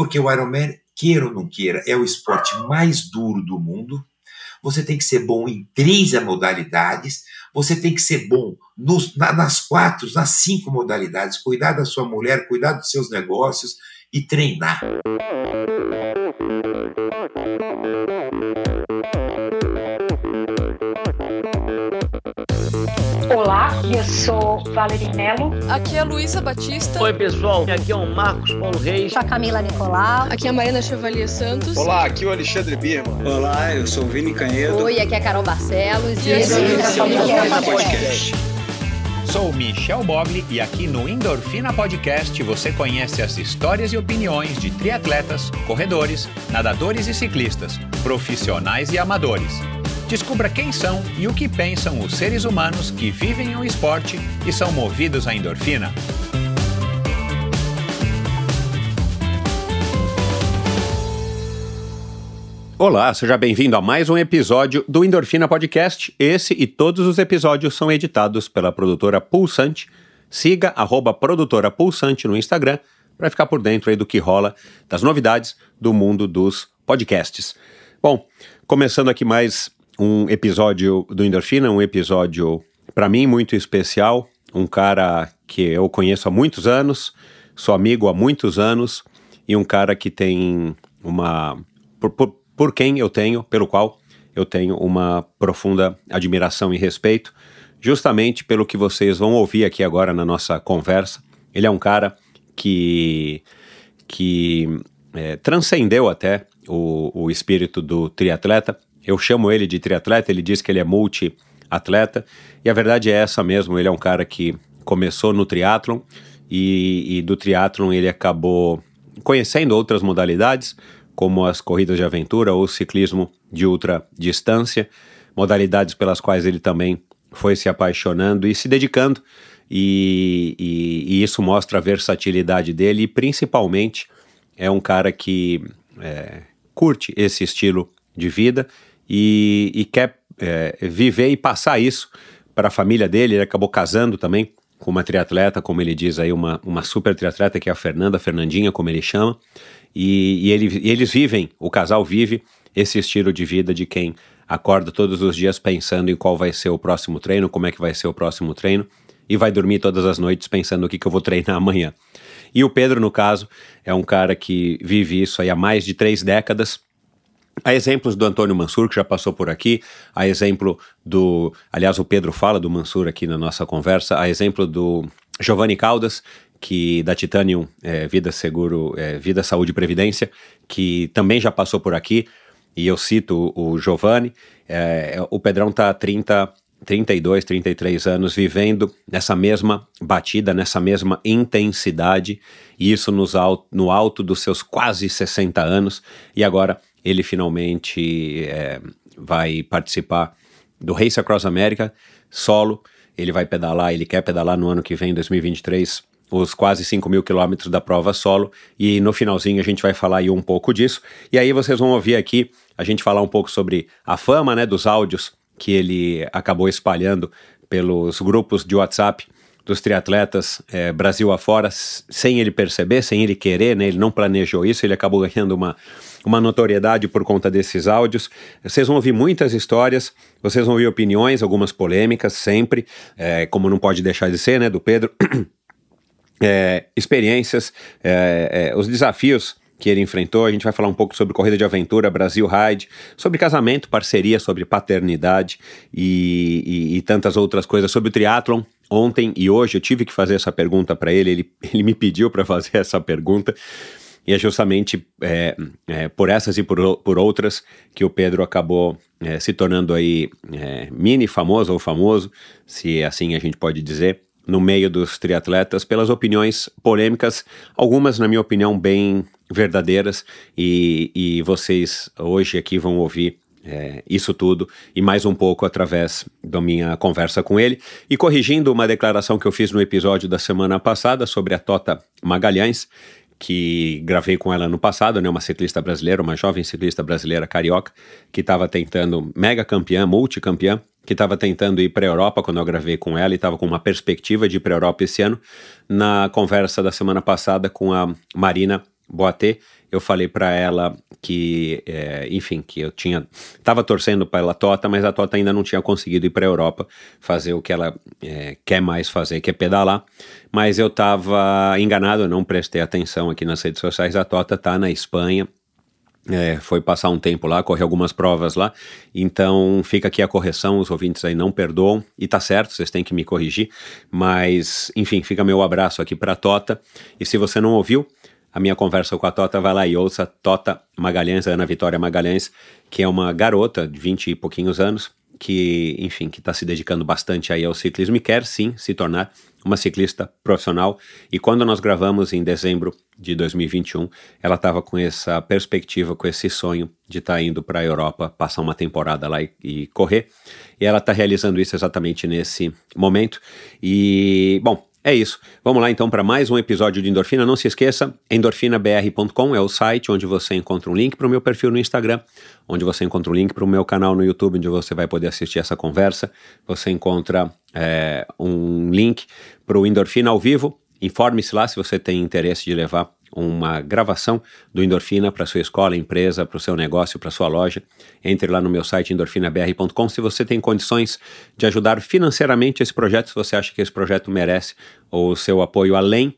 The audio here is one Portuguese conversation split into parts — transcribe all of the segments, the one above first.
Porque o Ironman, queira ou não queira, é o esporte mais duro do mundo. Você tem que ser bom em três modalidades, você tem que ser bom nos, na, nas quatro, nas cinco modalidades, cuidar da sua mulher, cuidar dos seus negócios e treinar. Olá, eu sou Valerie Melo. Aqui é a Luísa Batista. Oi, pessoal. Aqui é o Marcos Paulo Reis. Sou a Camila Nicolau. Aqui é a Marina Chevalier Santos. Olá, aqui é o Alexandre Birman. Olá, eu sou o Vini Canhedo. Oi, aqui é a Carol Barcelos. E esse é o Podcast. Sou Michel Bogli e aqui no Endorfina Podcast você conhece as histórias e opiniões de triatletas, corredores, nadadores e ciclistas, profissionais e amadores. Descubra quem são e o que pensam os seres humanos que vivem o esporte e são movidos à endorfina. Olá, seja bem-vindo a mais um episódio do Endorfina Podcast. Esse e todos os episódios são editados pela produtora Pulsante. Siga arroba produtora Pulsante no Instagram para ficar por dentro aí do que rola das novidades do mundo dos podcasts. Bom, começando aqui mais um episódio do Endorfina, um episódio para mim muito especial, um cara que eu conheço há muitos anos, sou amigo há muitos anos e um cara que tem uma por, por, por quem eu tenho, pelo qual eu tenho uma profunda admiração e respeito, justamente pelo que vocês vão ouvir aqui agora na nossa conversa. Ele é um cara que, que é, transcendeu até o, o espírito do triatleta. Eu chamo ele de triatleta, ele diz que ele é multi-atleta, e a verdade é essa mesmo, ele é um cara que começou no triatlon, e, e do triatlon ele acabou conhecendo outras modalidades, como as corridas de aventura ou ciclismo de ultra distância, modalidades pelas quais ele também foi se apaixonando e se dedicando, e, e, e isso mostra a versatilidade dele, e principalmente é um cara que é, curte esse estilo de vida e, e quer é, viver e passar isso para a família dele. Ele acabou casando também com uma triatleta, como ele diz aí, uma, uma super triatleta que é a Fernanda, Fernandinha, como ele chama. E, e, ele, e eles vivem, o casal vive esse estilo de vida de quem acorda todos os dias pensando em qual vai ser o próximo treino, como é que vai ser o próximo treino, e vai dormir todas as noites pensando o que, que eu vou treinar amanhã. E o Pedro, no caso, é um cara que vive isso aí há mais de três décadas. Há exemplos do Antônio Mansur, que já passou por aqui, há exemplo do. Aliás, o Pedro fala do Mansur aqui na nossa conversa, há exemplo do Giovanni Caldas, que da Titanium é, Vida Seguro, é, Vida Saúde e Previdência, que também já passou por aqui, e eu cito o, o Giovanni, é, o Pedrão está há 30, 32, 33 anos vivendo nessa mesma batida, nessa mesma intensidade, e isso nos no alto dos seus quase 60 anos, e agora ele finalmente é, vai participar do Race Across America solo, ele vai pedalar, ele quer pedalar no ano que vem, 2023, os quase 5 mil quilômetros da prova solo, e no finalzinho a gente vai falar aí um pouco disso. E aí vocês vão ouvir aqui a gente falar um pouco sobre a fama né, dos áudios que ele acabou espalhando pelos grupos de WhatsApp dos triatletas é, Brasil afora, sem ele perceber, sem ele querer, né? Ele não planejou isso, ele acabou ganhando uma, uma notoriedade por conta desses áudios. Vocês vão ouvir muitas histórias, vocês vão ouvir opiniões, algumas polêmicas, sempre, é, como não pode deixar de ser, né, do Pedro. é, experiências, é, é, os desafios que ele enfrentou. A gente vai falar um pouco sobre corrida de aventura, Brasil Ride, sobre casamento, parceria, sobre paternidade e, e, e tantas outras coisas, sobre o triatlon. Ontem e hoje eu tive que fazer essa pergunta para ele, ele, ele me pediu para fazer essa pergunta. E é justamente é, é, por essas e por, por outras que o Pedro acabou é, se tornando aí é, mini famoso ou famoso, se assim a gente pode dizer no meio dos triatletas pelas opiniões polêmicas, algumas, na minha opinião, bem verdadeiras, e, e vocês hoje aqui vão ouvir é, isso tudo e mais um pouco através da minha conversa com ele. E corrigindo uma declaração que eu fiz no episódio da semana passada sobre a Tota Magalhães, que gravei com ela no passado, né, uma ciclista brasileira, uma jovem ciclista brasileira carioca, que estava tentando, mega campeã, multicampeã, que estava tentando ir para a Europa quando eu gravei com ela e estava com uma perspectiva de ir para a Europa esse ano. Na conversa da semana passada com a Marina Boatê, eu falei para ela que, é, enfim, que eu tinha, estava torcendo pela Tota, mas a Tota ainda não tinha conseguido ir para a Europa fazer o que ela é, quer mais fazer, que é pedalar. Mas eu estava enganado, não prestei atenção aqui nas redes sociais. A Tota está na Espanha, é, foi passar um tempo lá, correr algumas provas lá, então fica aqui a correção, os ouvintes aí não perdoam, e tá certo, vocês têm que me corrigir, mas enfim, fica meu abraço aqui para Tota, e se você não ouviu, a minha conversa com a Tota, vai lá e ouça Tota Magalhães, Ana Vitória Magalhães, que é uma garota de 20 e pouquinhos anos, que, enfim, que está se dedicando bastante aí ao ciclismo e quer sim se tornar uma ciclista profissional. E quando nós gravamos em dezembro de 2021, ela estava com essa perspectiva, com esse sonho de estar tá indo para a Europa, passar uma temporada lá e, e correr. E ela está realizando isso exatamente nesse momento. E, bom, é isso. Vamos lá então para mais um episódio de Endorfina. Não se esqueça, endorfinabr.com é o site onde você encontra um link para o meu perfil no Instagram, onde você encontra um link para o meu canal no YouTube, onde você vai poder assistir essa conversa. Você encontra é, um link para o Endorfina ao vivo. Informe-se lá se você tem interesse de levar uma gravação do Endorfina para sua escola, empresa, para o seu negócio, para sua loja. Entre lá no meu site endorfinabr.com se você tem condições de ajudar financeiramente esse projeto, se você acha que esse projeto merece o seu apoio além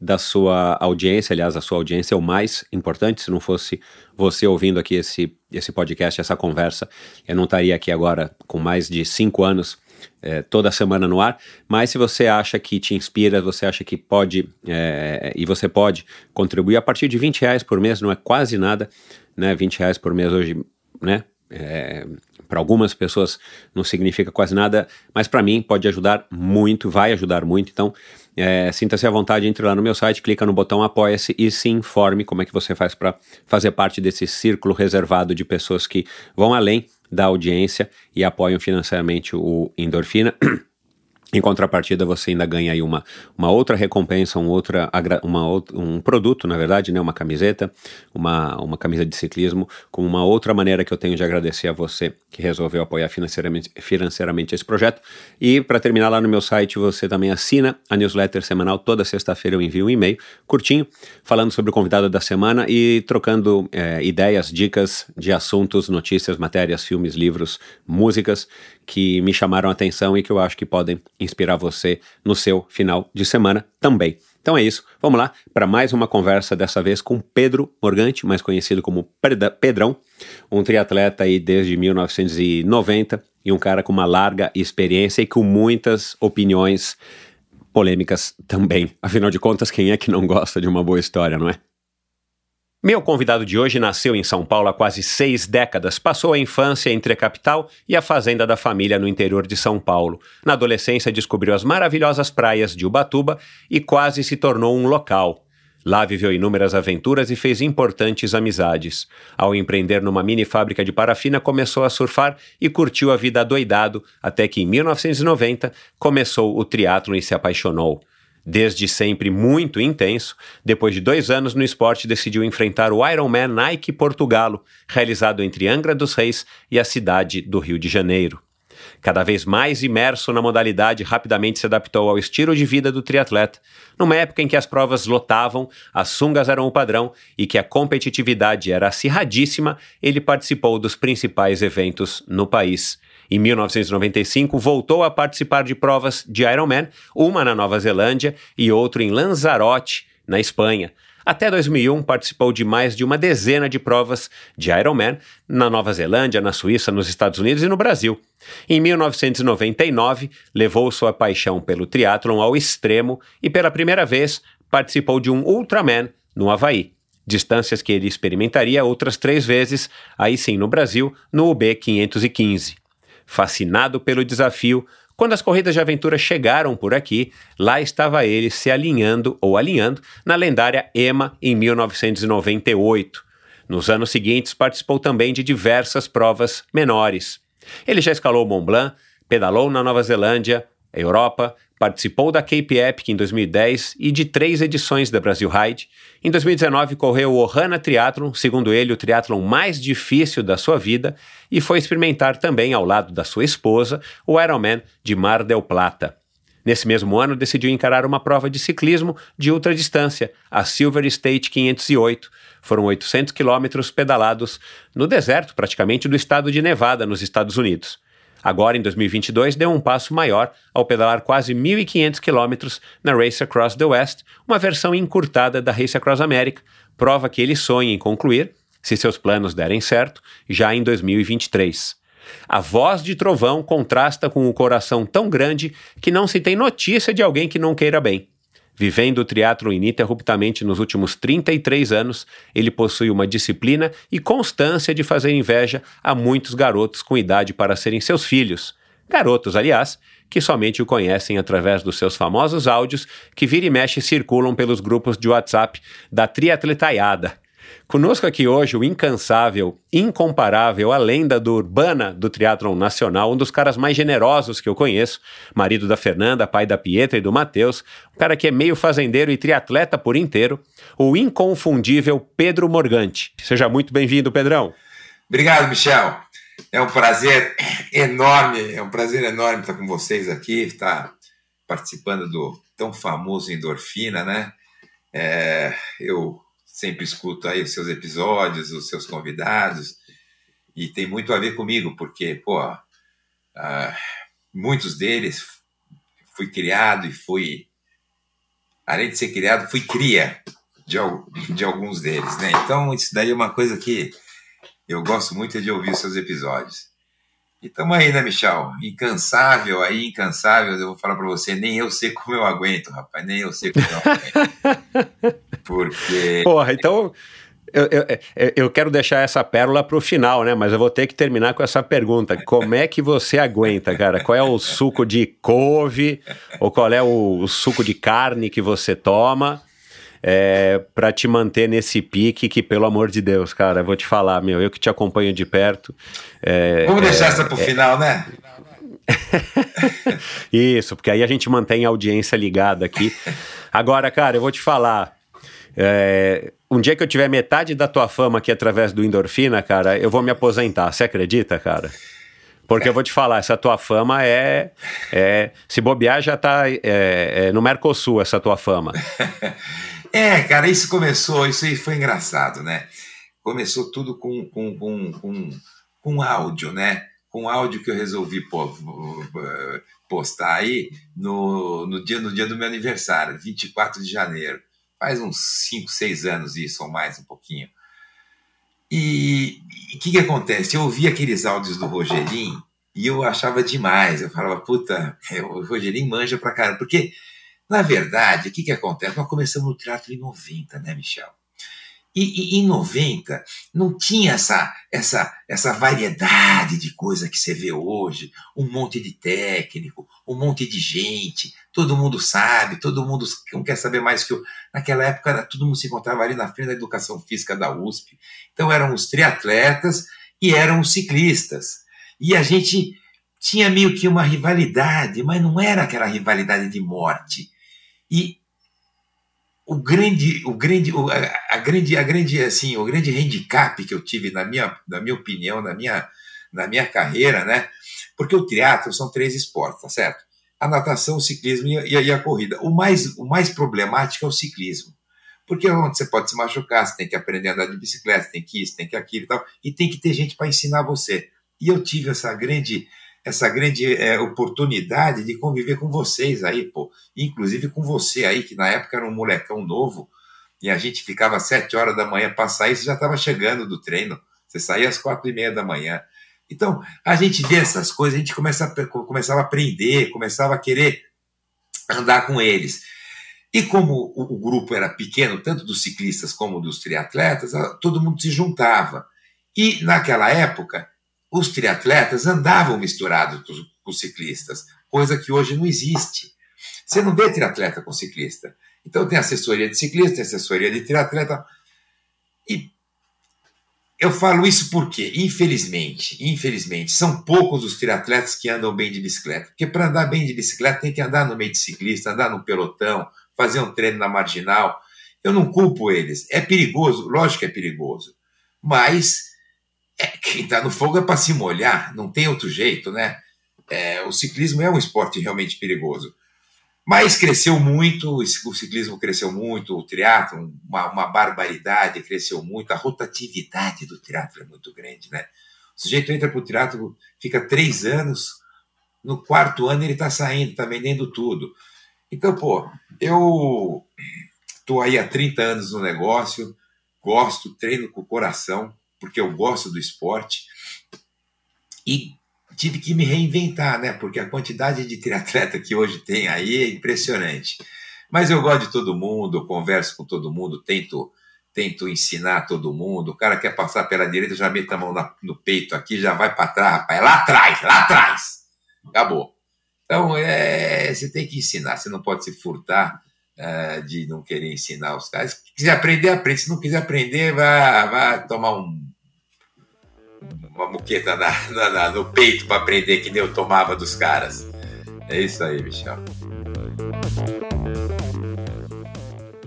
da sua audiência, aliás, a sua audiência é o mais importante. Se não fosse você ouvindo aqui esse, esse podcast, essa conversa, eu não estaria aqui agora com mais de cinco anos é, toda semana no ar, mas se você acha que te inspira, você acha que pode é, e você pode contribuir a partir de 20 reais por mês, não é quase nada, né? 20 reais por mês hoje, né? É, para algumas pessoas não significa quase nada, mas para mim pode ajudar muito, vai ajudar muito. Então, é, sinta-se à vontade, entre lá no meu site, clica no botão Apoia-se e se informe como é que você faz para fazer parte desse círculo reservado de pessoas que vão além da audiência e apoiam financeiramente o Endorfina. Em contrapartida, você ainda ganha aí uma, uma outra recompensa, um, outra, uma, um produto, na verdade, né, uma camiseta, uma, uma camisa de ciclismo, como uma outra maneira que eu tenho de agradecer a você que resolveu apoiar financeiramente, financeiramente esse projeto. E para terminar lá no meu site, você também assina a newsletter semanal. Toda sexta-feira eu envio um e-mail curtinho, falando sobre o convidado da semana e trocando é, ideias, dicas de assuntos, notícias, matérias, filmes, livros, músicas que me chamaram a atenção e que eu acho que podem inspirar você no seu final de semana também. Então é isso, vamos lá para mais uma conversa, dessa vez com Pedro Morgante, mais conhecido como Pedrão, um triatleta aí desde 1990 e um cara com uma larga experiência e com muitas opiniões polêmicas também. Afinal de contas, quem é que não gosta de uma boa história, não é? Meu convidado de hoje nasceu em São Paulo há quase seis décadas, passou a infância entre a capital e a fazenda da família no interior de São Paulo. Na adolescência, descobriu as maravilhosas praias de Ubatuba e quase se tornou um local. Lá viveu inúmeras aventuras e fez importantes amizades. Ao empreender numa mini fábrica de parafina, começou a surfar e curtiu a vida adoidado, até que em 1990 começou o triatlo e se apaixonou. Desde sempre muito intenso, depois de dois anos no esporte decidiu enfrentar o Ironman Nike Portugalo, realizado entre Angra dos Reis e a cidade do Rio de Janeiro. Cada vez mais imerso na modalidade, rapidamente se adaptou ao estilo de vida do triatleta. Numa época em que as provas lotavam, as sungas eram o padrão e que a competitividade era acirradíssima, ele participou dos principais eventos no país. Em 1995, voltou a participar de provas de Ironman, uma na Nova Zelândia e outra em Lanzarote, na Espanha. Até 2001, participou de mais de uma dezena de provas de Ironman na Nova Zelândia, na Suíça, nos Estados Unidos e no Brasil. Em 1999, levou sua paixão pelo triatlon ao extremo e, pela primeira vez, participou de um Ultraman no Havaí. Distâncias que ele experimentaria outras três vezes, aí sim no Brasil, no UB 515. Fascinado pelo desafio, quando as corridas de aventura chegaram por aqui, lá estava ele se alinhando ou alinhando na lendária EMA em 1998. Nos anos seguintes, participou também de diversas provas menores. Ele já escalou Mont Blanc, pedalou na Nova Zelândia, Europa, participou da Cape Epic em 2010 e de três edições da Brasil Ride. Em 2019 correu o Ohana Triathlon, segundo ele o triatlon mais difícil da sua vida, e foi experimentar também ao lado da sua esposa o Ironman de Mar del Plata. Nesse mesmo ano, decidiu encarar uma prova de ciclismo de ultradistância, a Silver State 508. Foram 800 quilômetros pedalados no deserto, praticamente, do estado de Nevada, nos Estados Unidos. Agora, em 2022, deu um passo maior ao pedalar quase 1.500 quilômetros na Race Across the West, uma versão encurtada da Race Across America, prova que ele sonha em concluir, se seus planos derem certo, já em 2023. A voz de trovão contrasta com o coração tão grande que não se tem notícia de alguém que não queira bem. Vivendo o triatlo ininterruptamente nos últimos 33 anos, ele possui uma disciplina e constância de fazer inveja a muitos garotos com idade para serem seus filhos. Garotos, aliás, que somente o conhecem através dos seus famosos áudios que vira e mexe circulam pelos grupos de WhatsApp da triatletaiada, Conosco aqui hoje o incansável, incomparável, a lenda do Urbana do Triatlon Nacional, um dos caras mais generosos que eu conheço, marido da Fernanda, pai da Pietra e do Matheus, um cara que é meio fazendeiro e triatleta por inteiro, o inconfundível Pedro Morgante. Seja muito bem-vindo, Pedrão. Obrigado, Michel. É um prazer enorme, é um prazer enorme estar com vocês aqui, estar participando do tão famoso Endorfina, né? É, eu sempre escuto aí os seus episódios, os seus convidados, e tem muito a ver comigo, porque, pô, uh, muitos deles fui criado e fui, além de ser criado, fui cria de, de alguns deles, né? Então, isso daí é uma coisa que eu gosto muito de ouvir os seus episódios. E estamos aí, né, Michel? Incansável aí, incansável. Eu vou falar para você, nem eu sei como eu aguento, rapaz. Nem eu sei como eu aguento. Porque. Porra, então. Eu, eu, eu quero deixar essa pérola para o final, né? Mas eu vou ter que terminar com essa pergunta. Como é que você aguenta, cara? Qual é o suco de couve? Ou qual é o, o suco de carne que você toma? é, para te manter nesse pique que, pelo amor de Deus, cara, vou te falar, meu, eu que te acompanho de perto. É, Vamos deixar é, essa pro final, né? Isso, porque aí a gente mantém a audiência ligada aqui. Agora, cara, eu vou te falar. É, um dia que eu tiver metade da tua fama aqui através do Endorfina, cara, eu vou me aposentar. Você acredita, cara? Porque eu vou te falar, essa tua fama é. é se bobear, já tá é, é, no Mercosul, essa tua fama. É, cara, isso começou, isso aí foi engraçado, né? Começou tudo com, com, com, com, com áudio, né? Com áudio que eu resolvi postar aí no, no, dia, no dia do meu aniversário, 24 de janeiro. Faz uns 5, 6 anos isso, ou mais um pouquinho. E o que, que acontece? Eu ouvi aqueles áudios do Rogerinho e eu achava demais. Eu falava, puta, é, o Rogerinho manja pra caramba. Porque na verdade, o que, que acontece? Nós começamos no teatro em 90, né, Michel? E, em 90 não tinha essa, essa, essa variedade de coisa que você vê hoje, um monte de técnico, um monte de gente, todo mundo sabe, todo mundo não quer saber mais que eu. Naquela época todo mundo se encontrava ali na frente da educação física da USP. Então eram os triatletas e eram os ciclistas. E a gente tinha meio que uma rivalidade, mas não era aquela rivalidade de morte e o grande, o grande, a, grande, a grande, assim, o grande handicap que eu tive na minha, na minha opinião, na minha, na minha carreira, né? Porque o teatro são três esportes, tá certo? A natação, o ciclismo e a, e a corrida. O mais, o mais problemático é o ciclismo. Porque é onde você pode se machucar, você tem que aprender a andar de bicicleta, tem que isso, tem que aquilo e tal, e tem que ter gente para ensinar você. E eu tive essa grande essa grande é, oportunidade de conviver com vocês aí, pô. Inclusive com você aí, que na época era um molecão novo, e a gente ficava às sete horas da manhã para sair, você já estava chegando do treino. Você saía às quatro e meia da manhã. Então, a gente vê essas coisas, a gente começa a, começava a aprender, começava a querer andar com eles. E como o, o grupo era pequeno, tanto dos ciclistas como dos triatletas, todo mundo se juntava. E naquela época, os triatletas andavam misturados com ciclistas, coisa que hoje não existe. Você não vê triatleta com ciclista. Então tem assessoria de ciclista, tem assessoria de triatleta. E eu falo isso porque, infelizmente, infelizmente, são poucos os triatletas que andam bem de bicicleta. Porque para andar bem de bicicleta tem que andar no meio de ciclista, andar no pelotão, fazer um treino na marginal. Eu não culpo eles. É perigoso, lógico que é perigoso. Mas é, quem está no fogo é para se molhar, não tem outro jeito, né? É, o ciclismo é um esporte realmente perigoso. Mas cresceu muito, o ciclismo cresceu muito, o triatlo, uma, uma barbaridade, cresceu muito, a rotatividade do triatlo é muito grande, né? O sujeito entra para o triatlo, fica três anos, no quarto ano ele está saindo, está vendendo tudo. Então, pô, eu estou aí há 30 anos no negócio, gosto, treino com o coração, porque eu gosto do esporte, e tive que me reinventar, né? Porque a quantidade de triatleta que hoje tem aí é impressionante. Mas eu gosto de todo mundo, converso com todo mundo, tento tento ensinar todo mundo. O cara quer passar pela direita, já mete a mão na, no peito aqui, já vai para trás, rapaz, lá atrás, lá atrás. Acabou. Então, é, você tem que ensinar, você não pode se furtar é, de não querer ensinar os caras. Se quiser aprender, aprende. Se não quiser aprender, vai, vai tomar um uma muqueta na, na, na, no peito para aprender que nem eu tomava dos caras. É isso aí, Michel.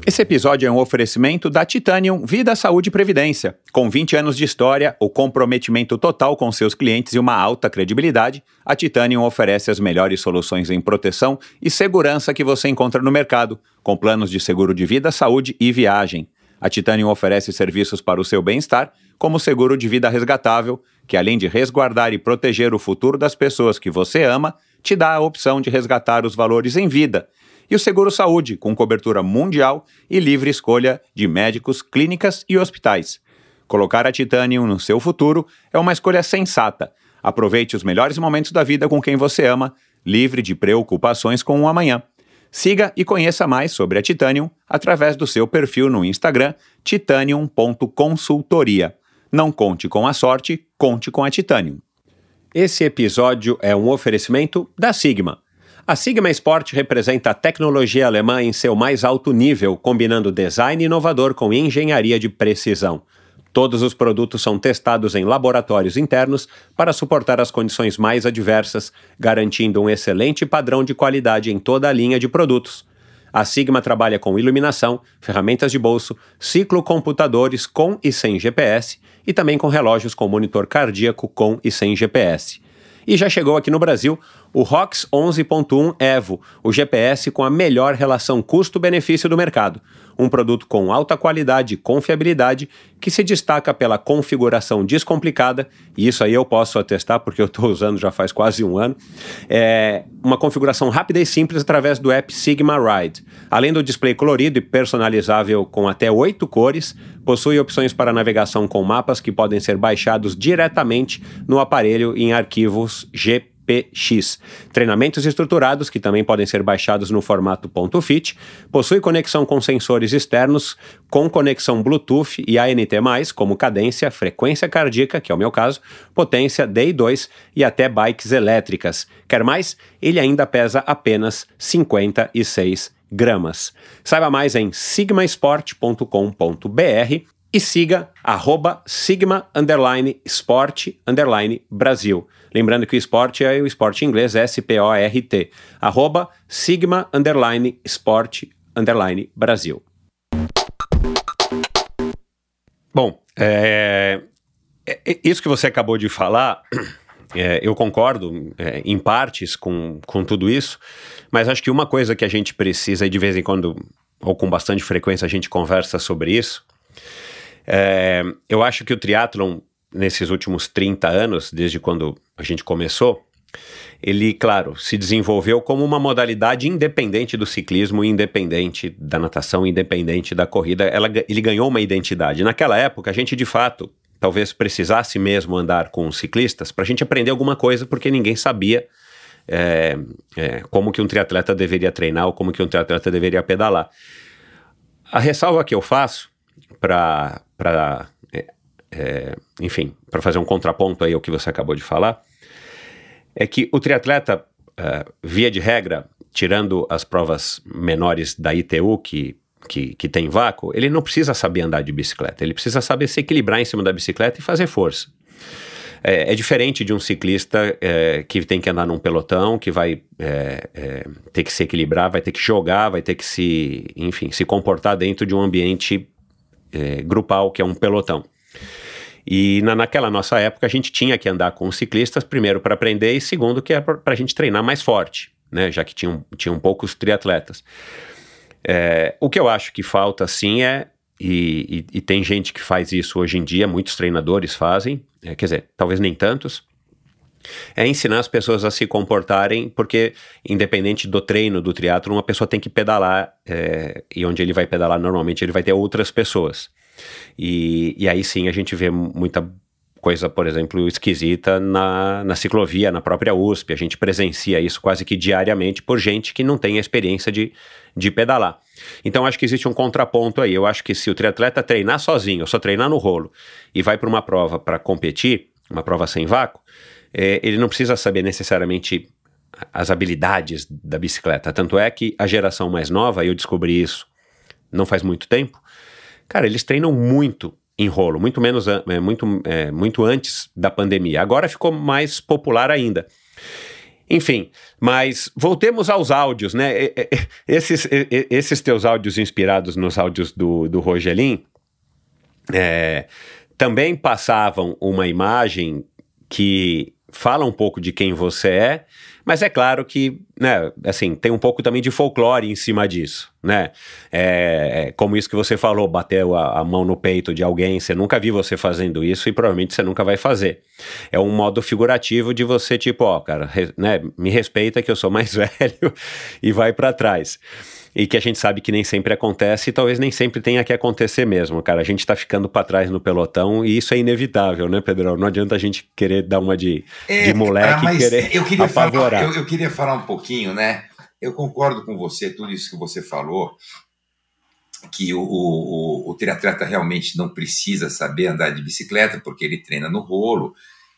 Esse episódio é um oferecimento da Titanium Vida, Saúde e Previdência. Com 20 anos de história, o comprometimento total com seus clientes e uma alta credibilidade, a Titanium oferece as melhores soluções em proteção e segurança que você encontra no mercado, com planos de seguro de vida, saúde e viagem. A Titanium oferece serviços para o seu bem-estar, como seguro de vida resgatável, que além de resguardar e proteger o futuro das pessoas que você ama, te dá a opção de resgatar os valores em vida. E o seguro saúde, com cobertura mundial e livre escolha de médicos, clínicas e hospitais. Colocar a Titanium no seu futuro é uma escolha sensata. Aproveite os melhores momentos da vida com quem você ama, livre de preocupações com o amanhã. Siga e conheça mais sobre a Titanium através do seu perfil no Instagram titanium.consultoria. Não conte com a sorte, conte com a Titanium. Esse episódio é um oferecimento da Sigma. A Sigma Sport representa a tecnologia alemã em seu mais alto nível, combinando design inovador com engenharia de precisão. Todos os produtos são testados em laboratórios internos para suportar as condições mais adversas, garantindo um excelente padrão de qualidade em toda a linha de produtos. A Sigma trabalha com iluminação, ferramentas de bolso, ciclocomputadores com e sem GPS e também com relógios com monitor cardíaco com e sem GPS. E já chegou aqui no Brasil o ROX 11.1 Evo, o GPS com a melhor relação custo-benefício do mercado. Um produto com alta qualidade e confiabilidade que se destaca pela configuração descomplicada, e isso aí eu posso atestar porque eu estou usando já faz quase um ano. É uma configuração rápida e simples através do app Sigma Ride. Além do display colorido e personalizável com até oito cores, possui opções para navegação com mapas que podem ser baixados diretamente no aparelho em arquivos GP PX. Treinamentos estruturados, que também podem ser baixados no formato .fit, possui conexão com sensores externos, com conexão Bluetooth e ANT+, como cadência, frequência cardíaca, que é o meu caso, potência DI2 e até bikes elétricas. Quer mais? Ele ainda pesa apenas 56 gramas. Saiba mais em sigmasport.com.br e siga arroba sigma underline sport underline Brasil. Lembrando que o esporte é o esporte inglês, S-P-O-R-T. Arroba sigma underline sport underline Brasil. Bom, é, é, é, isso que você acabou de falar, é, eu concordo é, em partes com, com tudo isso, mas acho que uma coisa que a gente precisa, e de vez em quando, ou com bastante frequência, a gente conversa sobre isso, é, eu acho que o triatlon, nesses últimos 30 anos, desde quando a gente começou, ele, claro, se desenvolveu como uma modalidade independente do ciclismo, independente da natação, independente da corrida. Ela, ele ganhou uma identidade. Naquela época, a gente de fato talvez precisasse mesmo andar com ciclistas para a gente aprender alguma coisa, porque ninguém sabia é, é, como que um triatleta deveria treinar ou como que um triatleta deveria pedalar. A ressalva que eu faço para é, é, enfim, para fazer um contraponto aí ao que você acabou de falar, é que o triatleta, uh, via de regra, tirando as provas menores da ITU, que, que, que tem vácuo, ele não precisa saber andar de bicicleta, ele precisa saber se equilibrar em cima da bicicleta e fazer força. É, é diferente de um ciclista é, que tem que andar num pelotão, que vai é, é ter que se equilibrar, vai ter que jogar, vai ter que se, enfim, se comportar dentro de um ambiente é, grupal, que é um pelotão. E na, naquela nossa época a gente tinha que andar com os ciclistas, primeiro para aprender e segundo que é para a gente treinar mais forte. né, já que tinham, tinham poucos triatletas. É, o que eu acho que falta, sim, é e, e, e, tem gente que faz isso hoje em dia, muitos treinadores fazem, é, quer dizer, talvez nem tantos, é ensinar as pessoas a se comportarem, porque independente do treino do triatlo, uma pessoa tem que pedalar, é, e onde ele vai pedalar normalmente ele vai ter outras pessoas. E, e aí sim a gente vê muita coisa, por exemplo, esquisita na, na ciclovia, na própria USP. A gente presencia isso quase que diariamente por gente que não tem a experiência de, de pedalar. Então acho que existe um contraponto aí. Eu acho que se o triatleta treinar sozinho, só treinar no rolo, e vai para uma prova para competir, uma prova sem vácuo, é, ele não precisa saber necessariamente as habilidades da bicicleta. Tanto é que a geração mais nova, eu descobri isso não faz muito tempo, cara, eles treinam muito em rolo, muito menos, é, muito, é, muito antes da pandemia. Agora ficou mais popular ainda. Enfim, mas voltemos aos áudios, né? Esses, esses teus áudios inspirados nos áudios do, do Rogelin é, também passavam uma imagem que fala um pouco de quem você é, mas é claro que, né, assim, tem um pouco também de folclore em cima disso, né? É, é como isso que você falou, bateu a, a, mão no peito de alguém, você nunca viu você fazendo isso e provavelmente você nunca vai fazer. É um modo figurativo de você, tipo, ó, cara, re, né, me respeita que eu sou mais velho e vai para trás e que a gente sabe que nem sempre acontece e talvez nem sempre tenha que acontecer mesmo, cara. A gente tá ficando para trás no pelotão e isso é inevitável, né, Pedro? Não adianta a gente querer dar uma de, é, de moleque e querer eu queria apavorar. Falar, eu, eu queria falar um pouquinho, né? Eu concordo com você, tudo isso que você falou, que o, o, o triatleta realmente não precisa saber andar de bicicleta, porque ele treina no rolo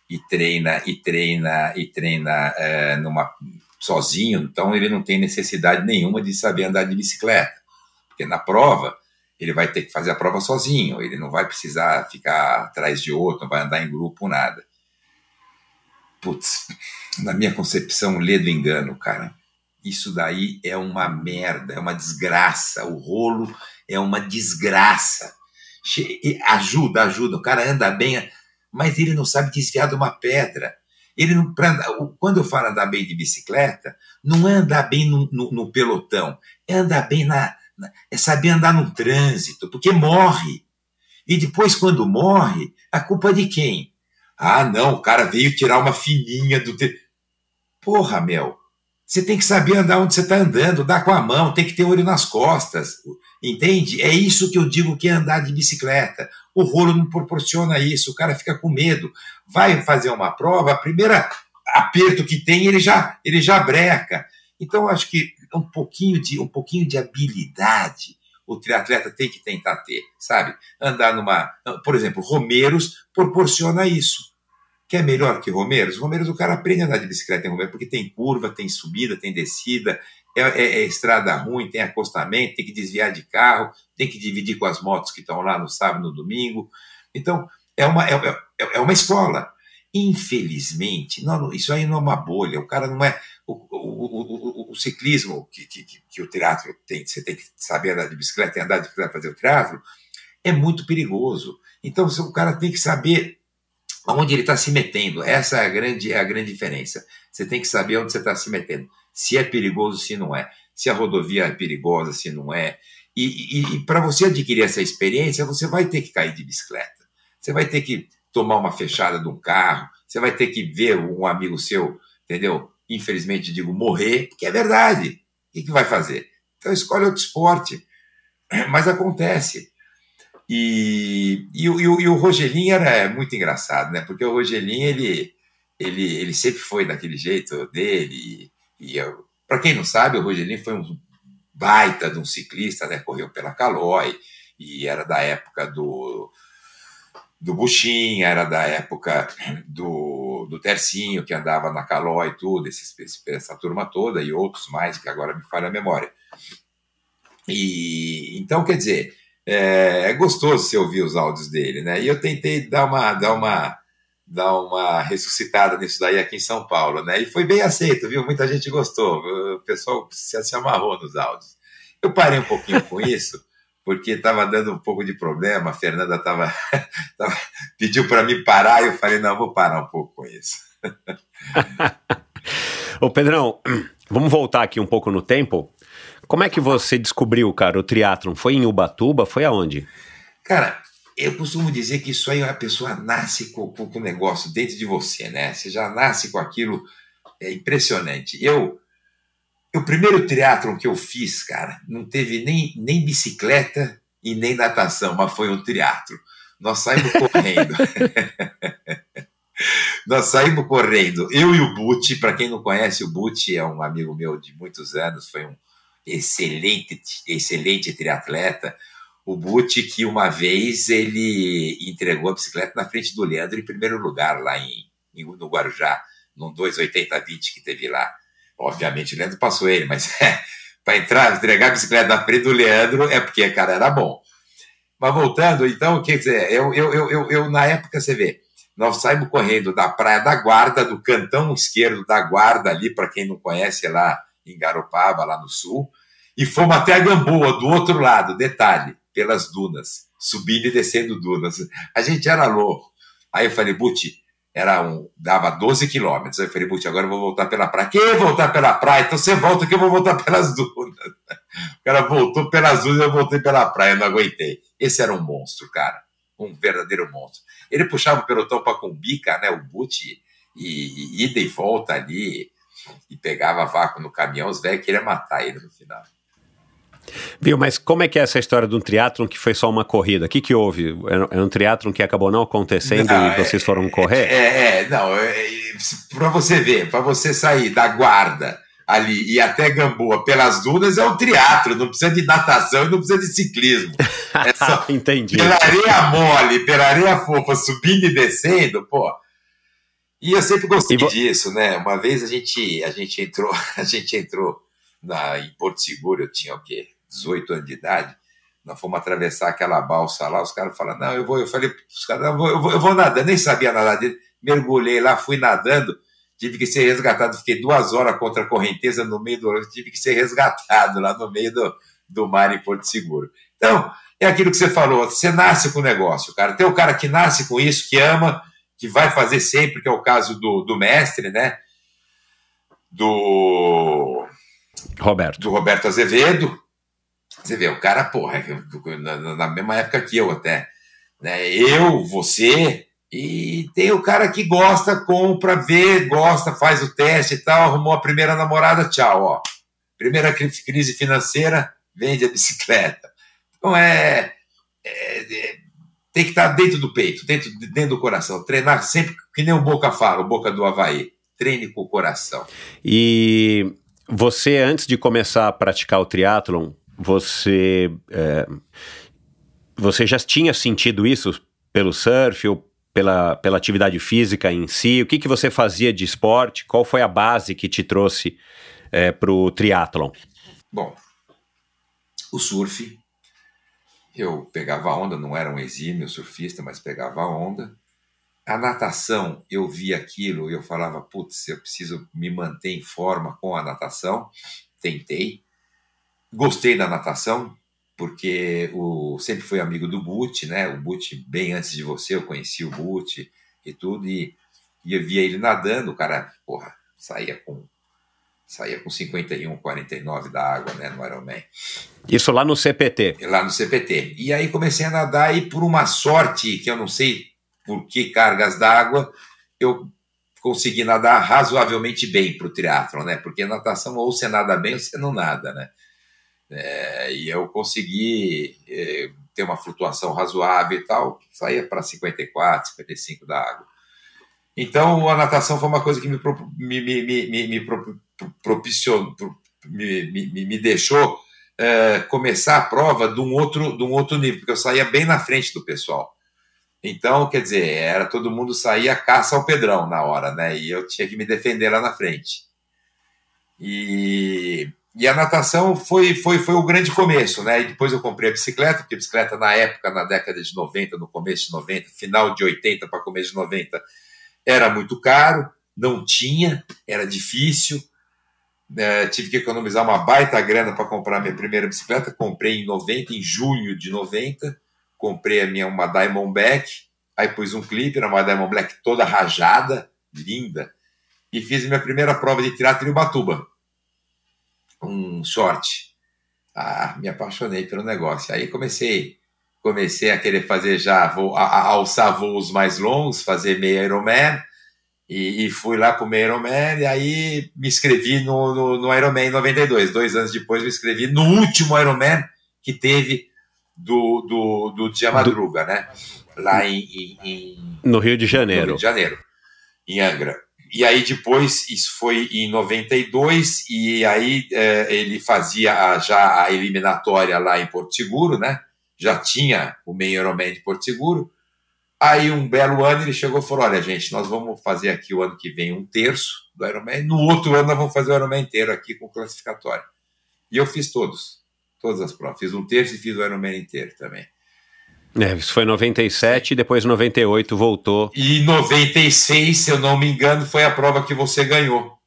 e treina e treina e treina é, numa sozinho, então ele não tem necessidade nenhuma de saber andar de bicicleta, porque na prova ele vai ter que fazer a prova sozinho, ele não vai precisar ficar atrás de outro, não vai andar em grupo, nada. Putz, na minha concepção, lê do engano, cara. Isso daí é uma merda, é uma desgraça. O rolo é uma desgraça. Ajuda, ajuda. O cara anda bem, mas ele não sabe desviar de uma pedra. Ele não, pra, quando eu falo andar bem de bicicleta, não é andar bem no, no, no pelotão, é andar bem na, na, é saber andar no trânsito, porque morre. E depois, quando morre, a culpa é de quem? Ah, não, o cara veio tirar uma fininha do. Te... Porra, Mel, você tem que saber andar onde você está andando, dar com a mão, tem que ter olho nas costas. Entende? É isso que eu digo que é andar de bicicleta. O rolo não proporciona isso, o cara fica com medo. Vai fazer uma prova, a primeira aperto que tem, ele já, ele já breca. Então, acho que um pouquinho de, um pouquinho de habilidade o triatleta tem que tentar ter, sabe? Andar numa. Por exemplo, Romeiros proporciona isso. Que é melhor que Romeiros? Romeiros, o cara aprende a andar de bicicleta em Romeiros, porque tem curva, tem subida, tem descida, é, é, é, estrada ruim, tem acostamento, tem que desviar de carro, tem que dividir com as motos que estão lá no sábado no domingo. Então, é uma, é, é, é uma escola. Infelizmente, não, isso aí não é uma bolha. O cara não é. O, o, o, o ciclismo que, que, que, o teatro tem, você tem que saber andar de bicicleta e andar de bicicleta fazer o teatro, é muito perigoso. Então, o cara tem que saber aonde ele está se metendo. Essa é a grande, é a grande diferença. Você tem que saber onde você está se metendo se é perigoso, se não é, se a rodovia é perigosa, se não é. E, e, e para você adquirir essa experiência, você vai ter que cair de bicicleta, você vai ter que tomar uma fechada de um carro, você vai ter que ver um amigo seu, entendeu? Infelizmente, digo, morrer, porque é verdade. O que, que vai fazer? Então escolhe outro esporte. Mas acontece. E, e, e, o, e o Rogelinho era muito engraçado, né? Porque o Rogelinho, ele, ele, ele sempre foi daquele jeito dele. E para quem não sabe, o Rogelinho foi um baita de um ciclista, né? Correu pela Calói e era da época do do Buxim, era da época do, do Tercinho, que andava na Calói e tudo, esse, essa turma toda, e outros mais, que agora me falha a memória. E então, quer dizer, é, é, gostoso você ouvir os áudios dele, né? E eu tentei dar uma, dar uma dar uma ressuscitada nisso daí aqui em São Paulo, né? E foi bem aceito, viu? Muita gente gostou, o pessoal se, amarrou nos áudios. Eu parei um pouquinho com isso, porque estava dando um pouco de problema, a Fernanda tava, tava pediu para mim parar, e eu falei, não, vou parar um pouco com isso. Ô Pedrão, Vamos voltar aqui um pouco no tempo. Como é que você descobriu, cara, o triatlon? Foi em Ubatuba? Foi aonde? Cara, eu costumo dizer que isso aí a pessoa nasce com, com, com o negócio dentro de você, né? Você já nasce com aquilo, é impressionante. Eu, o primeiro triatlon que eu fiz, cara, não teve nem, nem bicicleta e nem natação, mas foi um triatlo. Nós saímos correndo. Nós saímos correndo. Eu e o Buti, para quem não conhece, o Buti é um amigo meu de muitos anos, foi um excelente, excelente triatleta. O Buti, que uma vez ele entregou a bicicleta na frente do Leandro em primeiro lugar, lá em, em no Guarujá, num 280-20 que teve lá. Obviamente o Leandro passou ele, mas para entrar, entregar a bicicleta na frente do Leandro é porque, cara, era bom. Mas voltando, então, quer dizer, eu, eu, eu, eu, eu na época, você vê, nós saímos correndo da Praia da Guarda, do cantão esquerdo da Guarda, ali, para quem não conhece, é lá em Garopaba, lá no sul, e fomos até a Gamboa, do outro lado, detalhe, pelas dunas, subindo e descendo dunas. A gente era louco. Aí eu falei, Buti, era um, dava 12 quilômetros. Aí eu falei, Buti, agora eu vou voltar pela praia. Quem voltar pela praia? Então você volta que eu vou voltar pelas dunas. O cara voltou pelas dunas eu voltei pela praia, eu não aguentei. Esse era um monstro, cara. Um verdadeiro monstro. Ele puxava o pelotão para Cumbica, né? O Buti, e, e ida e volta ali, e pegava vácuo no caminhão, os velhos queriam matar ele no final. Viu, mas como é que é essa história de um triatlon que foi só uma corrida? O que, que houve? É um triatlon que acabou não acontecendo não, e vocês foram correr? É, é não, é, para você ver, para você sair da guarda ali e até Gamboa pelas dunas é um triatlo, não precisa de natação e não precisa de ciclismo. É só Entendi. Pela areia mole, pela areia fofa, subindo e descendo, pô. E eu sempre gostei disso, né? Uma vez a gente, a gente entrou, a gente entrou na, em Porto Seguro, eu tinha o quê? 18 anos de idade, nós fomos atravessar aquela balsa lá, os caras falaram, não, eu vou, eu falei os caras, eu vou, eu vou, eu vou nadando, nem sabia nadar mergulhei lá, fui nadando, tive que ser resgatado, fiquei duas horas contra a correnteza no meio do tive que ser resgatado lá no meio do, do mar em Porto Seguro. Então, é aquilo que você falou, você nasce com o negócio, cara. Tem o cara que nasce com isso, que ama, que vai fazer sempre, que é o caso do, do mestre, né? Do Roberto. Do Roberto Azevedo, você vê, o cara, porra, é na, na mesma época que eu até. Né? Eu, você, e tem o cara que gosta, compra, vê, gosta, faz o teste e tal, arrumou a primeira namorada, tchau, ó. Primeira crise financeira, vende a bicicleta. Então é, é, é tem que estar dentro do peito, dentro, dentro do coração. Treinar sempre, que nem o Boca fala, o Boca do Havaí. Treine com o coração. E você, antes de começar a praticar o triatlon, você, é, você já tinha sentido isso pelo surf ou pela, pela atividade física em si? O que, que você fazia de esporte? Qual foi a base que te trouxe é, para o triatlon? Bom, o surf. Eu pegava onda, não era um exímio surfista, mas pegava onda. A natação, eu via aquilo e eu falava, putz, eu preciso me manter em forma com a natação. Tentei. Gostei da natação, porque o, sempre fui amigo do Butch, né? O Butch, bem antes de você, eu conheci o Butch e tudo, e, e eu via ele nadando, o cara, porra, saía com saía com 51, 49 da água, né, no Ironman. Isso lá no CPT? Lá no CPT. E aí comecei a nadar e por uma sorte, que eu não sei por que cargas d'água, eu consegui nadar razoavelmente bem para o triatlon, né? Porque natação ou você nada bem ou você não nada, né? É, e eu consegui é, ter uma flutuação razoável e tal, saía para 54, 55 da água. Então a natação foi uma coisa que me, me, me, me, propiciou, me deixou é, começar a prova de um, outro, de um outro nível, porque eu saía bem na frente do pessoal. Então, quer dizer, era todo mundo saía caça ao Pedrão na hora, né? E eu tinha que me defender lá na frente. E e a natação foi, foi, foi o grande começo, né? E depois eu comprei a bicicleta, porque a bicicleta na época, na década de 90, no começo de 90, final de 80 para começo de 90, era muito caro, não tinha, era difícil. É, tive que economizar uma baita grana para comprar minha primeira bicicleta. Comprei em 90, em junho de 90. Comprei a minha uma Diamondback, aí pus um clipe, era uma Diamondback toda rajada, linda, e fiz minha primeira prova de triatlo em Ubatuba um short. Ah, me apaixonei pelo negócio. Aí comecei comecei a querer fazer já, vou, a, a alçar voos mais longos, fazer meio Ironman, e, e fui lá para o meio Ironman, e aí me inscrevi no, no, no Ironman em 92. Dois anos depois me inscrevi no último Ironman que teve do, do, do Dia Madruga, né? Lá em, em, em, No Rio de Janeiro. No Rio de Janeiro, em Angra. E aí depois, isso foi em 92, e aí é, ele fazia a, já a eliminatória lá em Porto Seguro, né? Já tinha o meio Ironman de Porto Seguro. Aí um belo ano ele chegou e falou: Olha, gente, nós vamos fazer aqui o ano que vem um terço do Ironman, no outro ano nós vamos fazer o Ironman inteiro aqui com classificatório. E eu fiz todos, todas as provas. Fiz um terço e fiz o Ironman inteiro também. É, isso foi 97 e depois 98 voltou. E 96, se eu não me engano, foi a prova que você ganhou.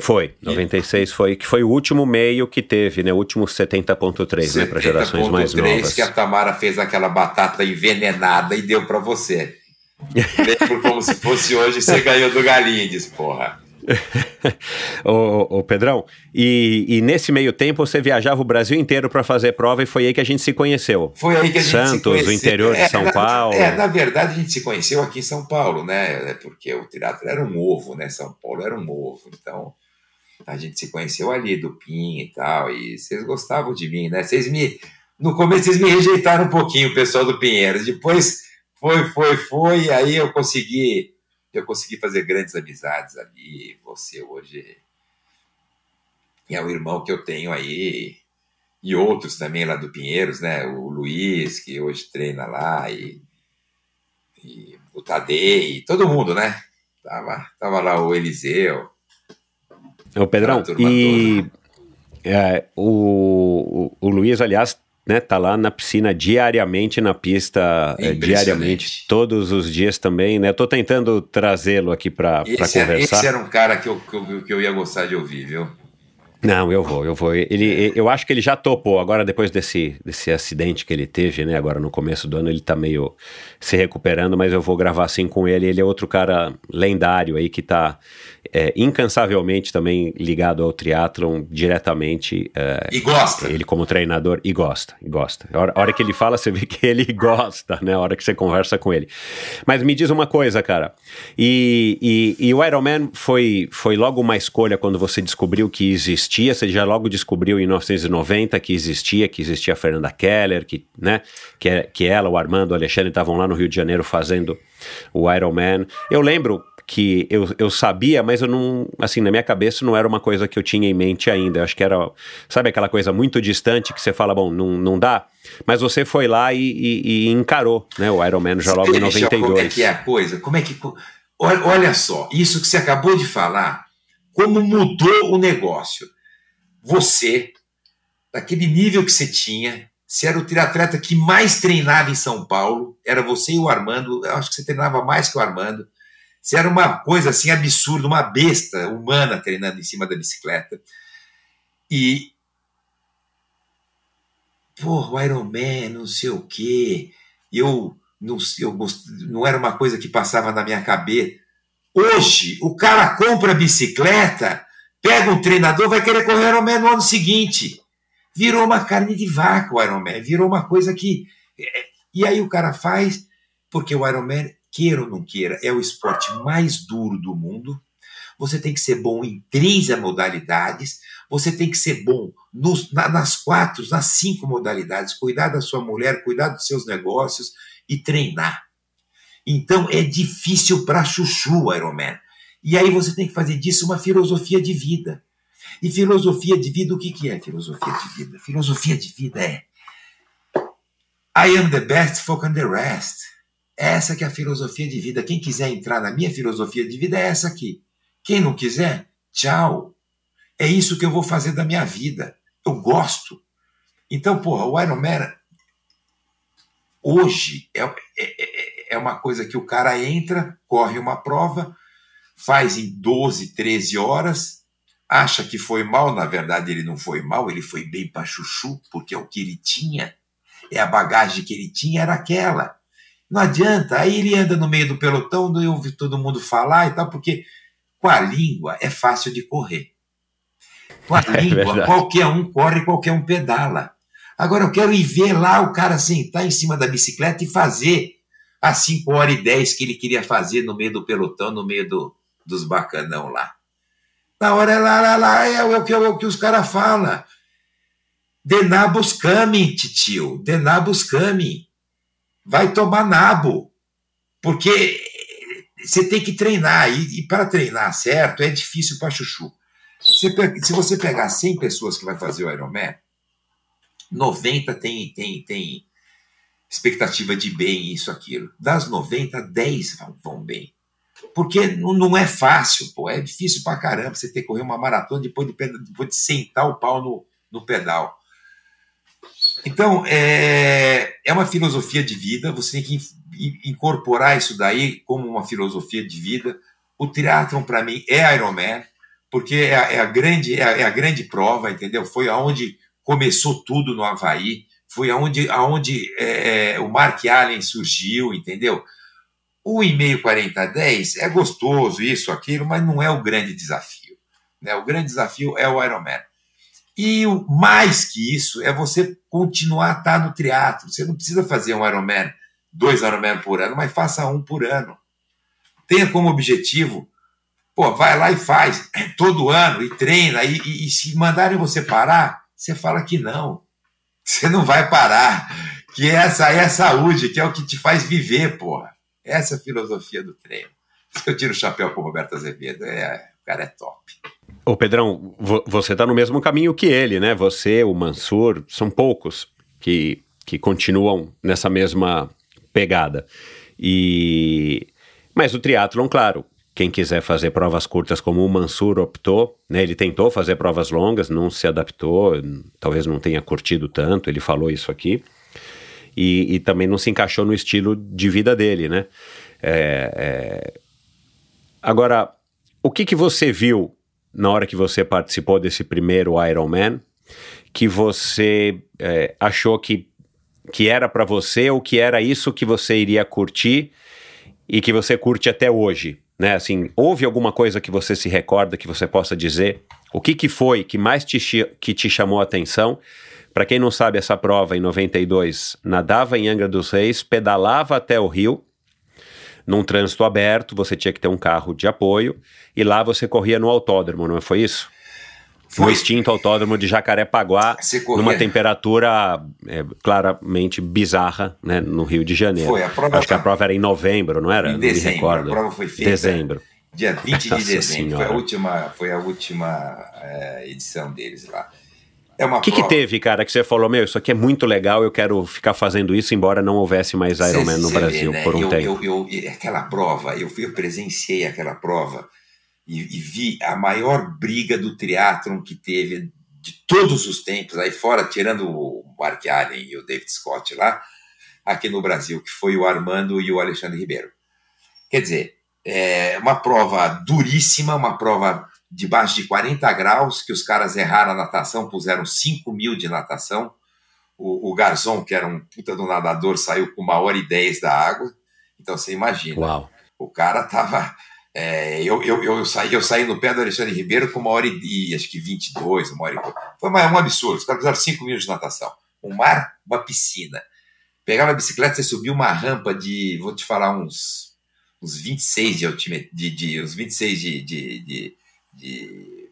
Foi, 96 foi, que foi o último meio que teve, né? O último 70.3, né? Para gerações mais novas. que a Tamara fez aquela batata envenenada e deu para você. Lembro como se fosse hoje, você ganhou do Galindes, porra. ô, ô, Pedrão, e, e, nesse meio tempo você viajava o Brasil inteiro para fazer prova e foi aí que a gente se conheceu. Foi aí que a gente Santos, se conheceu. o interior de São é, Paulo. É, na verdade a gente se conheceu aqui em São Paulo, né? Porque o teatro era um ovo, né? São Paulo era um ovo, então a gente se conheceu ali do PIN e tal, e vocês gostavam de mim, né? Vocês me no começo vocês me rejeitaram um pouquinho, o pessoal do Pinheiros. Depois foi, foi, foi, e aí eu consegui eu consegui fazer grandes amizades ali. Você hoje é o irmão que eu tenho aí, e outros também lá do Pinheiros, né? O Luiz, que hoje treina lá, e, e o Tadei, todo mundo, né? Tava, tava lá o Eliseu. O Pedrão, e é, o, o, o Luiz, aliás, né, tá lá na piscina diariamente na pista, é, diariamente, todos os dias também, né? Tô tentando trazê-lo aqui para conversar. esse era um cara que eu, que eu, que eu ia gostar de ouvir, viu? Não, eu vou, eu vou. Ele, eu acho que ele já topou. Agora, depois desse, desse acidente que ele teve, né? Agora no começo do ano, ele tá meio se recuperando, mas eu vou gravar assim com ele. Ele é outro cara lendário aí que tá é, incansavelmente também ligado ao triatlon diretamente. É, e gosta. Ele como treinador, e gosta, e gosta. A hora, a hora, que ele fala, você vê que ele gosta, né? A hora que você conversa com ele. Mas me diz uma coisa, cara. E, e, e o Ironman foi, foi logo uma escolha quando você descobriu que existia, você já logo descobriu em 1990 que existia, que existia a Fernanda Keller, que, né, que, é, que ela, o Armando, o Alexandre estavam lá no Rio de Janeiro fazendo o Ironman. Eu lembro que eu, eu sabia, mas eu não, assim, na minha cabeça não era uma coisa que eu tinha em mente ainda. Eu acho que era, sabe aquela coisa muito distante que você fala, bom, não, não dá, mas você foi lá e, e, e encarou, né, o Iron Man já logo em 92. Como é que é a coisa? Como é que... Olha, olha só, isso que você acabou de falar, como mudou o negócio. Você, daquele nível que você tinha, você era o triatleta que mais treinava em São Paulo, era você e o Armando, eu acho que você treinava mais que o Armando, você era uma coisa assim absurda, uma besta humana treinando em cima da bicicleta. E. Porra, o Iron Man, não sei o quê. Eu não, eu gost... não era uma coisa que passava na minha cabeça. Hoje, o cara compra bicicleta, pega um treinador, vai querer correr Iron Man no ano seguinte. Virou uma carne de vaca o Iron Man, virou uma coisa que. É, e aí o cara faz, porque o Iron Man queira ou não queira, é o esporte mais duro do mundo. Você tem que ser bom em três modalidades, você tem que ser bom nos, na, nas quatro, nas cinco modalidades, cuidar da sua mulher, cuidar dos seus negócios e treinar. Então é difícil para chuchu Ironman. E aí você tem que fazer disso uma filosofia de vida. E filosofia de vida, o que, que é filosofia de vida? Filosofia de vida é I am the best, fuck on the rest. Essa que é a filosofia de vida. Quem quiser entrar na minha filosofia de vida é essa aqui. Quem não quiser, tchau. É isso que eu vou fazer da minha vida. Eu gosto. Então, porra, o Iron Man hoje é, é, é uma coisa que o cara entra, corre uma prova, faz em 12, 13 horas, acha que foi mal, na verdade ele não foi mal, ele foi bem para chuchu, porque é o que ele tinha, é a bagagem que ele tinha, era aquela. Não adianta. Aí ele anda no meio do pelotão, não ouve todo mundo falar e tal, porque com a língua é fácil de correr. Com a é língua, verdade. qualquer um corre, qualquer um pedala. Agora eu quero ir ver lá o cara sentar em cima da bicicleta e fazer as 5 horas e 10 que ele queria fazer no meio do pelotão, no meio do, dos bacanão lá. Na hora é lá, lá, lá, é, o, que, é o que os caras falam. Denabos coming, titio. Denabos coming. Vai tomar nabo. Porque você tem que treinar. E, e para treinar certo é difícil para chuchu. Se, você pegar 100 pessoas que vai fazer o Ironman, 90 tem, tem, tem expectativa de bem, isso, aquilo. Das 90, 10 vão, vão bem. Porque não, não, é fácil, pô. É difícil pra caramba você ter que correr uma maratona depois de, depois de sentar o pau no, no pedal. Então, é, é uma filosofia de vida, você tem que incorporar isso daí como uma filosofia de vida. O triatlon, para mim, é Ironman, porque é a, é a grande, é a, é a, grande prova, entendeu? Foi aonde começou tudo no Havaí, foi aonde, aonde é, é o Mark Allen surgiu, entendeu? O e-mail 4010 é gostoso, isso, aquilo, mas não é o grande desafio. Né? O grande desafio é o Ironman. E o, mais que isso é você continuar a estar no triatlo. Você não precisa fazer um Ironman, dois Ironman por ano, mas faça um por ano. Tenha como objetivo, pô, vai lá e faz todo ano e treina. E, e, e se mandarem você parar, você fala que não. Você não vai parar. Que essa é a saúde, que é o que te faz viver, porra. Essa é a filosofia do treino. Eu tiro o chapéu pro Roberto Azevedo. É, o cara é top. Ô Pedrão, você está no mesmo caminho que ele, né? Você, o Mansur, são poucos que, que continuam nessa mesma pegada. E mas o triatlon, claro, quem quiser fazer provas curtas como o Mansur optou, né? Ele tentou fazer provas longas, não se adaptou, talvez não tenha curtido tanto, ele falou isso aqui. E, e também não se encaixou no estilo de vida dele, né? É, é... Agora, o que, que você viu na hora que você participou desse primeiro Ironman que você é, achou que, que era para você ou que era isso que você iria curtir e que você curte até hoje? Né? Assim, houve alguma coisa que você se recorda que você possa dizer? O que, que foi que mais te, que te chamou a atenção? Para quem não sabe, essa prova em 92 nadava em Angra dos Reis, pedalava até o Rio num trânsito aberto, você tinha que ter um carro de apoio, e lá você corria no autódromo, não foi isso? Foi. No extinto autódromo de Jacarepaguá, numa temperatura é, claramente bizarra, né, no Rio de Janeiro. Foi, a prova Acho que a prova era em novembro, não era? Em dezembro, não me recordo. A prova foi feita dezembro. dia 20 de Nossa dezembro. Foi a última, foi a última é, edição deles lá. É o que, que teve, cara, que você falou, meu, isso aqui é muito legal, eu quero ficar fazendo isso, embora não houvesse mais Ironman no Brasil vê, né? por um eu, tempo. Eu, eu, aquela prova, eu, fui, eu presenciei aquela prova e, e, vi a maior briga do triatlon que teve de todos os tempos, aí fora, tirando o Mark Allen e o David Scott lá, aqui no Brasil, que foi o Armando e o Alexandre Ribeiro. Quer dizer, é uma prova duríssima, uma prova debaixo de 40 graus, que os caras erraram a natação, puseram 5 mil de natação. O, o Garzon, que era um puta do nadador, saiu com uma hora e dez da água. Então você imagina. Uau. O cara tava. É, eu, eu, eu, saí, eu saí no pé do Alexandre Ribeiro com uma hora e acho que 22, uma hora e Foi uma, um absurdo. Os caras fizeram 5 mil de natação. Um mar, uma piscina. Pegava a bicicleta, você subia uma rampa de, vou te falar, uns, uns 26 de altímetro, de, de, uns 26 de, de, de de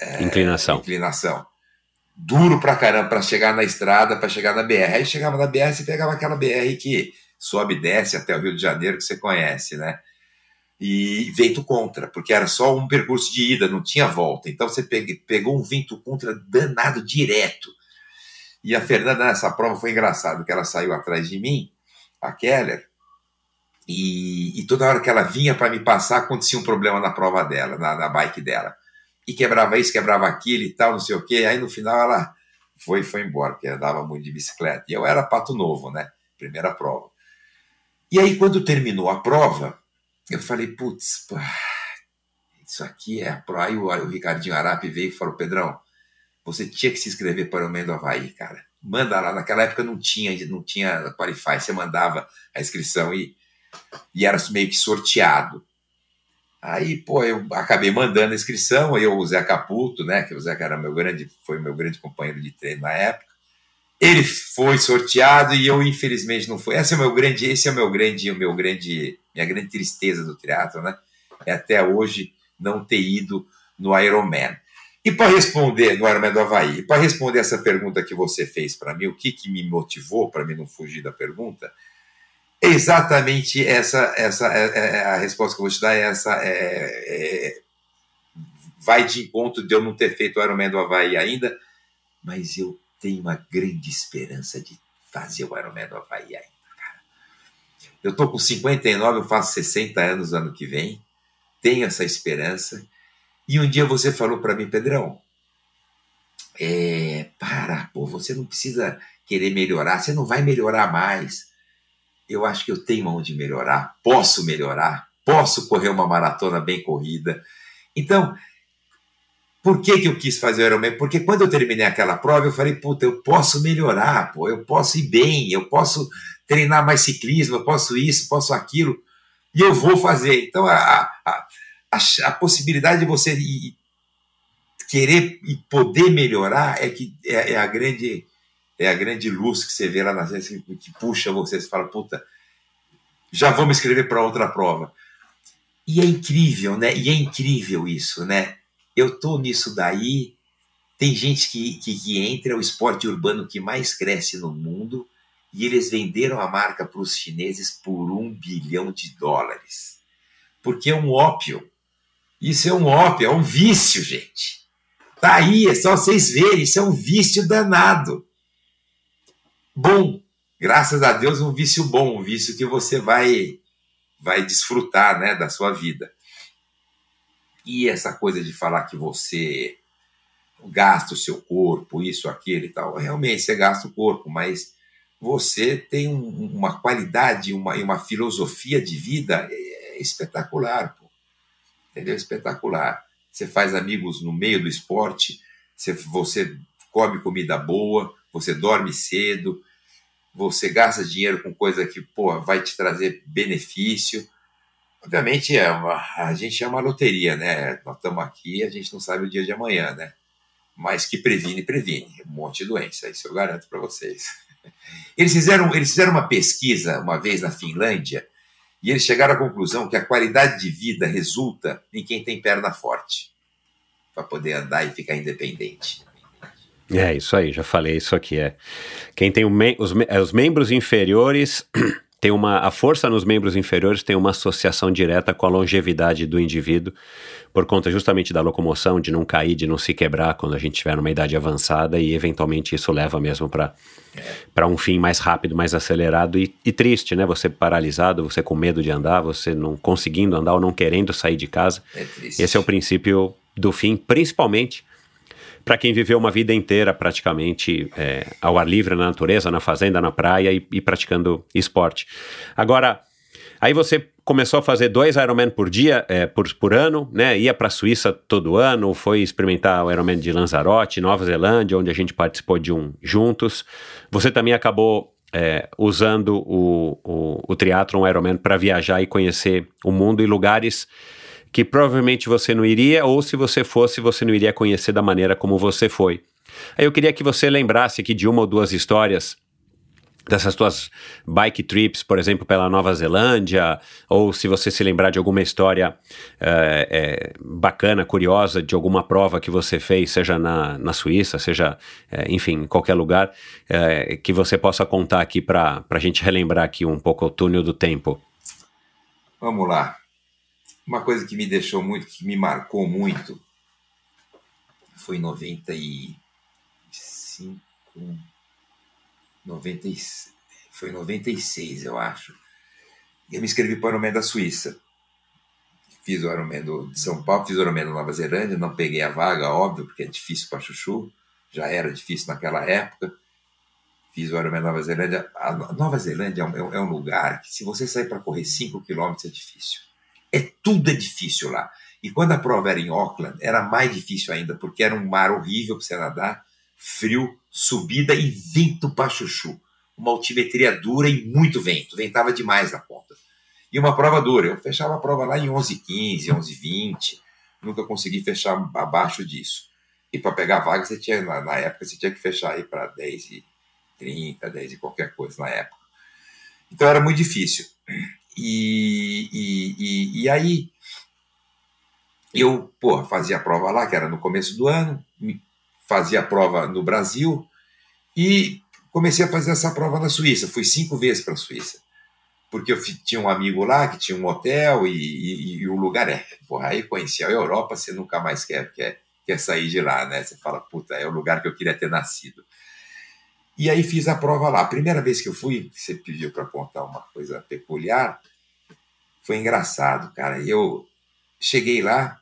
é, inclinação. inclinação. Duro pra caramba para chegar na estrada, para chegar na BR. Aí chegava na BR, você pegava aquela BR que sobe e desce até o Rio de Janeiro, que você conhece, né? E vento contra, porque era só um percurso de ida, não tinha volta. Então você pegou um vento contra danado direto. E a Fernanda nessa prova foi engraçado, que ela saiu atrás de mim, a Keller, e, e, toda hora que ela vinha para me passar, acontecia um problema na prova dela, na, na bike dela. E quebrava isso, quebrava aquilo e tal, não sei o quê. Aí no final ela foi foi embora, porque andava muito de bicicleta. E eu era pato novo, né? Primeira prova. E aí, quando terminou a prova, eu falei, putz, isso aqui é a prova. Aí o, o Ricardinho Arape veio e falou, Pedrão, você tinha que se inscrever para o Mendo Havaí, cara. Manda lá. Naquela época não tinha, não tinha Qualify, você mandava a inscrição e e era meio que sorteado. Aí, pô, eu acabei mandando a inscrição, eu, o Zé Caputo, né, que o Zé era meu grande, foi meu grande companheiro de treino na época, ele foi sorteado e eu infelizmente não fui. Esse é o meu grande, esse é o meu grande, o meu grande, minha grande tristeza do teatro, né? É até hoje não ter ido no Ironman. E para responder no Ironman do Havaí, para responder essa pergunta que você fez para mim, o que, que me motivou para mim não fugir da pergunta, exatamente essa, essa é, é, é, a resposta que eu vou te dar é essa. É, é, vai de encontro de eu não ter feito o Ironman do Havaí ainda, mas eu tenho uma grande esperança de fazer o Ironman do Havaí ainda, cara. Eu tô com 59, eu faço 60 anos ano que vem, tenho essa esperança. E um dia você falou para mim, Pedrão, é, para, pô, você não precisa querer melhorar, você não vai melhorar mais eu acho que eu tenho onde melhorar, posso melhorar, posso correr uma maratona bem corrida. Então, por que, que eu quis fazer o Ironman? Porque quando eu terminei aquela prova, eu falei, puta, eu posso melhorar, pô, eu posso ir bem, eu posso treinar mais ciclismo, eu posso isso, posso aquilo, e eu vou fazer. Então, a, a, a, a possibilidade de você ir, querer e poder melhorar é que é, é a grande é a grande luz que você vê lá na frente, que puxa você, você fala, puta, já vou me inscrever para outra prova. E é incrível, né? E é incrível isso, né? Eu tô nisso daí, tem gente que, que, que entra, é o esporte urbano que mais cresce no mundo, e eles venderam a marca para os chineses por um bilhão de dólares. Porque é um ópio. Isso é um ópio, é um vício, gente. Tá aí, é só vocês verem, isso é um vício danado bom. Graças a Deus, um vício bom, um vício que você vai vai desfrutar, né, da sua vida. E essa coisa de falar que você gasta o seu corpo, isso, aquilo e tal, realmente você gasta o corpo, mas você tem um, uma qualidade, uma, uma filosofia de vida é, espetacular, pô. entendeu? Espetacular. Você faz amigos no meio do esporte, você, você come comida boa, você dorme cedo, você gasta dinheiro com coisa que pô, vai te trazer benefício. Obviamente, é uma, a gente é uma loteria, né? Nós estamos aqui a gente não sabe o dia de amanhã, né? Mas que previne, previne. Um monte de doença, isso eu garanto para vocês. Eles fizeram, eles fizeram uma pesquisa uma vez na Finlândia e eles chegaram à conclusão que a qualidade de vida resulta em quem tem perna forte para poder andar e ficar independente. É, isso aí, já falei isso aqui. É. Quem tem me os, me é, os membros inferiores. tem uma, a força nos membros inferiores tem uma associação direta com a longevidade do indivíduo, por conta justamente da locomoção, de não cair, de não se quebrar quando a gente estiver numa idade avançada, e eventualmente isso leva mesmo para um fim mais rápido, mais acelerado e, e, triste, né? Você paralisado, você com medo de andar, você não conseguindo andar ou não querendo sair de casa. É Esse é o princípio do fim, principalmente para quem viveu uma vida inteira praticamente é, ao ar livre, na natureza, na fazenda, na praia e, e praticando esporte. Agora, aí você começou a fazer dois Ironman por dia, é, por, por ano, né? Ia para a Suíça todo ano, foi experimentar o Ironman de Lanzarote, Nova Zelândia, onde a gente participou de um juntos. Você também acabou é, usando o, o, o triatlon Ironman para viajar e conhecer o mundo e lugares que provavelmente você não iria, ou se você fosse, você não iria conhecer da maneira como você foi. Aí eu queria que você lembrasse aqui de uma ou duas histórias dessas tuas bike trips, por exemplo, pela Nova Zelândia, ou se você se lembrar de alguma história é, é, bacana, curiosa, de alguma prova que você fez, seja na, na Suíça, seja, é, enfim, em qualquer lugar, que você possa contar aqui para a gente relembrar aqui um pouco o túnel do tempo. Vamos lá. Uma coisa que me deixou muito, que me marcou muito, foi em 95, 90, foi em 96, eu acho. Eu me inscrevi para o Ironman da Suíça. Fiz o Ironman de São Paulo, fiz o Ironman da Nova Zelândia, não peguei a vaga, óbvio, porque é difícil para chuchu, já era difícil naquela época. Fiz o Ironman da Nova Zelândia. A Nova Zelândia é um, é um lugar que, se você sair para correr 5 quilômetros, é difícil. É tudo é difícil lá. E quando a prova era em Auckland, era mais difícil ainda, porque era um mar horrível para você nadar, frio, subida e vento para chuchu. Uma altimetria dura e muito vento, ventava demais na ponta. e uma prova dura. Eu fechava a prova lá em 11h15, 11h20, nunca consegui fechar abaixo disso. E para pegar vaga, você tinha, na, na, época, você tinha que fechar aí para 10 e 30, 10 e qualquer coisa na época. Então era muito difícil. E, e, e, e aí eu porra, fazia a prova lá, que era no começo do ano, fazia a prova no Brasil e comecei a fazer essa prova na Suíça. Fui cinco vezes para a Suíça. Porque eu tinha um amigo lá que tinha um hotel e, e, e o lugar é. Porra, aí conheci a Europa, você nunca mais quer, quer, quer sair de lá, né? Você fala, puta, é o lugar que eu queria ter nascido. E aí fiz a prova lá. A primeira vez que eu fui, você pediu para contar uma coisa peculiar, foi engraçado, cara. Eu cheguei lá,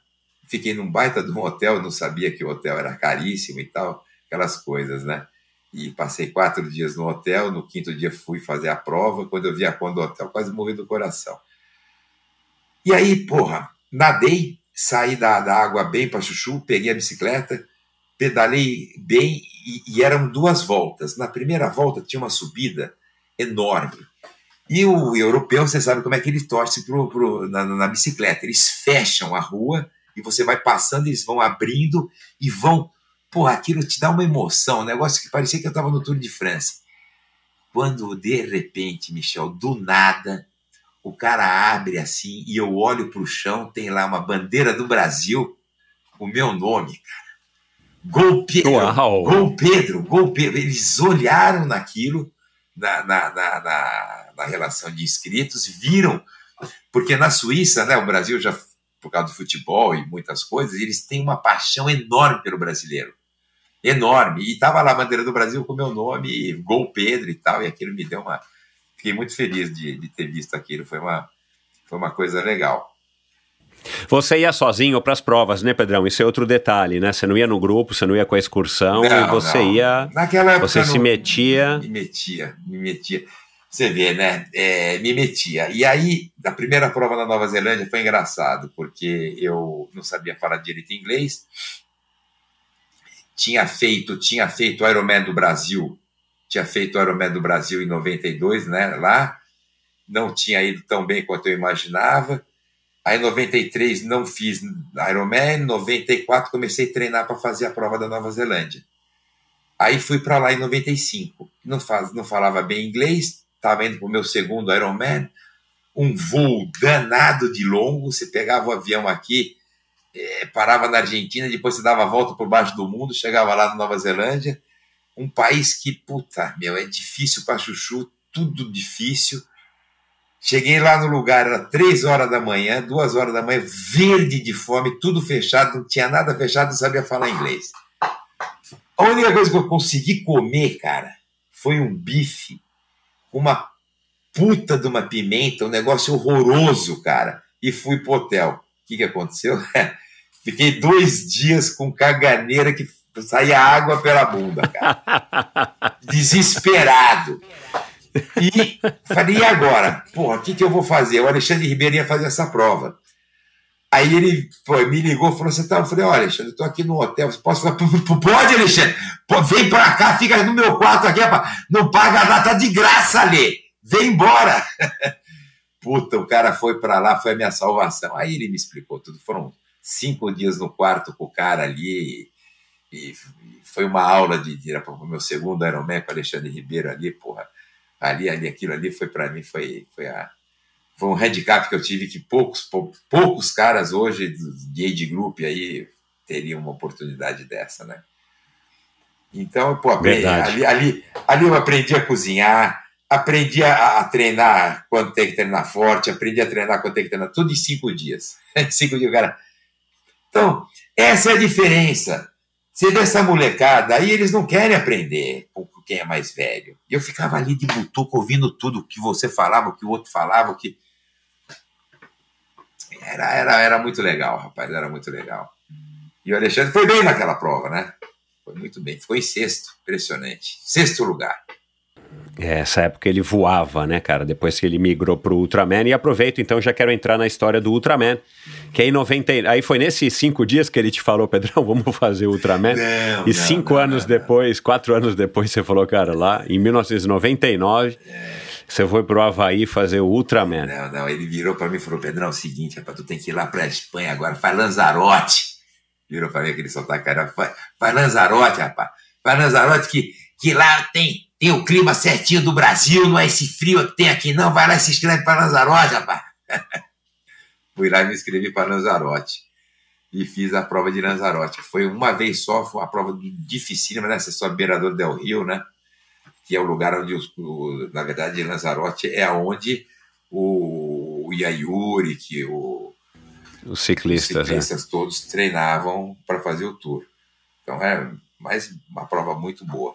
fiquei num baita de um hotel, não sabia que o hotel era caríssimo e tal, aquelas coisas, né? E passei quatro dias no hotel, no quinto dia fui fazer a prova, quando eu vi a conta do hotel, quase morri do coração. E aí, porra, nadei, saí da, da água bem para Chuchu, peguei a bicicleta, pedalei bem e, e, eram duas voltas. Na primeira volta tinha uma subida enorme. E o europeu, você sabe como é que ele torce pro, pro, na, na bicicleta. Eles fecham a rua e você vai passando, eles vão abrindo e vão. Porra, aquilo te dá uma emoção, um negócio que parecia que eu estava no Tour de France. Quando de repente, Michel, do nada, o cara abre assim e eu olho para o chão, tem lá uma bandeira do Brasil, o meu nome, cara. Gol Pedro. Uau. Gol Pedro, Gol Pedro. Eles olharam naquilo, na, na, na, na, na relação de inscritos, viram, porque na Suíça, né, o Brasil já, por causa do futebol e muitas coisas, eles têm uma paixão enorme pelo brasileiro. Enorme. E estava lá a bandeira do Brasil com o meu nome, Gol Pedro e tal, e aquilo me deu uma. Fiquei muito feliz de, de ter visto aquilo, foi uma, foi uma coisa legal. Você ia sozinho para as provas, né, Pedrão? Isso é outro detalhe, né? Você não ia no grupo, você não ia com a excursão, não, você não. ia. Naquela época você se metia. Me metia, me metia. Você vê, né? É, me metia. E aí, a primeira prova na Nova Zelândia foi engraçado, porque eu não sabia falar direito inglês. Tinha feito, tinha feito o Ironman do Brasil, tinha feito o Ironman do Brasil em 92, né? Lá não tinha ido tão bem quanto eu imaginava Aí em 93 não fiz Ironman, em 94 comecei a treinar para fazer a prova da Nova Zelândia. Aí fui para lá em 95. Não, faz, não falava bem inglês, estava indo para o meu segundo Ironman, um voo danado de longo, você pegava o avião aqui, é, parava na Argentina, depois você dava a volta por baixo do mundo, chegava lá na Nova Zelândia, um país que, puta, meu, é difícil para chuchu, tudo difícil, Cheguei lá no lugar, era três horas da manhã, duas horas da manhã, verde de fome, tudo fechado, não tinha nada fechado, não sabia falar inglês. A única coisa que eu consegui comer, cara, foi um bife, uma puta de uma pimenta, um negócio horroroso, cara. E fui pro hotel. O que, que aconteceu? Fiquei dois dias com caganeira que saía água pela bunda, cara. Desesperado. E falei, e agora? Porra, o que, que eu vou fazer? O Alexandre Ribeiro ia fazer essa prova. Aí ele pô, me ligou falou assim: tá. Eu falei, olha, Alexandre, eu tô aqui no hotel, você pode ficar. Pode, Alexandre? Pô, vem pra cá, fica no meu quarto aqui, não paga nada, tá de graça ali. Vem embora. Puta, o cara foi para lá, foi a minha salvação. Aí ele me explicou tudo. Foram cinco dias no quarto com o cara ali. E, foi uma aula de, para o meu segundo Ironman com o Alexandre Ribeiro ali, porra ali, ali, aquilo ali foi para mim, foi, foi, a, foi um handicap que eu tive que poucos, poucos caras hoje de age group aí teriam uma oportunidade dessa, né? Então, pô, aprendi, ali, ali, ali eu aprendi a cozinhar, aprendi a, a, treinar quando tem que treinar forte, aprendi a treinar quando tem que treinar, tudo em cinco dias. cinco dias, cara. Então, essa é a diferença. Você vê essa molecada, aí eles não querem aprender com quem é mais velho. E eu ficava ali de butuco ouvindo tudo que você falava, o que o outro falava, o que. Era, era, era muito legal, rapaz, era muito legal. E o Alexandre foi bem naquela prova, né? Foi muito bem, ficou em sexto, impressionante. Sexto lugar. É, essa época ele voava, né, cara? Depois que ele migrou pro Ultraman. E aproveito, então, já quero entrar na história do Ultraman. Que aí, 90, aí foi nesses cinco dias que ele te falou, Pedrão, vamos fazer o Ultraman. Não, e cinco não, anos não, depois, quatro anos depois, você falou, cara, lá em 1999, é. Você foi pro Havaí fazer o Ultraman. Não, não, ele virou para mim e falou: Pedrão, é o seguinte, rapaz, tu tem que ir lá pra Espanha agora, faz Lanzarote. Virou para mim aquele sotaque, cara, faz, faz Lanzarote, rapaz. Faz Lanzarote que, que lá tem, tem o clima certinho do Brasil, não é esse frio que tem aqui, não. Vai lá e se inscreve para Lanzarote, rapaz. Fui lá e me inscrevi para Lanzarote. E fiz a prova de Lanzarote. Foi uma vez só, foi uma prova dificílima, né? Você sobe Beirador del Rio, né? Que é o lugar onde, os, o, na verdade, Lanzarote é onde o, o Yayuri, que o, os ciclistas, os ciclistas né? todos treinavam para fazer o tour. Então é mais uma prova muito boa.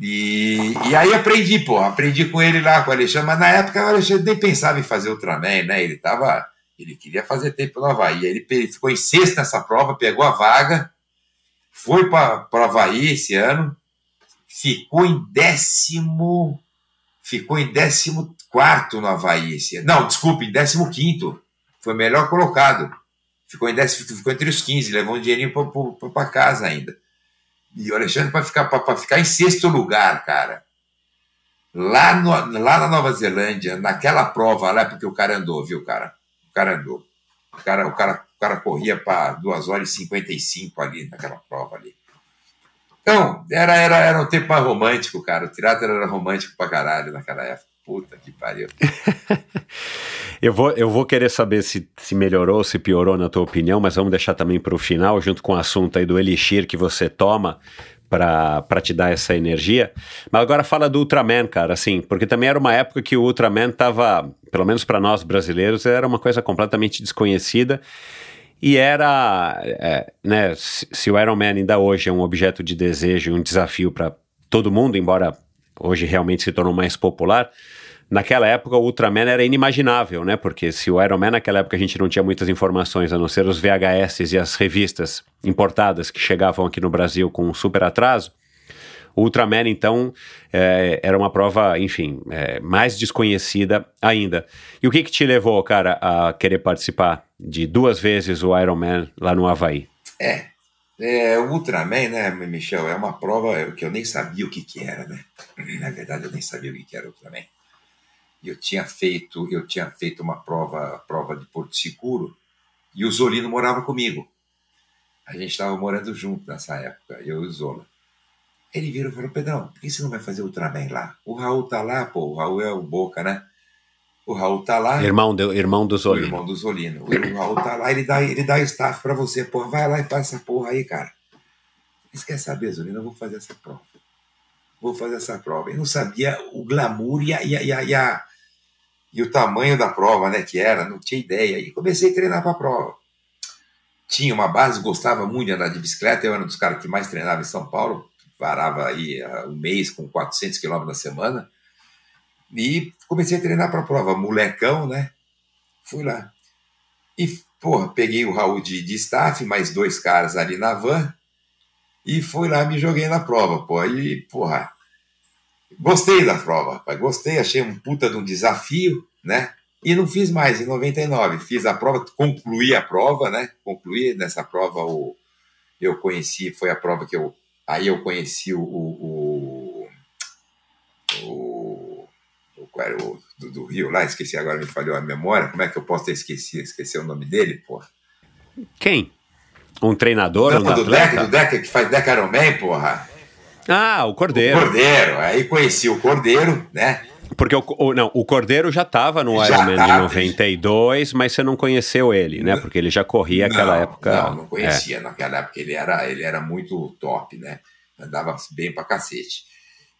E, e aí aprendi, pô, aprendi com ele lá, com o Alexandre, mas na época o Alexandre nem pensava em fazer Ultraman, né? Ele tava, ele queria fazer tempo no Havaí. Aí ele ficou em sexta nessa prova, pegou a vaga, foi para o Havaí esse ano, ficou em décimo, ficou em décimo quarto no Havaí esse. Não, desculpe, em décimo quinto. Foi melhor colocado. Ficou, em décimo, ficou entre os 15, levou um dinheirinho para casa ainda. E o Alexandre para ficar, ficar em sexto lugar, cara. Lá, no, lá na Nova Zelândia, naquela prova lá, porque o cara andou, viu, cara? O cara andou. O cara, o cara, o cara corria para 2 horas e 55 ali, naquela prova ali. Então, era, era, era um tempo mais romântico, cara. O teatro era romântico pra caralho naquela época. Puta que pariu. eu, vou, eu vou querer saber se, se melhorou, se piorou na tua opinião, mas vamos deixar também para o final, junto com o assunto aí do elixir que você toma para te dar essa energia. Mas agora fala do Ultraman, cara, assim, porque também era uma época que o Ultraman tava, pelo menos para nós brasileiros, era uma coisa completamente desconhecida. E era, é, né, se, o Iron Man ainda hoje é um objeto de desejo, um desafio para todo mundo, embora hoje realmente se tornou mais popular, naquela época o Ultraman era inimaginável, né? Porque se o Iron Man naquela época a gente não tinha muitas informações, a não ser os VHS e as revistas importadas que chegavam aqui no Brasil com um super atraso, o Ultraman, então, é, era uma prova, enfim, é, mais desconhecida ainda. E o que que te levou, cara, a querer participar de duas vezes o Iron Man lá no Havaí? É, é, o Ultraman, né, Michel, é uma prova que eu nem sabia o que, que era, né? Na verdade, eu nem sabia o que, que era o Ultraman. Eu tinha feito, eu tinha feito uma prova, prova de Porto Seguro, e o Zolino morava comigo. A gente estava morando junto nessa época, eu e o Zola. Ele virou e falou: Pedrão, por que você não vai fazer Ultraman lá? O Raul tá lá, pô, o Raul é o Boca, né? O Raul tá lá. Irmão do, irmão do Zolino. Irmão do Zolino. O Raul tá lá, ele dá, ele dá staff pra você. Porra, vai lá e faz essa porra aí, cara. Você quer saber, Zolino? Eu vou fazer essa prova. Vou fazer essa prova. Eu não sabia o glamour e, a, e, a, e, a, e, a, e o tamanho da prova, né? Que era, não tinha ideia. E comecei a treinar pra prova. Tinha uma base, gostava muito de andar de bicicleta. Eu era um dos caras que mais treinava em São Paulo. Parava aí um mês com 400 quilômetros na semana e comecei a treinar para a prova, molecão, né? Fui lá. E, porra, peguei o Raul de, de staff, mais dois caras ali na van, e fui lá me joguei na prova, pô. E, porra, gostei da prova. Gostei, achei um puta de um desafio, né? E não fiz mais, em 99. Fiz a prova, concluí a prova, né? Concluí nessa prova, o, eu conheci, foi a prova que eu. Aí eu conheci o, o, o qual era o do, do, Rio lá, esqueci agora, me falhou a memória. Como é que eu posso ter esquecido, esquecer o nome dele, porra? Quem? Um treinador? Não, um do Deca, do Deca, que faz Deca Ironman, porra. Ah, o Cordeiro. O Cordeiro. Aí conheci o Cordeiro, né? Porque o, o, não, o Cordeiro já estava no já Ironman tá, de 92, mas você não conheceu ele, né? Porque ele já corria naquela época. Não, não conhecia. É. Naquela época ele era, ele era muito top, né? Andava bem pra cacete.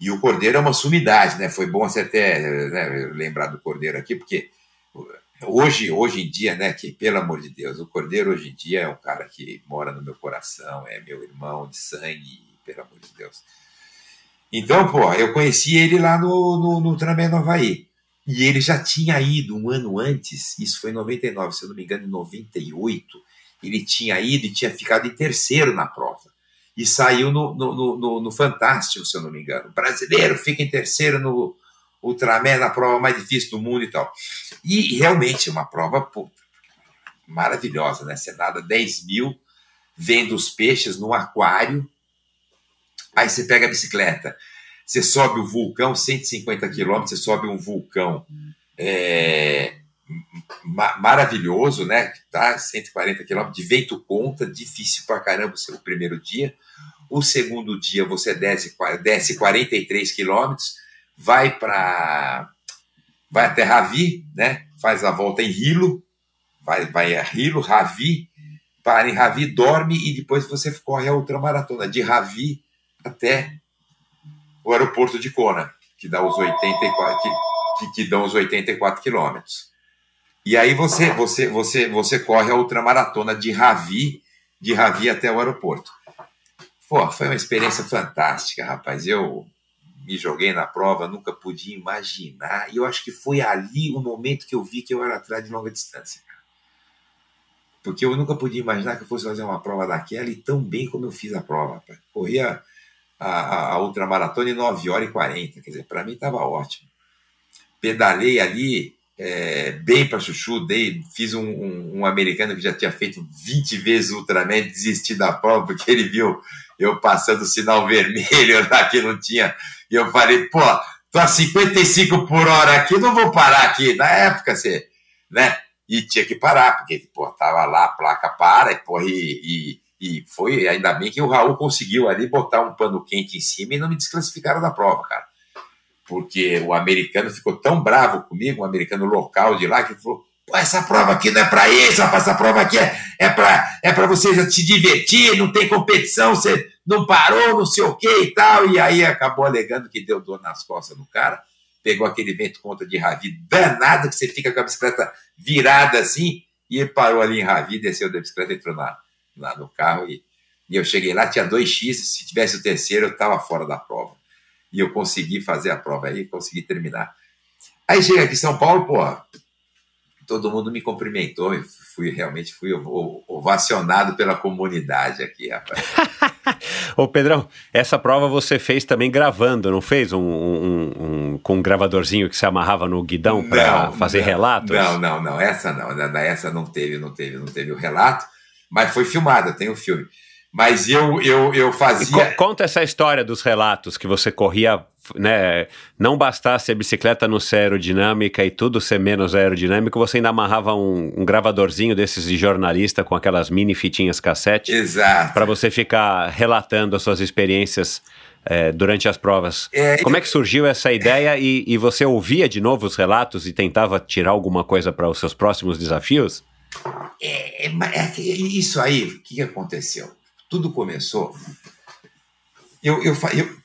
E o Cordeiro é uma sumidade, né? Foi bom você até né, lembrar do Cordeiro aqui, porque hoje, hoje em dia, né, que pelo amor de Deus, o Cordeiro hoje em dia é um cara que mora no meu coração, é meu irmão de sangue, pelo amor de Deus. Então, pô, eu conheci ele lá no, no, no Tramé no Havaí. E ele já tinha ido um ano antes, isso foi em 99, se eu não me engano, em 98. Ele tinha ido e tinha ficado em terceiro na prova e saiu no, no, no, no, Fantástico, se eu não me engano. O brasileiro fica em terceiro no Ultraman, na prova mais difícil do mundo e tal. E realmente é uma prova puta, maravilhosa, né? Você nada 10 mil, vendo os peixes no aquário, aí você pega a bicicleta. você sobe o vulcão, 150 quilômetros, você sobe um vulcão é, ma maravilhoso, né? Tá? 140 quilômetros de vento conta, difícil pra caramba o primeiro dia. O segundo dia você desce, desce 43 quilômetros, vai para vai até Ravi, né? Faz a volta em Hilo, vai, vai a Hilo, Ravi, para em Ravi, dorme e depois você corre a ultramaratona de Ravi até o aeroporto de Kona, que dá os 84 que, que, dão os 84 quilômetros. E aí você você você você corre a ultramaratona de Ravi, de Ravi até o aeroporto. Pô, foi uma experiência fantástica, rapaz. Eu me joguei na prova, nunca podia imaginar. E eu acho que foi ali o momento que eu vi que eu era atrás de longa distância. Porque eu nunca podia imaginar que eu fosse fazer uma prova daquela e tão bem como eu fiz a prova. Rapaz. Corria a, a, ultramaratona em 9 horas e 40. Quer dizer, para mim estava ótimo. Pedalei ali é, bem para chuchu, dei, fiz um, um, um, americano que já tinha feito 20 vezes Ultraman, desistir da prova porque ele viu eu passando o sinal vermelho lá que não tinha. E eu falei, pô, tô a 55 por hora aqui, não vou parar aqui. Na época, você, né? E tinha que parar, porque, pô, tava lá, a placa para, e, pô, e, e, e foi, ainda bem que o Raul conseguiu ali botar um pano quente em cima e não me desclassificaram da prova, cara. Porque o americano ficou tão bravo comigo, um americano local de lá, que falou: Pô, essa prova aqui não é para isso, rapaz, essa prova aqui é, é para é pra você se divertir, não tem competição, você não parou, não sei o que e tal. E aí acabou alegando que deu dor nas costas do cara pegou aquele vento contra de Ravi danado, que você fica com a bicicleta virada assim, e parou ali em Ravi, desceu da bicicleta, entrou na, lá no carro, e, e eu cheguei lá, tinha dois X, se tivesse o terceiro, eu estava fora da prova. E eu consegui fazer a prova aí, consegui terminar. Aí chega aqui em São Paulo, porra, todo mundo me cumprimentou, e fui realmente fui ovacionado pela comunidade aqui, rapaz. Ô Pedrão, essa prova você fez também gravando, não fez? Um, um, um com um gravadorzinho que se amarrava no guidão para fazer não, relatos? Não, não, não, essa não, essa não teve, não teve, não teve o relato, mas foi filmada, tem o filme. Mas eu, eu, eu fazia. Co conta essa história dos relatos que você corria, né? Não bastasse a bicicleta não ser aerodinâmica e tudo ser menos aerodinâmico, você ainda amarrava um, um gravadorzinho desses de jornalista com aquelas mini fitinhas cassete. Exato. Para você ficar relatando as suas experiências é, durante as provas. É, Como é que surgiu essa ideia e, e você ouvia de novo os relatos e tentava tirar alguma coisa para os seus próximos desafios? É, é, é isso aí, o que aconteceu? tudo começou. Eu, eu, eu,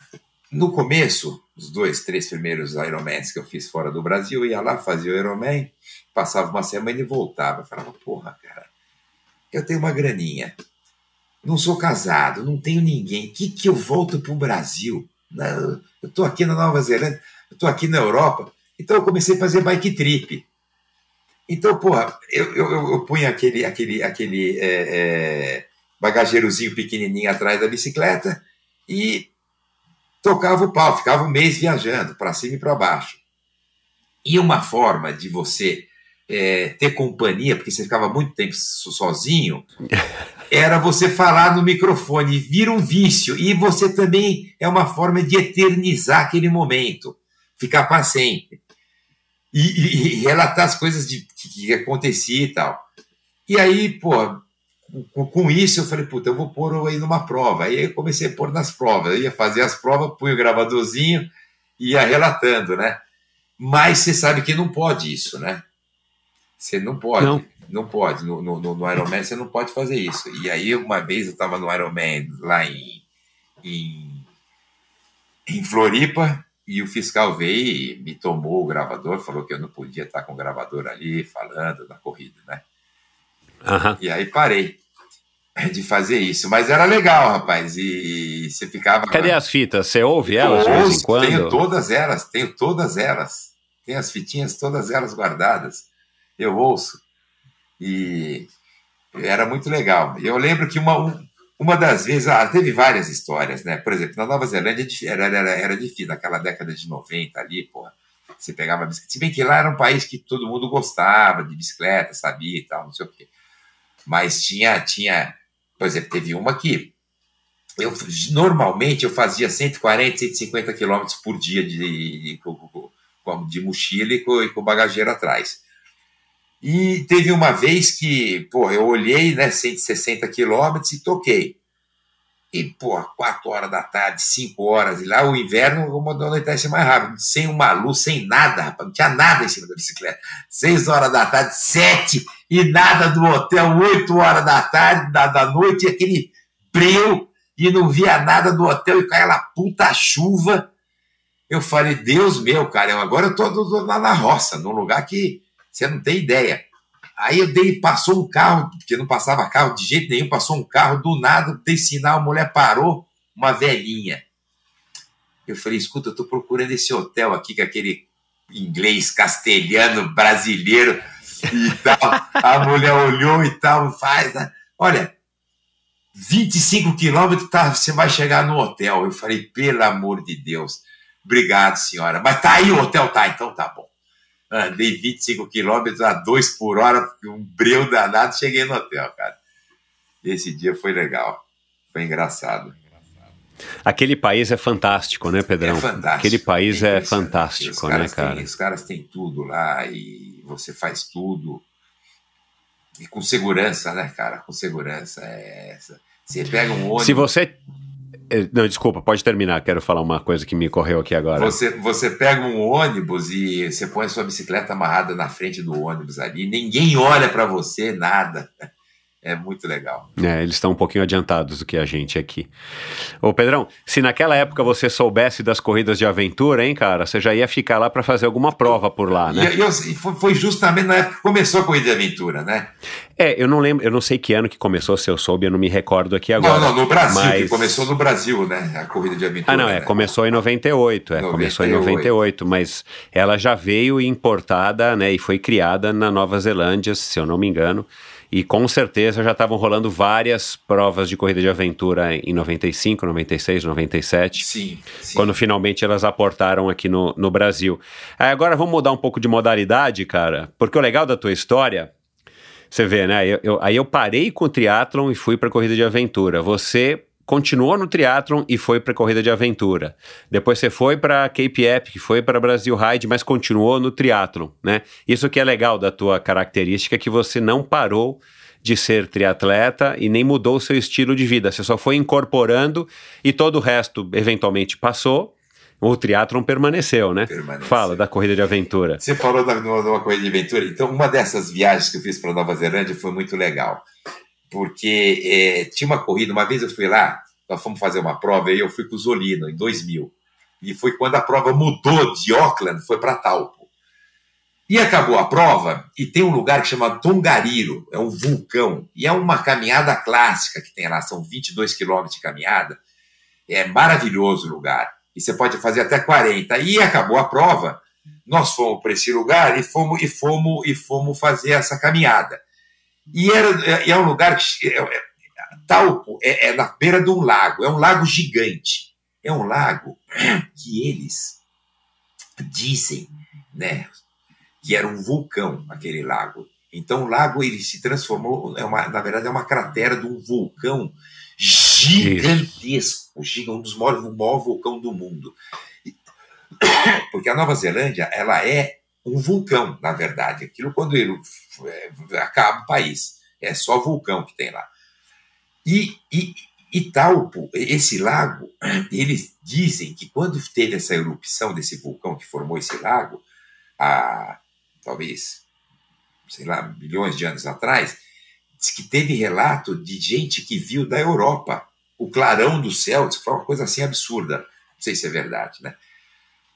no começo, os dois, três primeiros Ironmans que eu fiz fora do Brasil, eu ia lá, fazia o Ironman, passava uma semana e voltava. Eu falava, porra, cara, eu tenho uma graninha, não sou casado, não tenho ninguém, que, que eu volto para o Brasil? Eu estou aqui na Nova Zelândia, eu estou aqui na Europa, então eu comecei a fazer bike trip. Então, porra, eu, eu, eu punha aquele, aquele, aquele é, é, bagageirozinho pequenininho atrás da bicicleta e tocava o pau, ficava um mês viajando para cima e para baixo. E uma forma de você é, ter companhia, porque você ficava muito tempo sozinho, era você falar no microfone, vira um vício. E você também é uma forma de eternizar aquele momento, ficar para sempre. E, e, e, relatar as coisas de, que, que acontecia e tal. E aí, pô, com, com, isso eu falei, puta, eu vou pôr aí numa prova. Aí eu comecei a pôr nas provas. Eu ia fazer as provas, punho o gravadorzinho e ia relatando, né? Mas você sabe que não pode isso, né? Você não pode. Não, não pode. No, no, no Ironman você não pode fazer isso. E aí, uma vez eu estava no Ironman lá em, em, em Floripa e o fiscal veio e me tomou o gravador, falou que eu não podia estar com o gravador ali falando na corrida, né? Uhum. E aí parei de fazer isso. Mas era legal, rapaz. E você ficava. Cadê as fitas? Você ouve elas de vez em quando? Tenho todas elas, tenho todas elas. Tenho as fitinhas, todas elas guardadas. Eu ouço. E era muito legal. Eu lembro que uma, uma das vezes, ah, teve várias histórias, né? Por exemplo, na Nova Zelândia era, era, era difícil, naquela década de 90 ali, porra. Você pegava bicicleta. Se bem que lá era um país que todo mundo gostava de bicicleta, sabia e tal, não sei o quê. Mas tinha, tinha, por exemplo, teve uma que eu, normalmente eu fazia 140, 150 quilômetros por dia de, de, de, de mochila e com, e com bagageiro atrás. E teve uma vez que, pô, eu olhei, né, 160 quilômetros e toquei. E, pô, 4 horas da tarde, 5 horas, e lá o inverno o anoitece mais rápido, sem uma luz, sem nada, rapaz, não tinha nada em cima da bicicleta. 6 horas da tarde, 7 e nada do hotel, 8 horas da tarde, da, da noite, e aquele breu, e não via nada do hotel, e com aquela puta chuva. Eu falei, Deus meu, cara, agora eu tô, tô lá na roça, num lugar que você não tem ideia. Aí eu dei, passou um carro, porque não passava carro de jeito nenhum, passou um carro do nada, dei sinal, a mulher parou, uma velhinha. Eu falei, escuta, eu tô procurando esse hotel aqui, com aquele inglês castelhano brasileiro e tal. A mulher olhou e tal, faz. Né? Olha, 25 quilômetros, tá, você vai chegar no hotel. Eu falei, pelo amor de Deus, obrigado, senhora. Mas tá aí o hotel, tá, então tá bom. Andei 25 quilômetros a 2 por hora, um breu danado, cheguei no hotel, cara. Esse dia foi legal, foi engraçado. Aquele país é fantástico, né, Pedrão? É fantástico. Aquele país é, é fantástico, né, cara? Têm, os caras têm tudo lá e você faz tudo. E com segurança, né, cara? Com segurança. É essa. Você pega um ônibus. Se você não, desculpa, pode terminar. Quero falar uma coisa que me correu aqui agora. Você, você pega um ônibus e você põe a sua bicicleta amarrada na frente do ônibus ali, ninguém olha para você, nada. É muito legal. É, eles estão um pouquinho adiantados do que a gente aqui. Ô Pedrão, se naquela época você soubesse das corridas de aventura, hein, cara, você já ia ficar lá para fazer alguma prova por lá, né? E, eu, foi justamente na época que começou a corrida de aventura, né? É, eu não lembro, eu não sei que ano que começou, se eu soube, eu não me recordo aqui agora. Não, não, no Brasil, mas... que começou no Brasil, né, a corrida de aventura. Ah, não, é, né? começou em 98, é, 98. começou em 98, mas ela já veio importada, né, e foi criada na Nova Zelândia, se eu não me engano, e com certeza já estavam rolando várias provas de corrida de aventura em 95, 96, 97. Sim. sim. Quando finalmente elas aportaram aqui no, no Brasil. Aí agora vamos mudar um pouco de modalidade, cara, porque o legal da tua história. Você vê, né? Eu, eu, aí eu parei com o triatlon e fui para corrida de aventura. Você continuou no triatlon e foi para corrida de aventura. Depois você foi para Cape Epic, foi para Brasil Ride, mas continuou no triatlon, né? Isso que é legal da tua característica que você não parou de ser triatleta e nem mudou o seu estilo de vida. Você só foi incorporando e todo o resto eventualmente passou. O triatlon permaneceu, né? Permaneceu. Fala da corrida de aventura. Você falou da, de uma corrida de aventura. Então, uma dessas viagens que eu fiz para Nova Zelândia foi muito legal porque é, tinha uma corrida, uma vez eu fui lá, nós fomos fazer uma prova, e eu fui com o Zolino, em 2000, e foi quando a prova mudou de Auckland, foi para Taupo. E acabou a prova, e tem um lugar que chama Tongariro, é um vulcão, e é uma caminhada clássica que tem lá, são 22 quilômetros de caminhada, é maravilhoso o lugar, e você pode fazer até 40. E acabou a prova, nós fomos para esse lugar e fomos, e fomos, e fomos fazer essa caminhada. E, era, é, é um lugar que. É, é, Talpo é, é na beira de um lago, é um lago gigante. É um lago que eles dizem, né, que era um vulcão aquele lago. Então o lago ele se transformou, é uma, na verdade é uma cratera de um vulcão gigantesco, um dos maiores, o maior vulcão do mundo. Porque a Nova Zelândia ela é um vulcão, na verdade. Aquilo quando ele acaba o país. É só vulcão que tem lá. E, e Italpo, esse lago, eles dizem que quando teve essa erupção desse vulcão que formou esse lago, há talvez, sei lá, milhões de anos atrás, diz que teve relato de gente que viu da Europa o clarão do céu, diz que foi uma coisa assim absurda. Não sei se é verdade, né?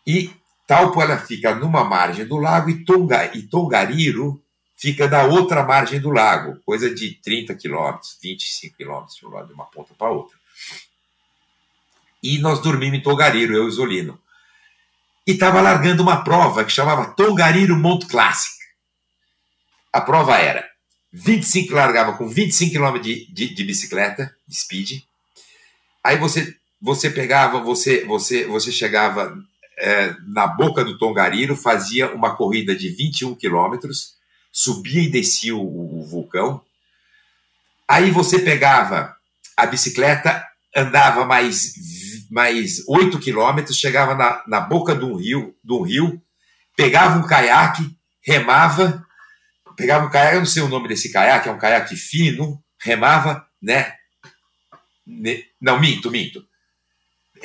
E Talpo ela fica numa margem do lago e, Tonga, e Tongariro fica da outra margem do lago, coisa de 30 quilômetros, 25 quilômetros de uma ponta para outra. E nós dormimos em Tongariro, eu e o Zolino. E estava largando uma prova que chamava Tongariro Mount Classic. A prova era 25, largava com 25 km de, de, de bicicleta, de speed. Aí você, você pegava, você, você, você chegava é, na boca do Tongariro, fazia uma corrida de 21 quilômetros, subia e descia o, o, vulcão. Aí você pegava a bicicleta andava mais mais 8 quilômetros, chegava na, na boca de um rio, de um rio, pegava um caiaque, remava, pegava um caiaque, eu não sei o nome desse caiaque, é um caiaque fino, remava, né? Não, minto, minto.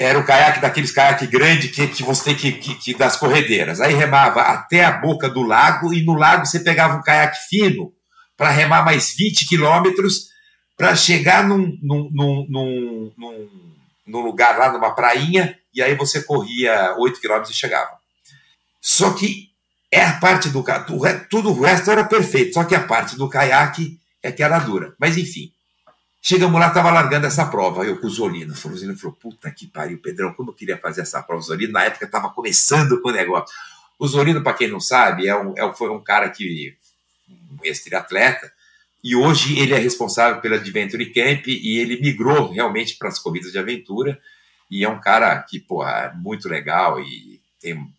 Era o caiaque daqueles caiaque grande que, que você tem que, que, que, das corredeiras. Aí remava até a boca do lago e no lago você pegava um caiaque fino para remar mais 20 quilômetros para chegar num, num, num, num, num, lugar lá, numa prainha, e aí você corria 8 quilômetros e chegava. Só que é a parte do tudo o resto era perfeito, só que a parte do caiaque é que era dura. Mas enfim, chegamos lá, estava largando essa prova, eu com o Zolino. O Zolino falou: Puta que pariu, Pedrão, como eu queria fazer essa prova. O Zolino, na época, estava começando com o negócio. O Zolino, para quem não sabe, é um, é, foi um cara que, um ex-triatleta, e hoje ele é responsável pela Adventure Camp e ele migrou realmente para as corridas de aventura. E é um cara que, pô, é muito legal e tem,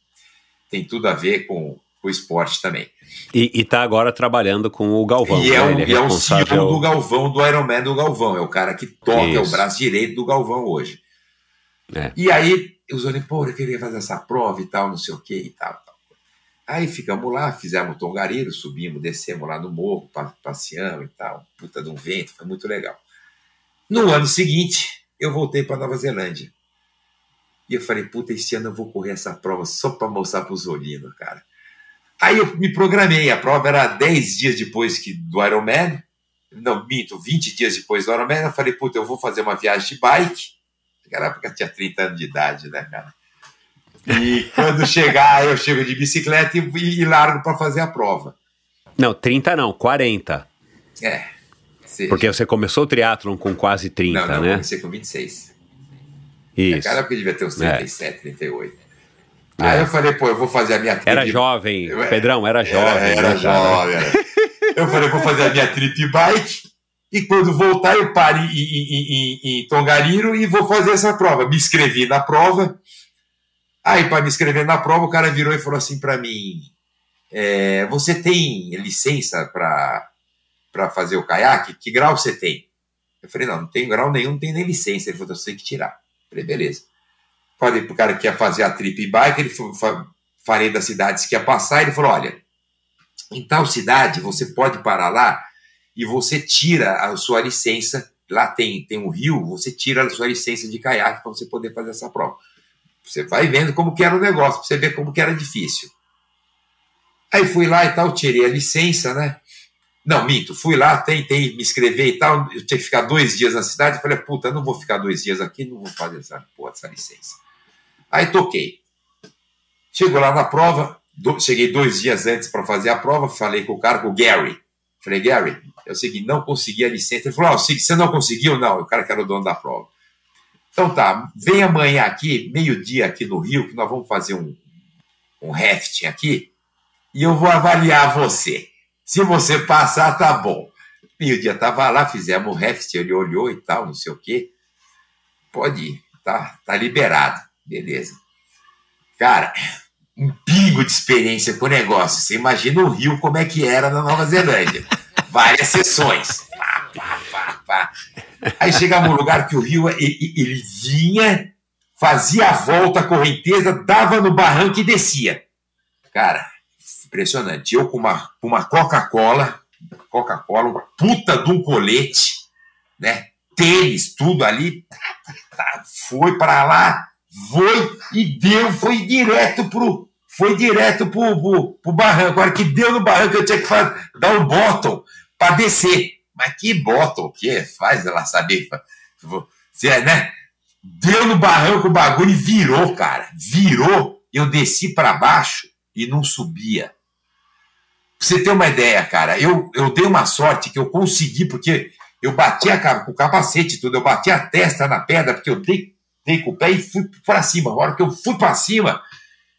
tem tudo a ver com, com o esporte também. E, está agora trabalhando com o Galvão. E é, um, né? é, é o CEO do Galvão, do Ironman do Galvão. É o cara que toca, Isso. é o braço direito do Galvão hoje. É. E aí, os olhos, pô, eu queria fazer essa prova e tal, não sei o que e tal. tal. Aí ficamos lá, fizemos o tongareiro, subimos, descemos lá no morro, passeamos e tal. Puta de um vento, foi muito legal. No ano seguinte, eu voltei para Nova Zelândia. E eu falei, puta, esse ano eu vou correr essa prova só para mostrar para os Zolino, cara. Aí eu me programei, a prova era 10 dias depois que do Ironman, não, minto, 20 dias depois do Ironman, eu falei, puta, eu vou fazer uma viagem de bike, naquela época tinha 30 anos de idade, né, cara? E quando chegar, eu chego de bicicleta e, e largo para fazer a prova. Não, 30 não, 40. É. Seja. Porque você começou o triatlon com quase 30, não, não, né? Eu comecei com 26. Isso. Naquela época devia ter uns 37, é. 38. Aí é. eu falei, pô, eu vou fazer a minha trip. Era jovem, eu, Pedrão, era jovem. Era, era né, jovem. Era. eu falei, vou fazer a minha trip bike e quando voltar eu paro em, em, em, em Tongariro e vou fazer essa prova. Me inscrevi na prova. Aí, para me inscrever na prova, o cara virou e falou assim para mim: é, Você tem licença para fazer o caiaque? Que grau você tem? Eu falei: Não, não tenho grau nenhum, não tenho nem licença. Ele falou: Você tem que tirar. Eu falei: Beleza. Falei pro cara que ia fazer a trip bike, ele falei das cidades que ia passar, ele falou: olha, em tal cidade você pode parar lá e você tira a sua licença. Lá tem, tem um rio, você tira a sua licença de caiaque para você poder fazer essa prova. Você vai vendo como que era o negócio, para você ver como que era difícil. Aí fui lá e tal, tirei a licença, né? Não, minto, fui lá, tentei me inscrever e tal, eu tinha que ficar dois dias na cidade, falei, puta, não vou ficar dois dias aqui, não vou fazer essa, porra, essa licença. Aí toquei. Chegou lá na prova, do, cheguei dois dias antes para fazer a prova, falei com o cara, com o Gary. Falei, Gary, é o seguinte, não consegui a licença. Ele falou, oh, você não conseguiu? Não, o cara que era o dono da prova. Então tá, vem amanhã aqui, meio-dia aqui no Rio, que nós vamos fazer um, um rafting aqui, e eu vou avaliar você. Se você passar, tá bom. Meio-dia tava lá, fizemos o rafting, ele olhou e tal, não sei o quê. Pode ir, tá, tá liberado. Beleza. Cara, um pingo de experiência com o negócio. Você imagina o Rio como é que era na Nova Zelândia. Várias sessões. Pá, pá, pá, pá. Aí chegava um lugar que o Rio ele, ele vinha, fazia a volta, a correnteza, dava no barranco e descia. Cara, impressionante. Eu com uma, com uma Coca-Cola, Coca-Cola, uma puta de um colete, né? Tênis, tudo ali. Tá, foi para lá, foi e deu, foi direto pro, foi direto pro, pro, pro barranco. Agora que deu no barranco, eu tinha que fazer, dar um bottom para descer. Mas que bottom, que? Faz ela saber. Você, é, né? Deu no barranco o bagulho e virou, cara. Virou. Eu desci para baixo e não subia. Pra você ter uma ideia, cara, eu, eu dei uma sorte que eu consegui, porque eu bati a, com o capacete e tudo, eu bati a testa na pedra, porque eu dei dei com o pé e fui para cima. A hora que eu fui para cima,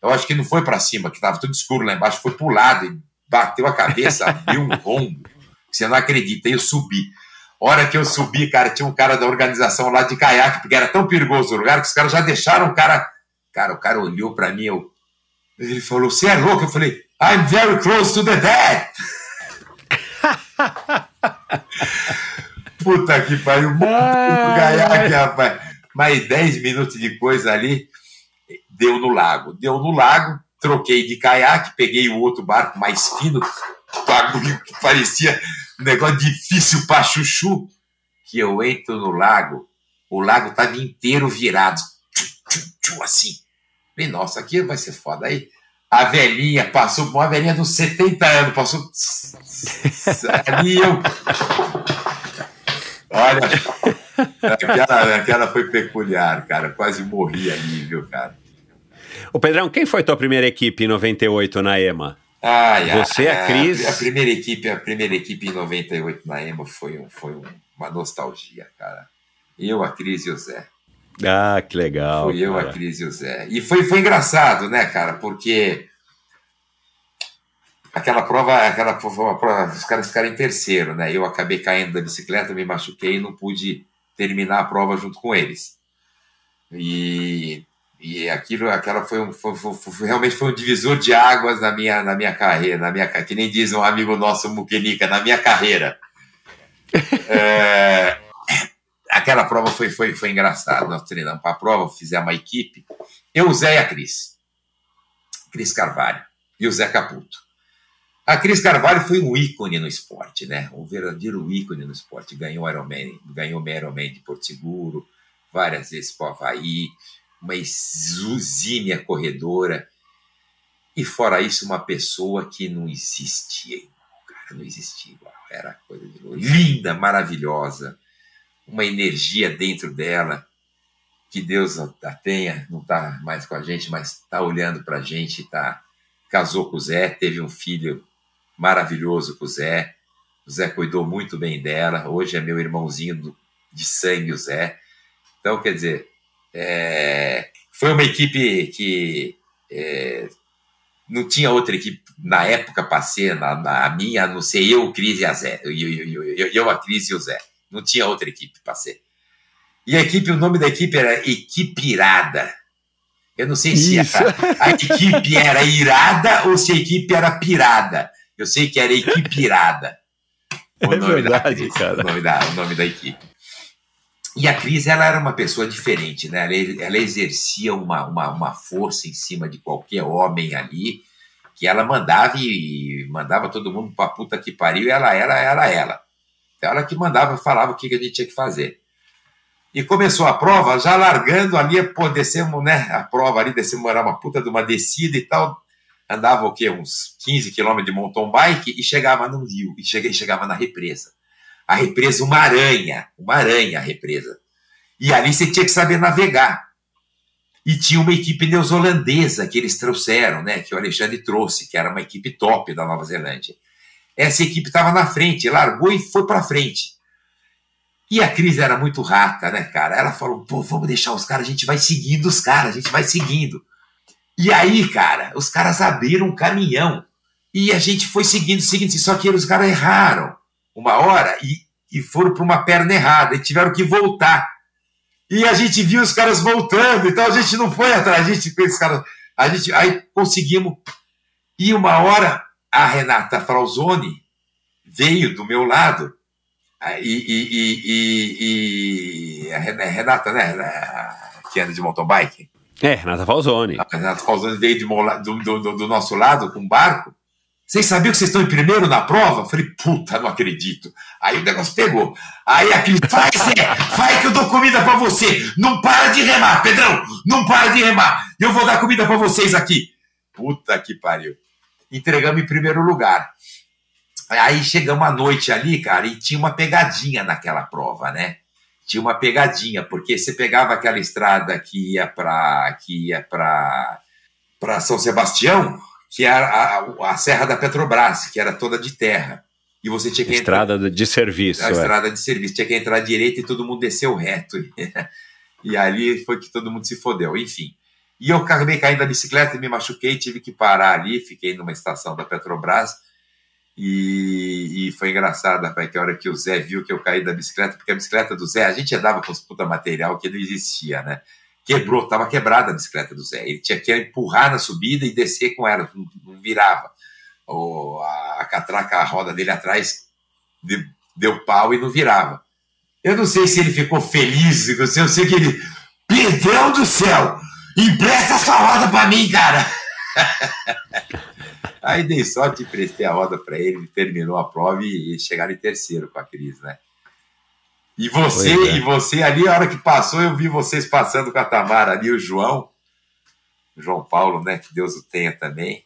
eu acho que não foi para cima, que estava tudo escuro lá embaixo, foi para o lado e bateu a cabeça, abriu um rombo. Você não acredita, eu subi. A hora que eu subi, cara, tinha um cara da organização lá de caiaque, porque era tão perigoso o lugar que os caras já deixaram o cara. Cara, o cara olhou para mim, eu... ele falou: Você é louco? Eu falei: I'm very close to the dead. puta que pariu. Ai, Caiaque, rapaz. Mais 10 minutos de coisa ali, deu no lago. Deu no lago, troquei de caiaque, peguei o outro barco mais fino, bagulho que parecia um negócio difícil pra chuchu, que eu entro no lago, o lago tava inteiro virado, tchu, tchu, tchu, assim. Falei, nossa, aqui vai ser foda. Aí a velhinha passou, uma velhinha dos 70 anos, passou ali eu... Olha, aquela, aquela foi peculiar, cara, quase morri ali, viu, cara. Ô Pedrão, quem foi tua primeira equipe em 98 na EMA? Ai, Você, a Cris? A, primeira equipe, a primeira equipe em 98 na EMA foi, um, foi um, uma nostalgia, cara. Eu, a Cris e o Zé. Ah, que legal. Fui eu, cara. a Cris e o Zé. E foi, foi engraçado, né, cara? Porque aquela prova, aquela foi uma prova, os caras ficaram em terceiro, né? Eu acabei caindo da bicicleta, me machuquei e não pude terminar a prova junto com eles. E, e aquilo, aquela foi, um, foi, foi- foi- realmente foi um divisor de águas na minha, na minha carreira, na minha, que nem diz um amigo nosso, Muquenica, na minha carreira. É, aquela prova foi, foi, foi engraçada. Nós treinamos para a prova, fizemos uma equipe. Eu, o Zé e a Cris. Cris Carvalho e o Zé Caputo. A Cris Carvalho foi um ícone no esporte, né? Um verdadeiro ícone no esporte. Ganhou Ironman, ganhou Ironman de Porto Seguro, várias vezes para o Havaí, uma exímia corredora. E fora isso, uma pessoa que não existia cara, não existia igual. Era coisa de louco. linda, maravilhosa, uma energia dentro dela que Deus a tenha, não está mais com a gente, mas está olhando para a gente, tá, casou com o Zé, teve um filho maravilhoso com o Zé, o Zé cuidou muito bem dela, hoje é meu irmãozinho de sangue, o Zé. Então, quer dizer, é, foi uma equipe que é, não tinha outra equipe na época para ser, na, na a minha, a não ser eu, o Cris e a Zé, eu, eu, eu, eu, a Cris e o Zé. Não tinha outra equipe para ser. E a equipe, o nome da equipe era Equipirada. Eu não sei se a, a equipe era irada ou se a equipe era pirada. Eu sei que era Equipirada. O É nome da verdade, Cris, cara. O nome, da, o nome da equipe. E a Cris, ela era uma pessoa diferente, né? Ela, ela exercia uma, uma, uma força em cima de qualquer homem ali, que ela mandava e mandava todo mundo pra puta que pariu, e ela era, era ela. Ela que mandava, falava o que, que a gente tinha que fazer. E começou a prova, já largando ali, pô, descemos, né? A prova ali, descemos, era uma puta de uma descida e tal. Andava o quê? Uns 15 quilômetros de mountain bike e chegava no rio, e cheguei, chegava na represa. A represa, uma aranha, uma aranha a represa. E ali você tinha que saber navegar. E tinha uma equipe neozelandesa que eles trouxeram, né? Que o Alexandre trouxe, que era uma equipe top da Nova Zelândia. Essa equipe estava na frente, largou e foi para frente. E a Cris era muito rata, né, cara? Ela falou: pô, vamos deixar os caras, a gente vai seguindo os caras, a gente vai seguindo. E aí, cara, os caras abriram um caminhão e a gente foi seguindo, seguindo, só que os caras erraram uma hora e, e foram para uma perna errada e tiveram que voltar. E a gente viu os caras voltando, então a gente não foi atrás, a gente esses caras, a gente aí conseguimos. E uma hora a Renata Frauzoni veio do meu lado e, e, e, e a Renata, né, que anda de mountain bike. É, Renata Falzoni. A Renata Falzoni veio de, do, do, do, nosso lado com um barco. Vocês sabiam que vocês estão em primeiro na prova? Falei, puta, não acredito. Aí o negócio pegou. Aí aquele, vai Zé, vai que eu dou comida pra você. Não para de remar, Pedrão, não para de remar. Eu vou dar comida pra vocês aqui. Puta que pariu. Entregamos em primeiro lugar. Aí chegamos à noite ali, cara, e tinha uma pegadinha naquela prova, né? Tinha uma pegadinha, porque você pegava aquela estrada que ia para que ia para para São Sebastião, que era a, a, Serra da Petrobras, que era toda de terra. E você tinha que estrada entrar, de serviço. A é. estrada de serviço, tinha que entrar à direita e todo mundo desceu reto. e ali foi que todo mundo se fodeu, enfim. E eu acabei caindo da bicicleta e me machuquei, tive que parar ali, fiquei numa estação da Petrobras. E, e, foi engraçado, rapaz, que a hora que o Zé viu que eu caí da bicicleta, porque a bicicleta do Zé, a gente andava com os puta material que não existia, né? Quebrou, estava quebrada a bicicleta do Zé. Ele tinha que empurrar na subida e descer com ela, não, não virava. O, a, a, catraca, a roda dele atrás deu, deu pau e não virava. Eu não sei se ele ficou feliz, eu sei, eu sei que ele. Pedrão do céu! Empresta sua roda pra mim, cara! Aí dei sorte, emprestei a roda para ele, ele terminou a prova e, e chegaram em terceiro com a Cris, né? E você, é. e você ali, a hora que passou, eu vi vocês passando com a Tamara ali, o João, o João Paulo, né? Que Deus o tenha também.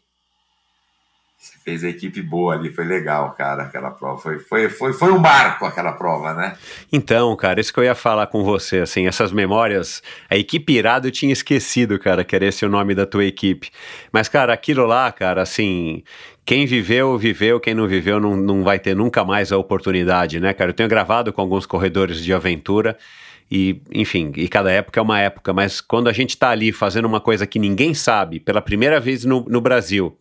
Você fez a equipe boa ali, foi legal, cara, aquela prova. Foi, foi, foi, foi um marco aquela prova, né? Então, cara, isso que eu ia falar com você, assim, essas memórias, a equipe irada eu tinha esquecido, cara, que era esse o nome da tua equipe. Mas, cara, aquilo lá, cara, assim, quem viveu, viveu, quem não viveu não, não vai ter nunca mais a oportunidade, né, cara? Eu tenho gravado com alguns corredores de aventura e, enfim, e cada época é uma época, mas quando a gente tá ali fazendo uma coisa que ninguém sabe, pela primeira vez no, no Brasil,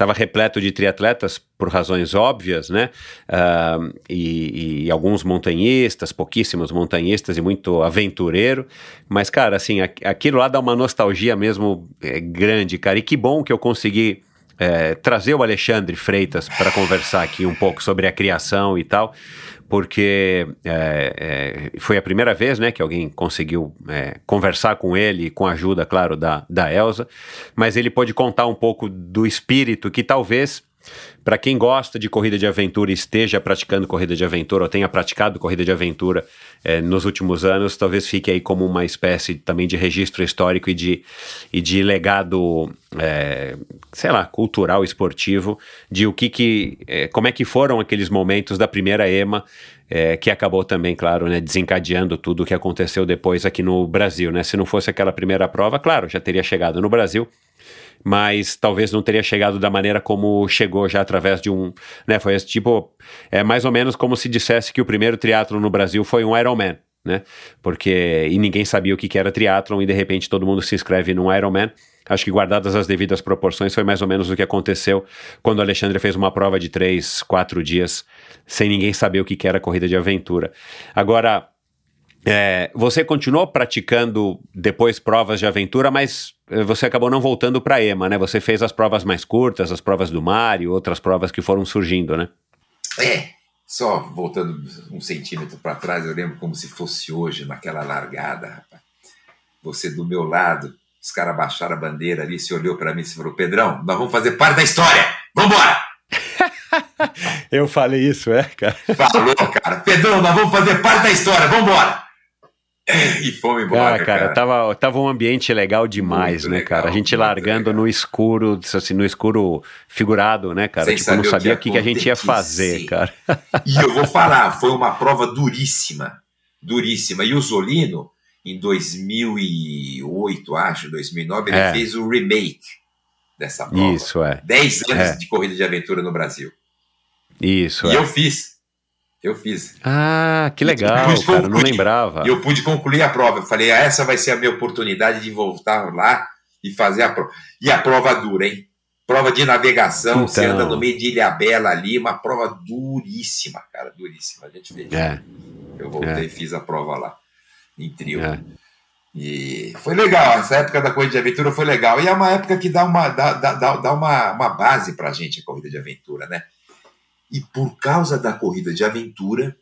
estava repleto de triatletas por razões óbvias, né? Uh, e, e, alguns montanhistas, pouquíssimos montanhistas e muito aventureiro. Mas, cara, assim, aquilo lá dá uma nostalgia mesmo é, grande, cara. E que bom que eu consegui é, trazer o Alexandre Freitas para conversar aqui um pouco sobre a criação e tal porque é, é, foi a primeira vez né, que alguém conseguiu é, conversar com ele, com a ajuda, claro, da, da Elsa, mas ele pôde contar um pouco do espírito que talvez para quem gosta de corrida de aventura e esteja praticando corrida de aventura ou tenha praticado corrida de aventura é, nos últimos anos, talvez fique aí como uma espécie também de registro histórico e de, e de legado, é, sei lá, cultural, esportivo, de o que que, é, como é que foram aqueles momentos da primeira EMA, que acabou também, claro, né, desencadeando tudo o que aconteceu depois aqui no Brasil, né? Se não fosse aquela primeira prova, claro, já teria chegado no Brasil, mas talvez não teria chegado da maneira como chegou já através de um, né, foi tipo, é mais ou menos como se dissesse que o primeiro triatlo no Brasil foi um Ironman, né? Porque e ninguém sabia o que, que era triatlon e de repente todo mundo se inscreve num Ironman. Acho que guardadas as devidas proporções foi mais ou menos o que aconteceu quando o Alexandre fez uma prova de três, quatro dias sem ninguém saber o que, que era corrida de aventura. Agora, é, você continuou praticando depois provas de aventura, mas você acabou não voltando para EMA, né? Você fez as provas mais curtas, as provas do mar e outras provas que foram surgindo, né? É, só voltando um centímetro para trás, eu lembro como se fosse hoje, naquela largada, rapaz. Você do meu lado, os caras baixaram a bandeira ali, se olhou para mim e falou: Pedrão, nós vamos fazer parte da história, vambora! eu falei isso, é, cara? Falou, cara. Pedrão, nós vamos fazer parte da história, vambora! e fomos embora. Ah, cara, cara, Tava, tava um ambiente legal demais, muito né, legal, cara? A gente largando legal. no escuro, assim, no escuro figurado, né, cara? Sem tipo, não sabia o que, que, a gente ia fazer, cara. E eu vou falar, foi uma prova duríssima, duríssima. E o Zolino, em 2008, acho, 2009, ele é. fez o remake dessa prova. Isso, é. 10 anos é. de corrida de aventura no Brasil. Isso, e é. eu fiz. Eu fiz. Ah, que legal, cara, não lembrava. E eu pude concluir a prova. Eu falei, ah, essa vai ser a minha oportunidade de voltar lá e fazer a prova. E a prova dura, hein? Prova de navegação, então... você anda no meio de Ilha Bela ali, uma prova duríssima, cara, duríssima. A gente fez. É. Eu voltei é. e fiz a prova lá, em trio. É. E foi legal, essa época da corrida de aventura foi legal. E é uma época que dá uma, dá, dá, dá uma, uma base pra gente a corrida de aventura, né? E por causa da corrida de aventura,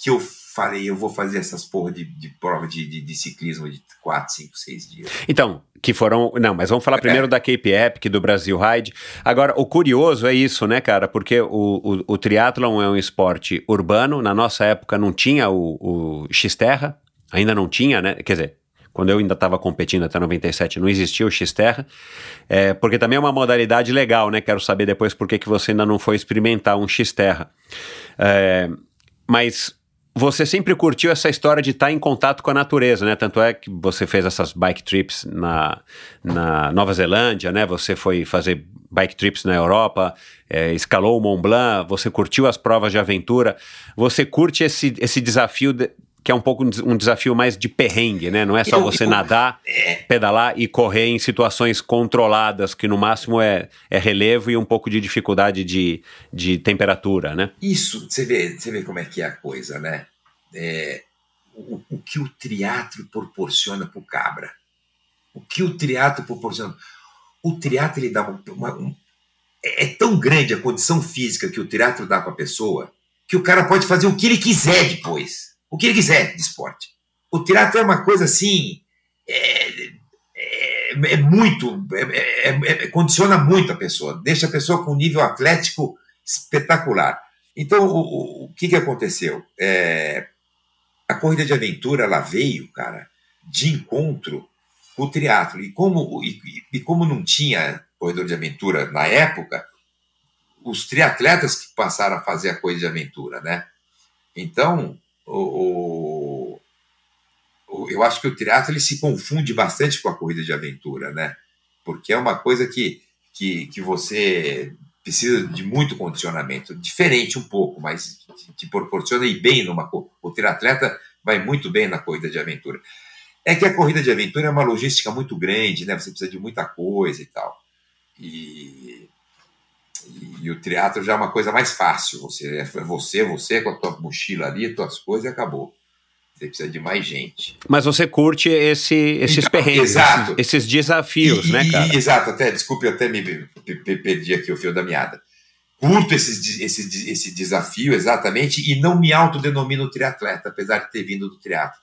que eu falei, eu vou fazer essas porra de, de prova de, de, de, ciclismo de 4, 5, 6 dias. Então, que foram. Não, mas vamos falar primeiro é. da Cape Epic, do Brasil Ride. Agora, o curioso é isso, né, cara? Porque o, o, o triatlon é um esporte urbano. Na nossa época não tinha o, o X-Terra, ainda não tinha, né? Quer dizer, quando eu ainda estava competindo até 97, não existia o X-Terra, é, porque também é uma modalidade legal, né? Quero saber depois por que, que você ainda não foi experimentar um X-Terra. É, mas você sempre curtiu essa história de estar em contato com a natureza, né? Tanto é que você fez essas bike trips na, na Nova Zelândia, né? Você foi fazer bike trips na Europa, é, escalou o Mont Blanc, você curtiu as provas de aventura. Você curte esse, esse desafio de, que é um pouco um desafio mais de perrengue, né? Não é só você nadar, é. pedalar e correr em situações controladas, que no máximo é, é relevo e um pouco de dificuldade de, de temperatura, né? Isso, você vê, você vê como é que é a coisa, né? É, o, o que o triatlo proporciona para o cabra. O que o triatlo proporciona. O triatlo ele dá uma, uma um, é, é tão grande a condição física que o triatlo dá para a pessoa que o cara pode fazer o que ele quiser depois o que ele quiser de esporte. O triatlo é uma coisa assim, é, é, é muito, é, é, é, condiciona muito a pessoa, deixa a pessoa com um nível atlético espetacular. Então, o, o que, que aconteceu? a corrida de aventura, ela veio, cara, de encontro com o triatlo. E como, e, e como não tinha corredor de aventura na época, os triatletas que passaram a fazer a corrida de aventura, né? Então, o, o, eu acho que o triatlo ele se confunde bastante com a corrida de aventura, né? Porque é uma coisa que, que, que você precisa de muito condicionamento, diferente um pouco, mas te, proporciona ir bem numa o triatleta vai muito bem na corrida de aventura. É que a corrida de aventura é uma logística muito grande, né? Você precisa de muita coisa e tal. E, e, e o teatro já é uma coisa mais fácil. Você é você, você com a tua mochila ali, tuas coisas e acabou. Você precisa de mais gente. Mas você curte esse, esses então, perrengues, esses, esses, desafios, e, né, cara? exato, até, desculpe, eu até me, me, perdi aqui o fio da meada. Curto esse, esse, esse desafio exatamente e não me autodenomino triatleta, apesar de ter vindo do triatlo.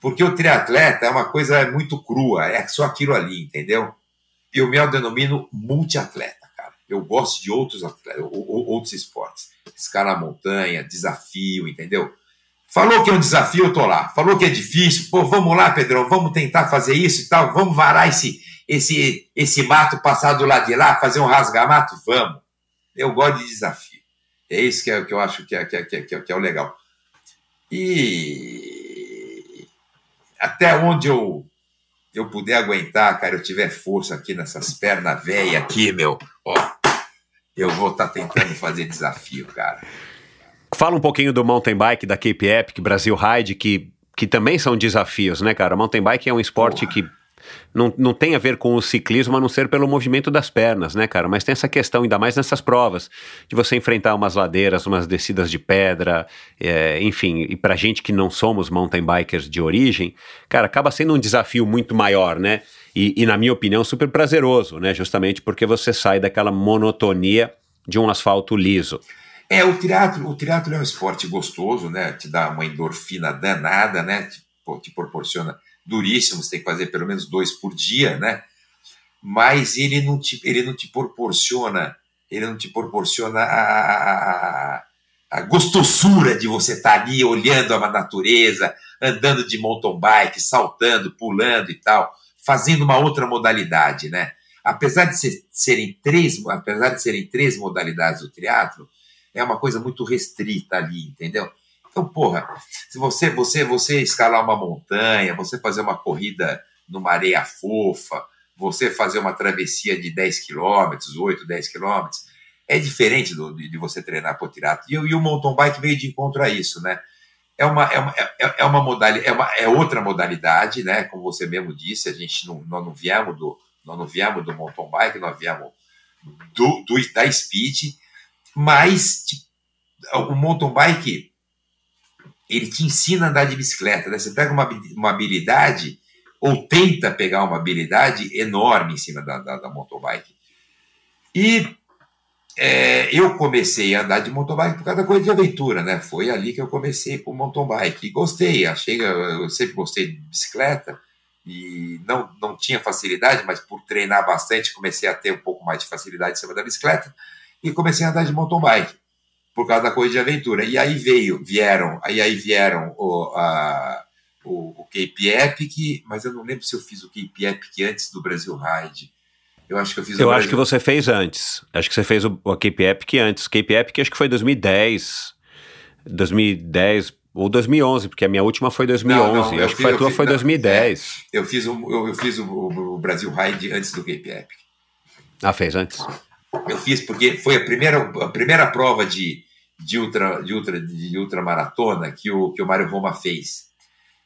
Porque o triatleta é uma coisa muito crua, é só aquilo ali, entendeu? Eu me denomino multiatleta. Eu gosto de outros outros esportes. Escalar montanha, desafio, entendeu? Falou que é um desafio, eu tô lá. Falou que é difícil, pô, vamos lá, Pedrão, vamos tentar fazer isso e tal, vamos varar esse, esse, esse mato, passar do lado de lá, fazer um rasgamato, vamos. Eu gosto de desafio. É isso que, é, que eu acho que é, que, é, que, é, que é o legal. E até onde eu eu puder aguentar, cara, eu tiver força aqui nessas pernas velhas aqui, meu, ó, eu vou estar tá tentando fazer desafio, cara. Fala um pouquinho do mountain bike, da Cape Epic, Brasil Ride, que, que também são desafios, né, cara? O mountain bike é um esporte Porra. que não, não tem a ver com o ciclismo, a não ser pelo movimento das pernas, né, cara? Mas tem essa questão, ainda mais nessas provas, de você enfrentar umas ladeiras, umas descidas de pedra, é, enfim, e pra gente que não somos mountain bikers de origem, cara, acaba sendo um desafio muito maior, né? E, e na minha opinião, super prazeroso, né? Justamente porque você sai daquela monotonia de um asfalto liso. É, o triatlo, o triatlo é um esporte gostoso, né? Te dá uma endorfina danada, né? Te, te proporciona duríssimos, tem que fazer pelo menos dois por dia, né? Mas ele não te, ele não te proporciona, ele não te proporciona a, a, a gostosura de você estar tá ali olhando a natureza, andando de mountain bike, saltando, pulando e tal, fazendo uma outra modalidade, né? Apesar de ser, serem três, apesar de serem três modalidades do triatlo, é uma coisa muito restrita ali, entendeu? Então, porra, se você, você, você escalar uma montanha, você fazer uma corrida numa areia fofa, você fazer uma travessia de 10 quilômetros, 8, 10 quilômetros, é diferente do, de, de, você treinar por tirato. E, e, o mountain bike veio de encontro a isso, né? É uma, é uma, é, é uma modalidade, é, uma, é outra modalidade, né? Como você mesmo disse, a gente não, nós não viemos do, nós não viemos do mountain bike, nós viemos do, do da speed, mas tipo, o mountain bike ele te ensina a andar de bicicleta. Né? Você pega uma, uma habilidade, ou tenta pegar uma habilidade enorme em cima da, da, da motobike. E é, eu comecei a andar de motobike por causa da coisa de aventura, né? Foi ali que eu comecei com mountain bike. E gostei, achei, eu sempre gostei de bicicleta e não, não tinha facilidade, mas por treinar bastante comecei a ter um pouco mais de facilidade em cima da bicicleta e comecei a andar de mountain bike por causa da coisa de aventura. E aí veio, vieram, aí, aí vieram o, a, o, o Cape Epic, mas eu não lembro se eu fiz o Cape Epic antes do Brasil Ride. Eu acho que eu fiz Eu acho que você fez antes. Acho que você fez o, o Cape Epic antes. Cape Epic acho que foi 2010. 2010 ou 2011, porque a minha última foi 2011. Não, não, acho que a tua fiz, foi não, 2010. É, eu fiz, o, eu, eu fiz o, o, Brasil Ride antes do Cape Epic. Ah, fez antes? Eu fiz porque foi a primeira, a primeira prova de, de, ultra, de, ultra, de ultramaratona que o, que o Mário Roma fez.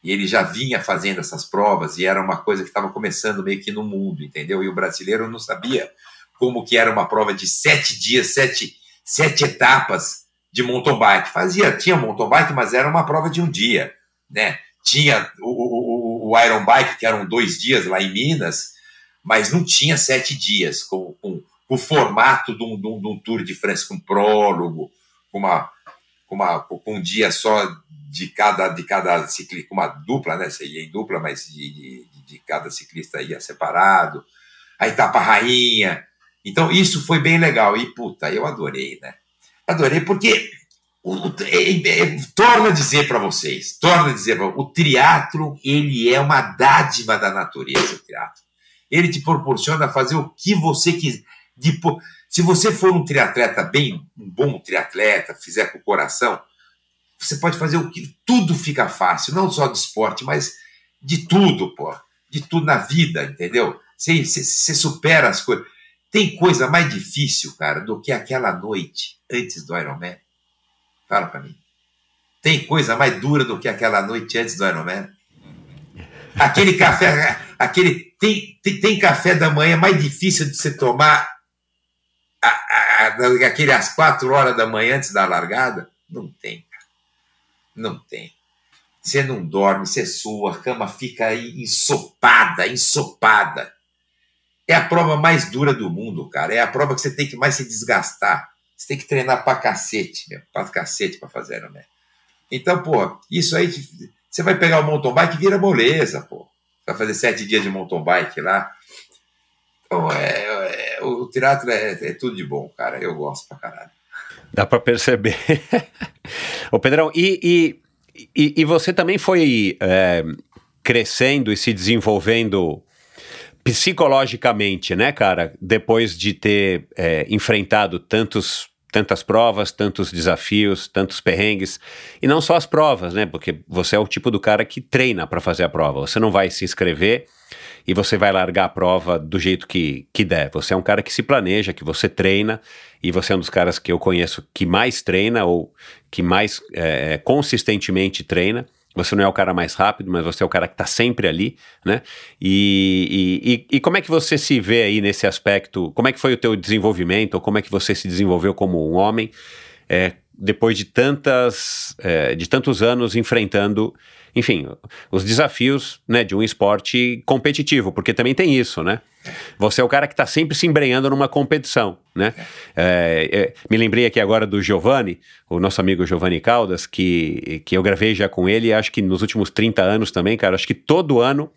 E ele já vinha fazendo essas provas e era uma coisa que estava começando meio que no mundo, entendeu? E o brasileiro não sabia como que era uma prova de sete dias, sete, sete etapas de mountain bike. Fazia, tinha mountain bike, mas era uma prova de um dia, né? Tinha o, o, o Iron Bike, que eram dois dias lá em Minas, mas não tinha sete dias, com, com, com o formato de um, de, um, de um Tour de France, com prólogo, com uma, com, uma, com um dia só de cada, de cada ciclista, uma dupla, né? Você em dupla, mas de, de, de cada ciclista ia separado. A etapa rainha. Então, isso foi bem legal. E, puta, eu adorei, né? Adorei porque é, é, torno a dizer para vocês, torno a dizer, o triatlo ele é uma dádiva da natureza, o triatlo. Ele te proporciona fazer o que você quiser. se você for um triatleta bem, um bom triatleta, fizer com o coração, você pode fazer o que tudo fica fácil, não só de esporte, mas de tudo, pô, de tudo na vida, entendeu? Você, você, você supera as coisas. Tem coisa mais difícil, cara, do que aquela noite antes do Ironman? Fala para mim. Tem coisa mais dura do que aquela noite antes do Ironman? Aquele café, aquele tem, tem, tem café da manhã mais difícil de você tomar a, a, a, aquele às quatro horas da manhã antes da largada? Não tem. Não tem. Você não dorme, você sua, a cama fica aí ensopada, ensopada. É a prova mais dura do mundo, cara. É a prova que você tem que mais se desgastar. Você tem que treinar pra cacete, meu, pra cacete pra fazer Ironman. Então, pô, isso aí, você vai pegar o mountain bike vira moleza, pô. Vai fazer sete dias de mountain bike lá. Então, é, é o triatlo é, é, tudo de bom, cara. Eu gosto pra caralho. Dá pra perceber. Ô, Pedrão, e, e, e, e você também foi é, crescendo e se desenvolvendo psicologicamente, né, cara? Depois de ter é, enfrentado tantos tantas provas, tantos desafios, tantos perrengues. E não só as provas, né? Porque você é o tipo do cara que treina para fazer a prova. Você não vai se inscrever e você vai largar a prova do jeito que, que der. Você é um cara que se planeja, que você treina, e você é um dos caras que eu conheço que mais treina ou que mais é, consistentemente treina. Você não é o cara mais rápido, mas você é o cara que está sempre ali, né? E, e, e, como é que você se vê aí nesse aspecto? Como é que foi o teu desenvolvimento? Ou como é que você se desenvolveu como um homem é, depois de tantas, é, de tantos anos enfrentando enfim, os desafios né, de um esporte competitivo, porque também tem isso, né? Você é o cara que está sempre se embrenhando numa competição, né? É, é, me lembrei aqui agora do Giovanni, o nosso amigo Giovanni Caldas, que, que eu gravei já com ele, acho que nos últimos 30 anos também, cara, acho que todo ano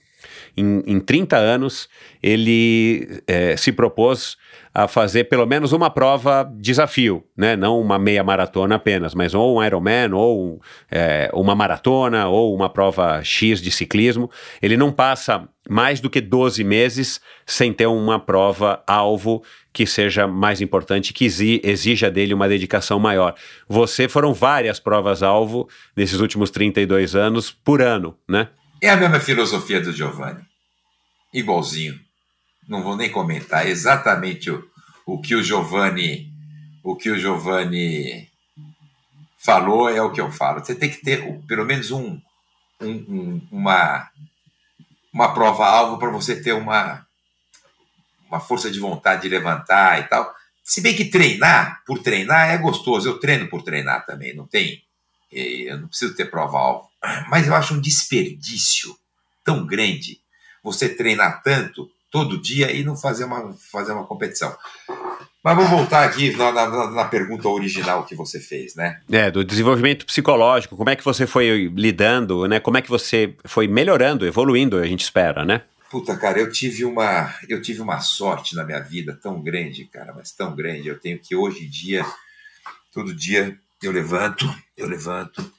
em, em 30 anos, ele é, se propôs a fazer pelo menos uma prova desafio, né? Não uma meia maratona apenas, mas ou um Ironman, ou é, uma maratona, ou uma prova X de ciclismo. Ele não passa mais do que 12 meses sem ter uma prova alvo que seja mais importante, que exija dele uma dedicação maior. Você foram várias provas alvo nesses últimos 32 anos por ano, né? É a mesma filosofia do Giovanni. Igualzinho. Não vou nem comentar exatamente o, o que o Giovanni o que o Giovanni falou é o que eu falo. Você tem que ter pelo menos um, um, um uma uma prova alvo para você ter uma uma força de vontade de levantar e tal. Se bem que treinar por treinar é gostoso. Eu treino por treinar também, não tem. Eu não preciso ter prova alvo. Mas eu acho um desperdício tão grande você treinar tanto todo dia e não fazer uma, fazer uma competição. Mas vamos voltar aqui na, na, na, pergunta original que você fez, né? É, do desenvolvimento psicológico, como é que você foi lidando, né? Como é que você foi melhorando, evoluindo, a gente espera, né? Puta, cara, eu tive uma, eu tive uma sorte na minha vida tão grande, cara, mas tão grande. Eu tenho que hoje em dia, todo dia eu levanto, eu levanto,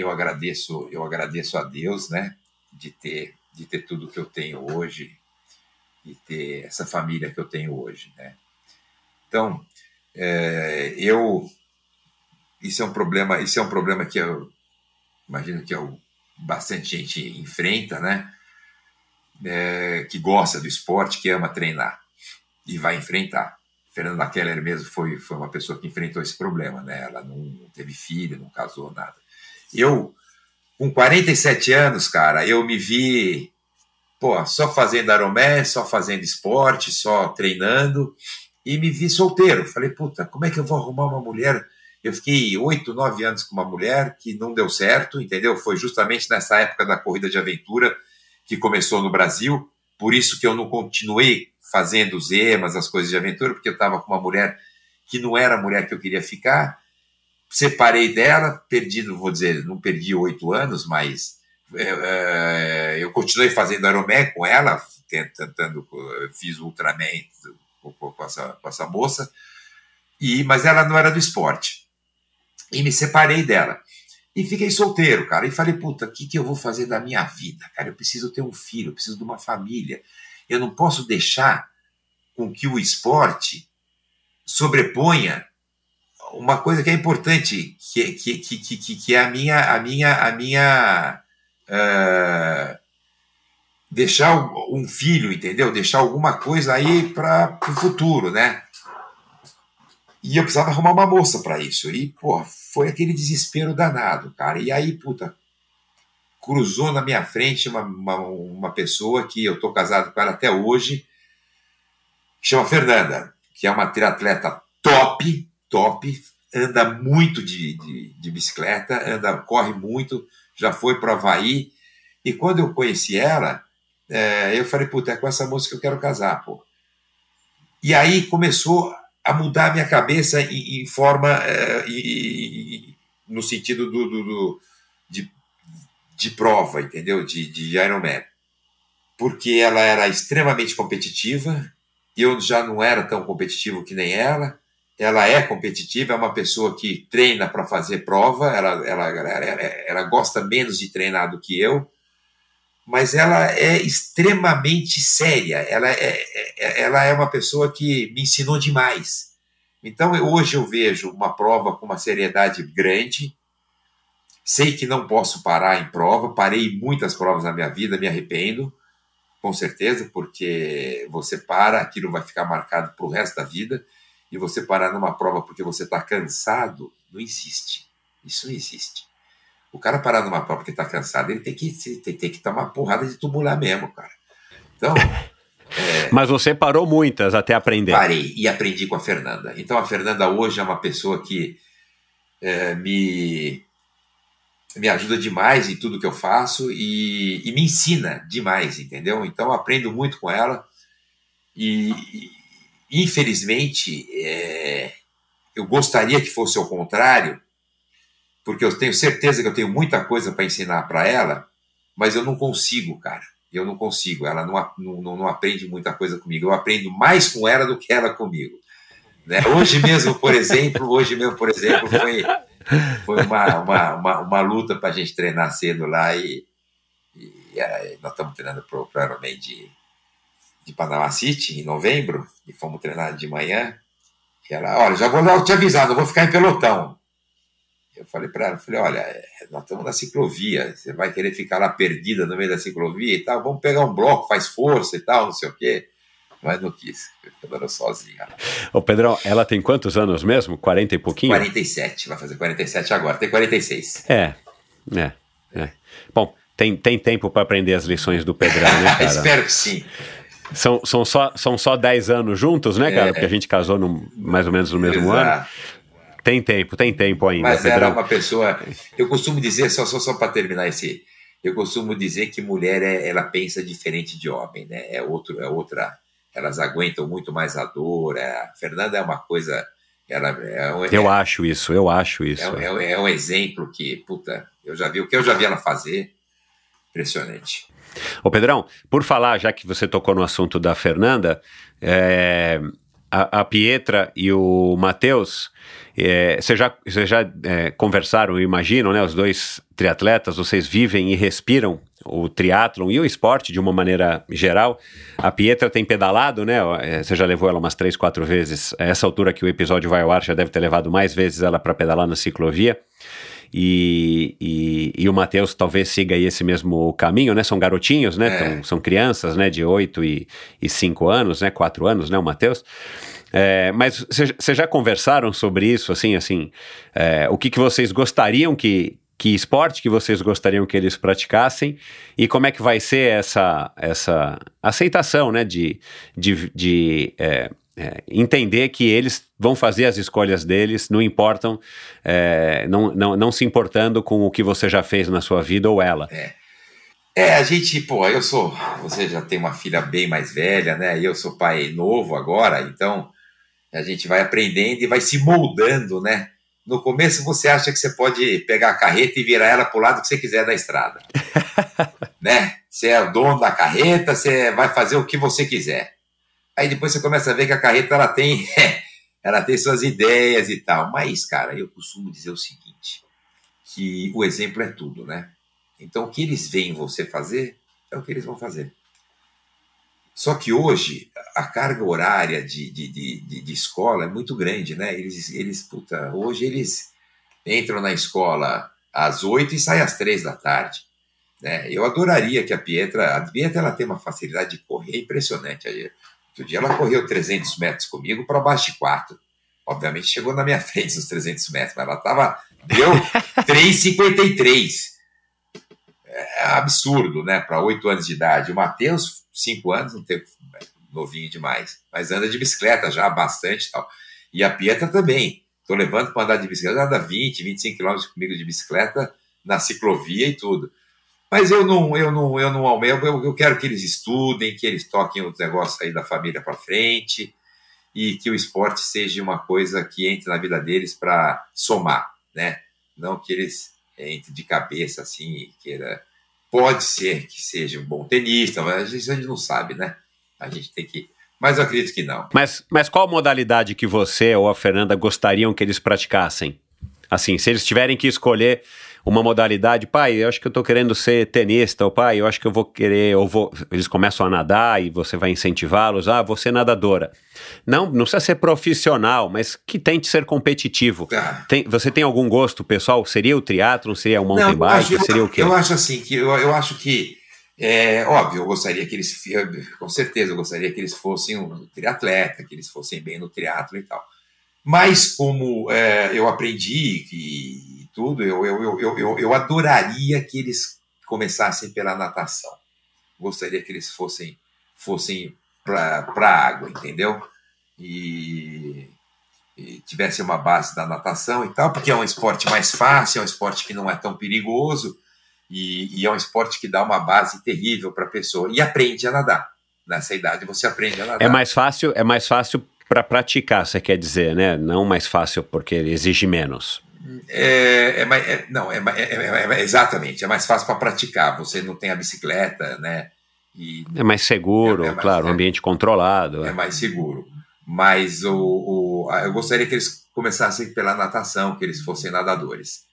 eu, agradeço, eu agradeço a Deus, né, de ter de ter tudo que eu tenho hoje e ter essa família que eu tenho hoje, né? Então, é, eu isso é um problema, isso é um problema que eu imagino que eu, bastante gente enfrenta, né? É, que gosta do esporte, que ama treinar e vai enfrentar. Fernanda Keller mesmo foi, foi uma pessoa que enfrentou esse problema, né? Ela não teve filho, não casou, nada. Eu, com 47 anos, cara, eu me vi, pô, só fazendo aeromé, só fazendo esporte, só treinando, e me vi solteiro. Falei, puta, como é que eu vou arrumar uma mulher? Eu fiquei oito, nove anos com uma mulher que não deu certo, entendeu? Foi justamente nessa época da corrida de aventura que começou no Brasil, por isso que eu não continuei fazendo os emas, as coisas de aventura, porque eu estava com uma mulher que não era a mulher que eu queria ficar. Separei dela, perdi, não vou dizer, não perdi oito anos, mas é, é, eu continuei fazendo Aeromé com ela, tentando, fiz Ultraman com, com, essa, com essa moça, e, mas ela não era do esporte. E me separei dela. E fiquei solteiro, cara. E falei, puta, o que, que eu vou fazer da minha vida? Cara, eu preciso ter um filho, eu preciso de uma família. Eu não posso deixar com que o esporte sobreponha uma coisa que é importante, que, que, que, que, que é a minha, a minha, a minha uh, deixar um filho, entendeu? Deixar alguma coisa aí para o futuro, né? E eu precisava arrumar uma moça para isso. E, pô, foi aquele desespero danado, cara. E aí, puta, cruzou na minha frente uma, uma, uma pessoa que eu tô casado com ela até hoje, chama Fernanda, que é uma triatleta top, top, anda muito de, de, de bicicleta, anda, corre muito, já foi para Havaí. E quando eu conheci ela, é, eu falei, puta, é com essa moça que eu quero casar, pô. E aí começou a mudar a minha cabeça em, em forma, é, no sentido do, do, do, de, de prova, entendeu? De, de Ironman. Porque ela era extremamente competitiva, eu já não era tão competitivo que nem ela. Ela é competitiva, é uma pessoa que treina para fazer prova, ela, ela, ela, ela, gosta menos de treinar do que eu, mas ela é extremamente séria, ela é, é, ela é uma pessoa que me ensinou demais. Então, hoje eu vejo uma prova com uma seriedade grande, sei que não posso parar em prova, parei muitas provas na minha vida, me arrependo, com certeza, porque você para, aquilo vai ficar marcado para o resto da vida, e você parar numa prova porque você está cansado, não existe. Isso não existe. O cara parar numa prova porque está cansado, ele tem que, tem, tem que tomar uma porrada de tubular mesmo, cara. Então. É, Mas você parou muitas até aprender. Parei e aprendi com a Fernanda. Então a Fernanda hoje é uma pessoa que é, me me ajuda demais em tudo que eu faço e, e me ensina demais, entendeu? Então eu aprendo muito com ela e infelizmente é, eu gostaria que fosse ao contrário, porque eu tenho certeza que eu tenho muita coisa para ensinar para ela, mas eu não consigo, cara. Eu não consigo. Ela não, não, não aprende muita coisa comigo. Eu aprendo mais com ela do que ela comigo. Né? Hoje mesmo, por exemplo, hoje mesmo, por exemplo, foi foi uma, uma, uma, uma luta para a gente treinar cedo lá e, e, e nós estamos treinando para o Ironman de, de Panama City em novembro e fomos treinar de manhã. E ela, olha, já vou lá te avisar, não vou ficar em pelotão. Eu falei para ela, falei, olha, é, nós estamos na ciclovia, você vai querer ficar lá perdida no meio da ciclovia e tal, vamos pegar um bloco, faz força e tal, não sei o quê mas não quis. Ficando sozinha. Ô Pedrão, ela tem quantos anos mesmo? 40 e pouquinho? 47, vai fazer 47 agora, tem 46. É, é, é. Bom, tem, tem tempo para aprender as lições do Pedrão, né? Espero que sim. São, são, só, são só 10 anos juntos, né, cara? É, Porque a gente casou no, mais ou menos no mesmo exato. ano. Tem tempo, tem tempo ainda. Mas Pedrão. é uma pessoa. Eu costumo dizer, só, só, só para terminar esse. Eu costumo dizer que mulher é, ela pensa diferente de homem, né? É, outro, é outra elas aguentam muito mais a dor. É, a Fernanda é uma coisa. Ela é um, eu é, acho isso, eu acho isso. É, é, é, um exemplo que, puta, eu já vi o que eu já vi ela fazer, impressionante. Ô Pedrão, por falar, já que você tocou no assunto da Fernanda, é, a, a, Pietra e o Matheus, é, vocês já, cê já é, conversaram, imaginam, né? Os dois triatletas, vocês vivem e respiram o triatlon e o esporte de uma maneira geral. A Pietra tem pedalado, né? É, você já levou ela umas três, quatro vezes. A essa altura que o episódio vai ao ar, já deve ter levado mais vezes ela para pedalar na ciclovia. E, e, e, o Matheus talvez siga aí esse mesmo caminho, né? São garotinhos, né? É. Então, são crianças, né? De 8 e, e 5 anos, né? 4 anos, né? O Matheus. É, mas vocês já conversaram sobre isso, assim, assim, é, o que, que vocês gostariam que, que esporte que vocês gostariam que eles praticassem e como é que vai ser essa, essa aceitação, né, de, de, de é, é, entender que eles vão fazer as escolhas deles, não importam, é, não, não, não se importando com o que você já fez na sua vida ou ela. É. É, a gente, pô, eu sou, você já tem uma filha bem mais velha, né? Eu sou pai novo agora, então a gente vai aprendendo e vai se moldando, né? no começo você acha que você pode pegar a carreta e virar ela para o lado que você quiser da estrada. né? Você é o dono da carreta, você vai fazer o que você quiser. Aí depois você começa a ver que a carreta ela tem, ela tem suas ideias e tal. Mas, cara, eu costumo dizer o seguinte, que o exemplo é tudo, né? Então o que eles veem você fazer é o que eles vão fazer. Só que hoje a carga horária de, de, de, de, escola é muito grande, né? Eles, eles, puta, hoje eles entram na escola às oito e saem às três da tarde. Né? Eu adoraria que a Pietra, a Pietra ela tem uma facilidade de correr impressionante. Outro dia ela correu 300 metros comigo para baixo de quatro. Obviamente chegou na minha frente nos 300 metros, mas ela tava, deu 3,53. É absurdo, né? Para oito anos de idade. O Matheus cinco anos, não tem novinho demais, mas anda de bicicleta já bastante e tal. E a Pietra também. Estou levando para andar de bicicleta, anda 20, 25 quilômetros comigo de bicicleta na ciclovia e tudo. Mas eu não, eu não, eu não aumento, eu, eu quero que eles estudem, que eles toquem os negócios aí da família para frente e que o esporte seja uma coisa que entre na vida deles para somar, né? Não que eles entrem de cabeça assim, queira Pode ser que seja um bom tenista, mas a gente, a gente não sabe, né? A gente tem que. Mas eu acredito que não. Mas, mas qual modalidade que você ou a Fernanda gostariam que eles praticassem? Assim, se eles tiverem que escolher uma modalidade, pai, eu acho que eu tô querendo ser tenista, ou pai, eu acho que eu vou querer, ou vou, eles começam a nadar e você vai incentivá-los, ah, você nadadora. Não, não precisa ser profissional, mas que tente ser competitivo. Ah. Tem, você tem algum gosto pessoal? Seria o triatlon, seria o mountain não, bike, acho, seria o quê? Eu acho assim, que eu, eu acho que é óbvio, eu gostaria que eles, com certeza, eu gostaria que eles fossem um triatleta, que eles fossem bem no triatlo e tal. Mas como é, eu aprendi que tudo, eu, eu, eu, eu, eu adoraria que eles começassem pela natação. Gostaria que eles fossem, fossem para a água, entendeu? E, e tivesse uma base da natação e tal, porque é um esporte mais fácil, é um esporte que não é tão perigoso e, e é um esporte que dá uma base terrível para a pessoa e aprende a nadar. Nessa idade você aprende a nadar. É mais fácil, é mais fácil para praticar, você quer dizer, né? Não mais fácil porque exige menos. É, é, é, não, é, é, exatamente, é mais fácil para praticar. Você não tem a bicicleta, né? E é mais seguro, mais, claro, um ambiente controlado. É mais seguro. Mas o, o, eu gostaria que eles começassem pela natação, que eles fossem nadadores.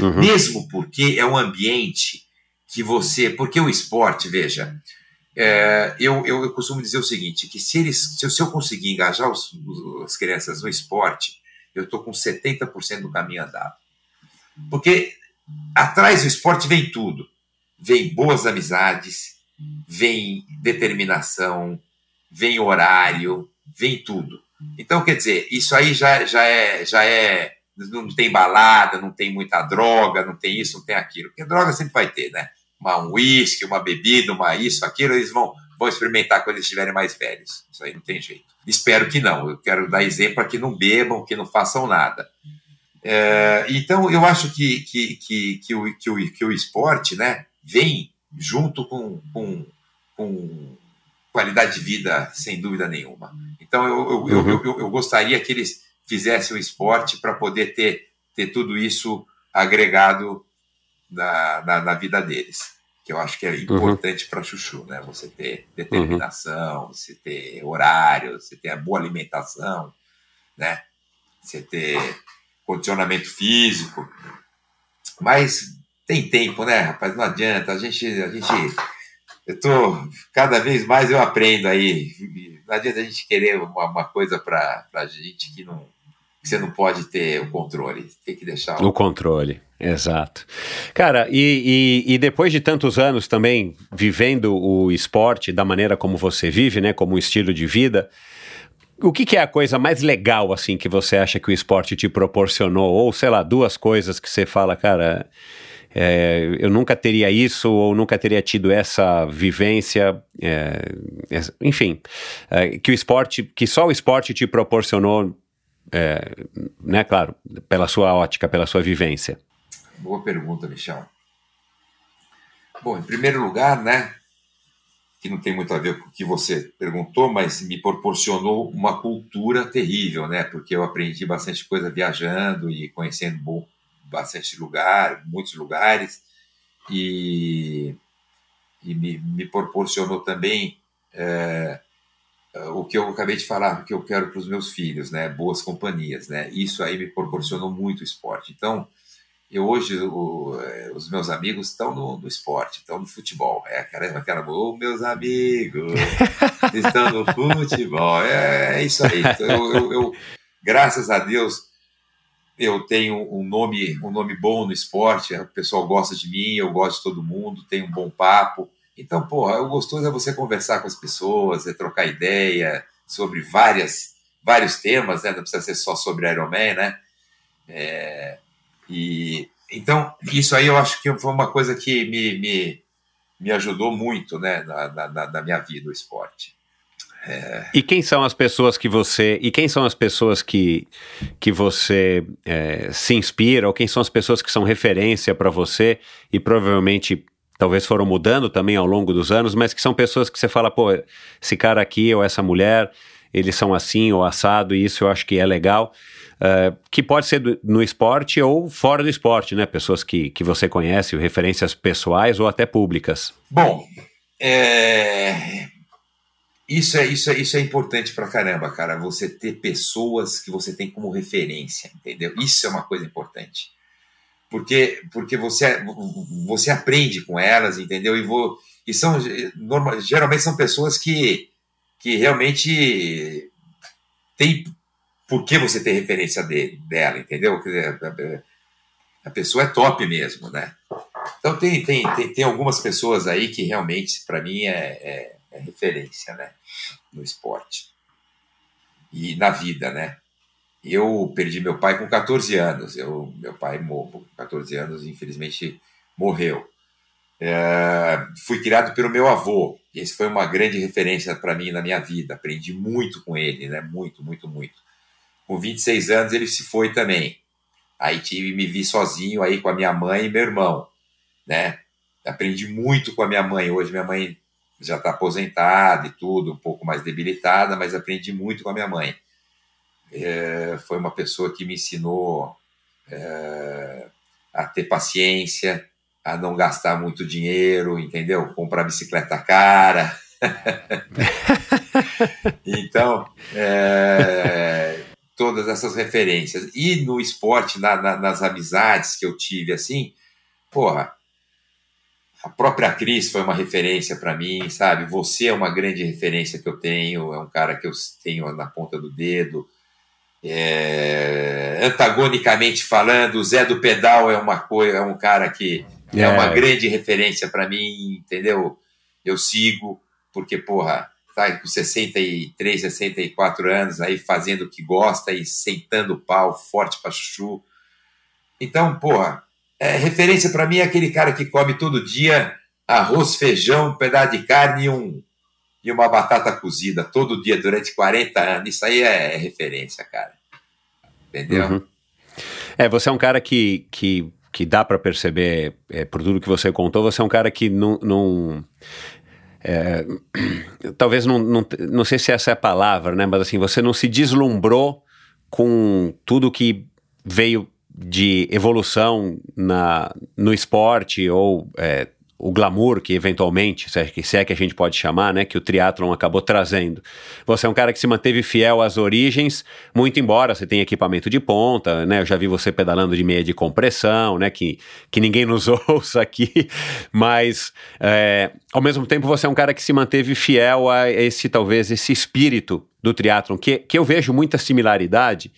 Uhum. Mesmo porque é um ambiente que você. Porque o esporte, veja, é, eu, eu, eu, costumo dizer o seguinte: que se, eles, se eu conseguir engajar os, os, as crianças no esporte, eu estou com 70% do caminho andado. Porque atrás do esporte vem tudo. Vem boas amizades, vem determinação, vem horário, vem tudo. Então, quer dizer, isso aí já, já, é, já é. Não tem balada, não tem muita droga, não tem isso, não tem aquilo. Porque droga sempre vai ter, né? Uma, um uísque, uma bebida, uma isso, aquilo, eles vão, vão experimentar quando eles estiverem mais velhos. Isso aí não tem jeito. Espero que não. Eu quero dar exemplo para que não bebam, que não façam nada. É, então, eu acho que, que, que, que, o, que, o, que o esporte né, vem junto com, com, com qualidade de vida, sem dúvida nenhuma. Então, eu, eu, uhum. eu, eu, gostaria que eles fizessem o esporte para poder ter, ter tudo isso agregado na, na, na vida deles que eu acho que é uhum. importante uhum. para chuchu, né? Você ter determinação, uhum. você ter horário, você ter a boa alimentação, né? Você ter condicionamento físico. Mas tem tempo, né, rapaz? Não adianta. A gente, a gente, eu tô cada vez mais eu aprendo aí. Não adianta a gente querer uma, uma coisa para a gente que não que você não pode ter o controle. Tem que deixar o, o controle. Exato. Cara, e, e, e, depois de tantos anos também vivendo o esporte da maneira como você vive, né, como estilo de vida, o que, que, é a coisa mais legal, assim, que você acha que o esporte te proporcionou? Ou, sei lá, duas coisas que você fala, cara, é, eu nunca teria isso ou nunca teria tido essa vivência, é, enfim, é, que o esporte, que só o esporte te proporcionou, é, né, claro, pela sua ótica, pela sua vivência. Boa pergunta, Michel. Bom, em primeiro lugar, né? que não tem muito a ver com o que você perguntou, mas me proporcionou uma cultura terrível, né? Porque eu aprendi bastante coisa viajando e conhecendo bastante lugar, muitos lugares, e, e me, me proporcionou também é, o que eu acabei de falar, que eu quero para os meus filhos, né? Boas companhias, né? Isso aí me proporcionou muito o esporte. Então, eu hoje, o, é, os meus amigos estão no, no, esporte, estão no futebol. É, caramba, aquela, oh, meus amigos estão no futebol. É, é isso aí. Então, eu, eu, eu, graças a Deus, eu tenho um nome, um nome bom no esporte. O pessoal gosta de mim, eu gosto de todo mundo, tenho um bom papo. Então, porra, o gostoso é você conversar com as pessoas, é trocar ideia sobre várias, vários temas, né? Não precisa ser só sobre Iron Man, né? É, e então isso aí eu acho que foi uma coisa que me, me, me ajudou muito, né, na, na, na minha vida o esporte. É... E quem são as pessoas que você e quem são as pessoas que, que você é, se inspira ou quem são as pessoas que são referência para você e provavelmente talvez foram mudando também ao longo dos anos, mas que são pessoas que você fala, pô, esse cara aqui ou essa mulher, eles são assim ou assado e isso eu acho que é legal. Uh, que pode ser do, no esporte ou fora do esporte, né? Pessoas que, que você conhece, referências pessoais ou até públicas. Bom, é... isso, é, isso, é, isso é importante pra caramba, cara. Você ter pessoas que você tem como referência, entendeu? Isso é uma coisa importante. Porque, porque você, você aprende com elas, entendeu? E, vou, e são, normal, geralmente são pessoas que, que realmente têm por que você tem referência de, dela, entendeu? A pessoa é top mesmo, né? Então tem, tem, tem, tem algumas pessoas aí que realmente, para mim, é, é, é, referência, né? No esporte. E na vida, né? Eu perdi meu pai com 14 anos. Eu, meu pai, com 14 anos, infelizmente, morreu. É, fui criado pelo meu avô. Esse foi uma grande referência para mim na minha vida. Aprendi muito com ele, né? Muito, muito, muito com 26 anos ele se foi também. Aí tive me vi sozinho aí com a minha mãe e meu irmão, né? Aprendi muito com a minha mãe. Hoje minha mãe já está aposentada e tudo, um pouco mais debilitada, mas aprendi muito com a minha mãe. É, foi uma pessoa que me ensinou é, a ter paciência, a não gastar muito dinheiro, entendeu? Comprar bicicleta cara. então, é, todas essas referências. E no esporte, na, na, nas amizades que eu tive, assim, porra, a própria Cris foi uma referência para mim, sabe? Você é uma grande referência que eu tenho, é um cara que eu tenho na ponta do dedo. É, antagonicamente falando, o Zé do Pedal é uma coisa, é um cara que é, é uma grande referência para mim, entendeu? Eu sigo, porque, porra, tá com 63, 64 anos, aí fazendo o que gosta e sentando o pau forte para chuchu. Então, porra, é, referência para mim é aquele cara que come todo dia arroz, feijão, um pedaço de carne e, um, e uma batata cozida todo dia durante 40 anos. Isso aí é, é referência, cara. Entendeu? Uhum. É, você é um cara que, que, que dá para perceber, é, por tudo que você contou, você é um cara que não, não é, talvez não, não, não sei se essa é a palavra, né? Mas assim, você não se deslumbrou com tudo que veio de evolução na, no esporte ou é, o glamour que eventualmente, se é, que, se é que a gente pode chamar, né, que o triatlon acabou trazendo. Você é um cara que se manteve fiel às origens, muito embora você tenha equipamento de ponta, né, eu já vi você pedalando de meia de compressão, né, que, que ninguém nos ouça aqui, mas é, ao mesmo tempo você é um cara que se manteve fiel a esse, talvez, esse espírito do triatlon, que, que eu vejo muita similaridade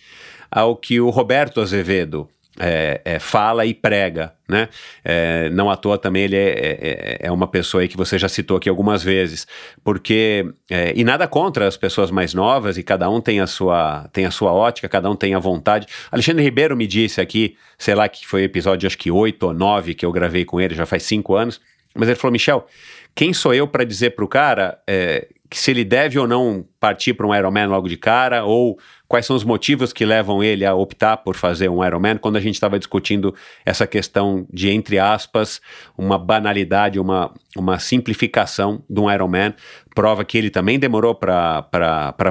ao que o Roberto Azevedo é, é, fala e prega, né? É, não à toa também ele é, é, é, uma pessoa aí que você já citou aqui algumas vezes, porque é, e nada contra as pessoas mais novas e cada um tem a sua tem a sua ótica, cada um tem a vontade. Alexandre Ribeiro me disse aqui, sei lá que foi episódio acho que oito ou nove que eu gravei com ele já faz cinco anos, mas ele falou Michel, quem sou eu para dizer pro cara é, que se ele deve ou não partir para um Ironman logo de cara, ou quais são os motivos que levam ele a optar por fazer um Ironman, quando a gente estava discutindo essa questão de, entre aspas, uma banalidade, uma, uma simplificação de um Ironman, prova que ele também demorou para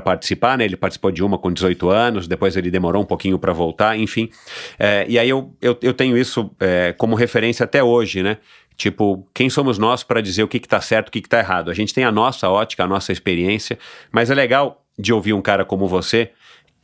participar, né? Ele participou de uma com 18 anos, depois ele demorou um pouquinho para voltar, enfim. É, e aí eu, eu, eu tenho isso é, como referência até hoje, né? Tipo, quem somos nós para dizer o que está certo, o que está errado? A gente tem a nossa ótica, a nossa experiência, mas é legal de ouvir um cara como você,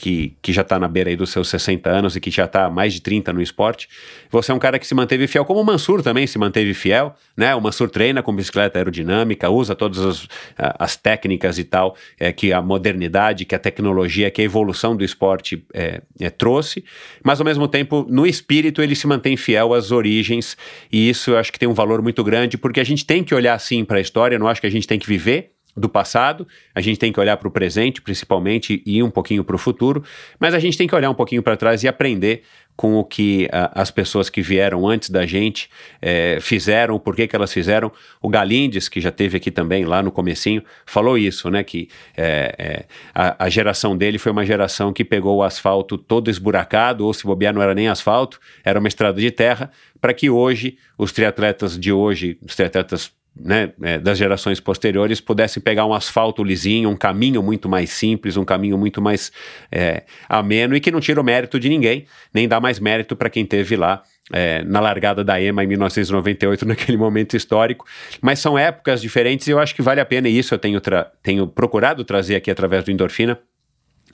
que, que já está na beira aí dos seus 60 anos e que já está mais de 30 no esporte. Você é um cara que se manteve fiel, como o Mansur também se manteve fiel, né? O Mansur treina com bicicleta aerodinâmica, usa todas as, as técnicas e tal, é, que a modernidade, que a tecnologia, que a evolução do esporte é, é, trouxe, mas ao mesmo tempo, no espírito, ele se mantém fiel às origens, e isso eu acho que tem um valor muito grande, porque a gente tem que olhar assim para a história, não acho que a gente tem que viver do passado, a gente tem que olhar para o presente, principalmente, e um pouquinho para o futuro, mas a gente tem que olhar um pouquinho para trás e aprender com o que uh, as pessoas que vieram antes da gente eh, fizeram, por que, que elas fizeram. O Galindes, que já teve aqui também, lá no comecinho, falou isso, né, que eh, eh, a, a, geração dele foi uma geração que pegou o asfalto todo esburacado, ou se bobear não era nem asfalto, era uma estrada de terra, para que hoje, os triatletas de hoje, os triatletas né, é, das gerações posteriores pudessem pegar um asfalto lisinho, um caminho muito mais simples, um caminho muito mais é, ameno e que não tira o mérito de ninguém, nem dá mais mérito para quem teve lá é, na largada da EMA em 1998, naquele momento histórico. Mas são épocas diferentes e eu acho que vale a pena, e isso eu tenho, tenho procurado trazer aqui através do Endorfina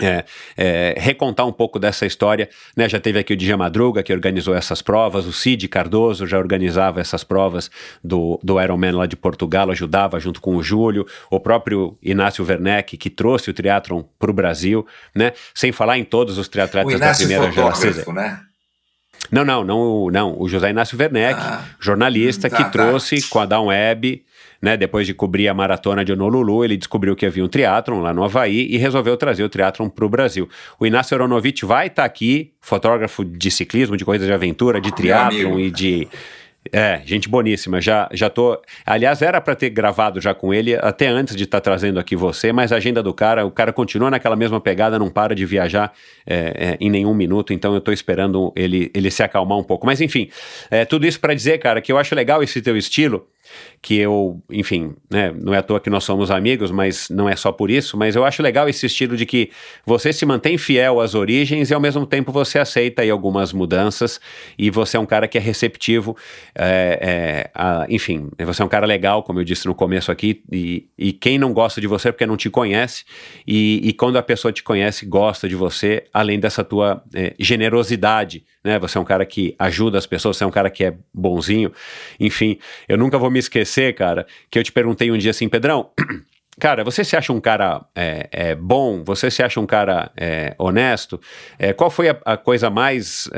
é, é, recontar um pouco dessa história, né? Já teve aqui o Dija Madruga que organizou essas provas, o Cid Cardoso já organizava essas provas do, do Ironman lá de Portugal, ajudava junto com o Júlio, o próprio Inácio Werneck que trouxe o triatlon para o Brasil, né? Sem falar em todos os triatletas da primeira geração. Né? Não, não, não, não. O José Inácio Werneck, ah, jornalista tá, que tá. trouxe com a Down Web né, depois de cobrir a maratona de Honolulu, ele descobriu que havia um triatlon lá no Havaí e resolveu trazer o triatlon para o Brasil. O Inácio Aronovich vai estar tá aqui, fotógrafo de ciclismo, de corridas de aventura, de triatlon e de é, gente boníssima. Já, já tô. Aliás, era para ter gravado já com ele até antes de estar tá trazendo aqui você, mas a agenda do cara, o cara continua naquela mesma pegada, não para de viajar é, é, em nenhum minuto, então eu estou esperando ele, ele se acalmar um pouco. Mas enfim, é, tudo isso para dizer, cara, que eu acho legal esse teu estilo que eu, enfim, né, não é à toa que nós somos amigos, mas não é só por isso, mas eu acho legal esse estilo de que você se mantém fiel às origens e ao mesmo tempo você aceita aí algumas mudanças e você é um cara que é receptivo, é, é, a, enfim, você é um cara legal, como eu disse no começo aqui, e, e quem não gosta de você é porque não te conhece, e, e quando a pessoa te conhece, gosta de você, além dessa tua é, generosidade, né, você é um cara que ajuda as pessoas, você é um cara que é bonzinho, enfim, eu nunca vou me esquecer, cara, que eu te perguntei um dia assim, Pedrão, Cara, você se acha um cara é, é, bom? Você se acha um cara é, honesto? Qual foi a, a coisa mais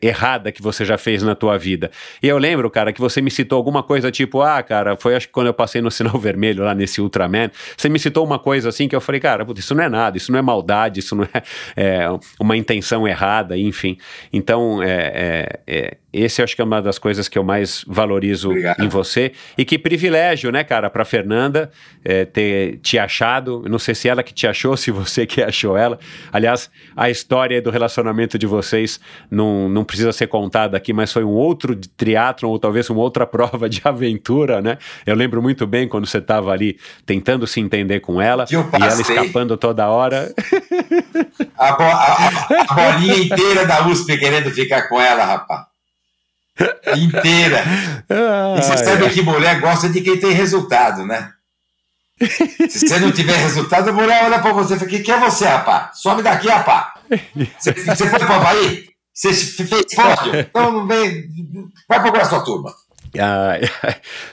errada que você já fez na tua vida? E eu lembro, cara, que você me citou alguma coisa tipo, ah, cara, foi acho que quando eu passei no sinal vermelho lá nesse Ultraman, você me citou uma coisa assim que eu falei, cara, isso não é nada, isso não é maldade, isso não é, uma intenção errada, enfim. Então, é, esse acho que é uma das coisas que eu mais valorizo Obrigado. em você. E que privilégio, né, cara, para Fernanda é, ter te achado. não sei se ela que te achou, se você que achou ela. Aliás, a história do relacionamento de vocês não, não precisa ser contada aqui, mas foi um outro triatlon, ou talvez uma outra prova de aventura, né? Eu lembro muito bem quando você estava ali tentando se entender com ela e ela escapando toda hora. A, bo a, a bolinha inteira da USP querendo ficar com ela, rapaz inteira. e você sabe que mulher gosta de quem tem resultado, né? Se você não tiver resultado, a mulher olha pra você e fala: que é você, rapaz? Some daqui, rapaz. Você, você foi pra Havaí? Você fez pódio? Então, vem, vai procurar sua turma. Ah,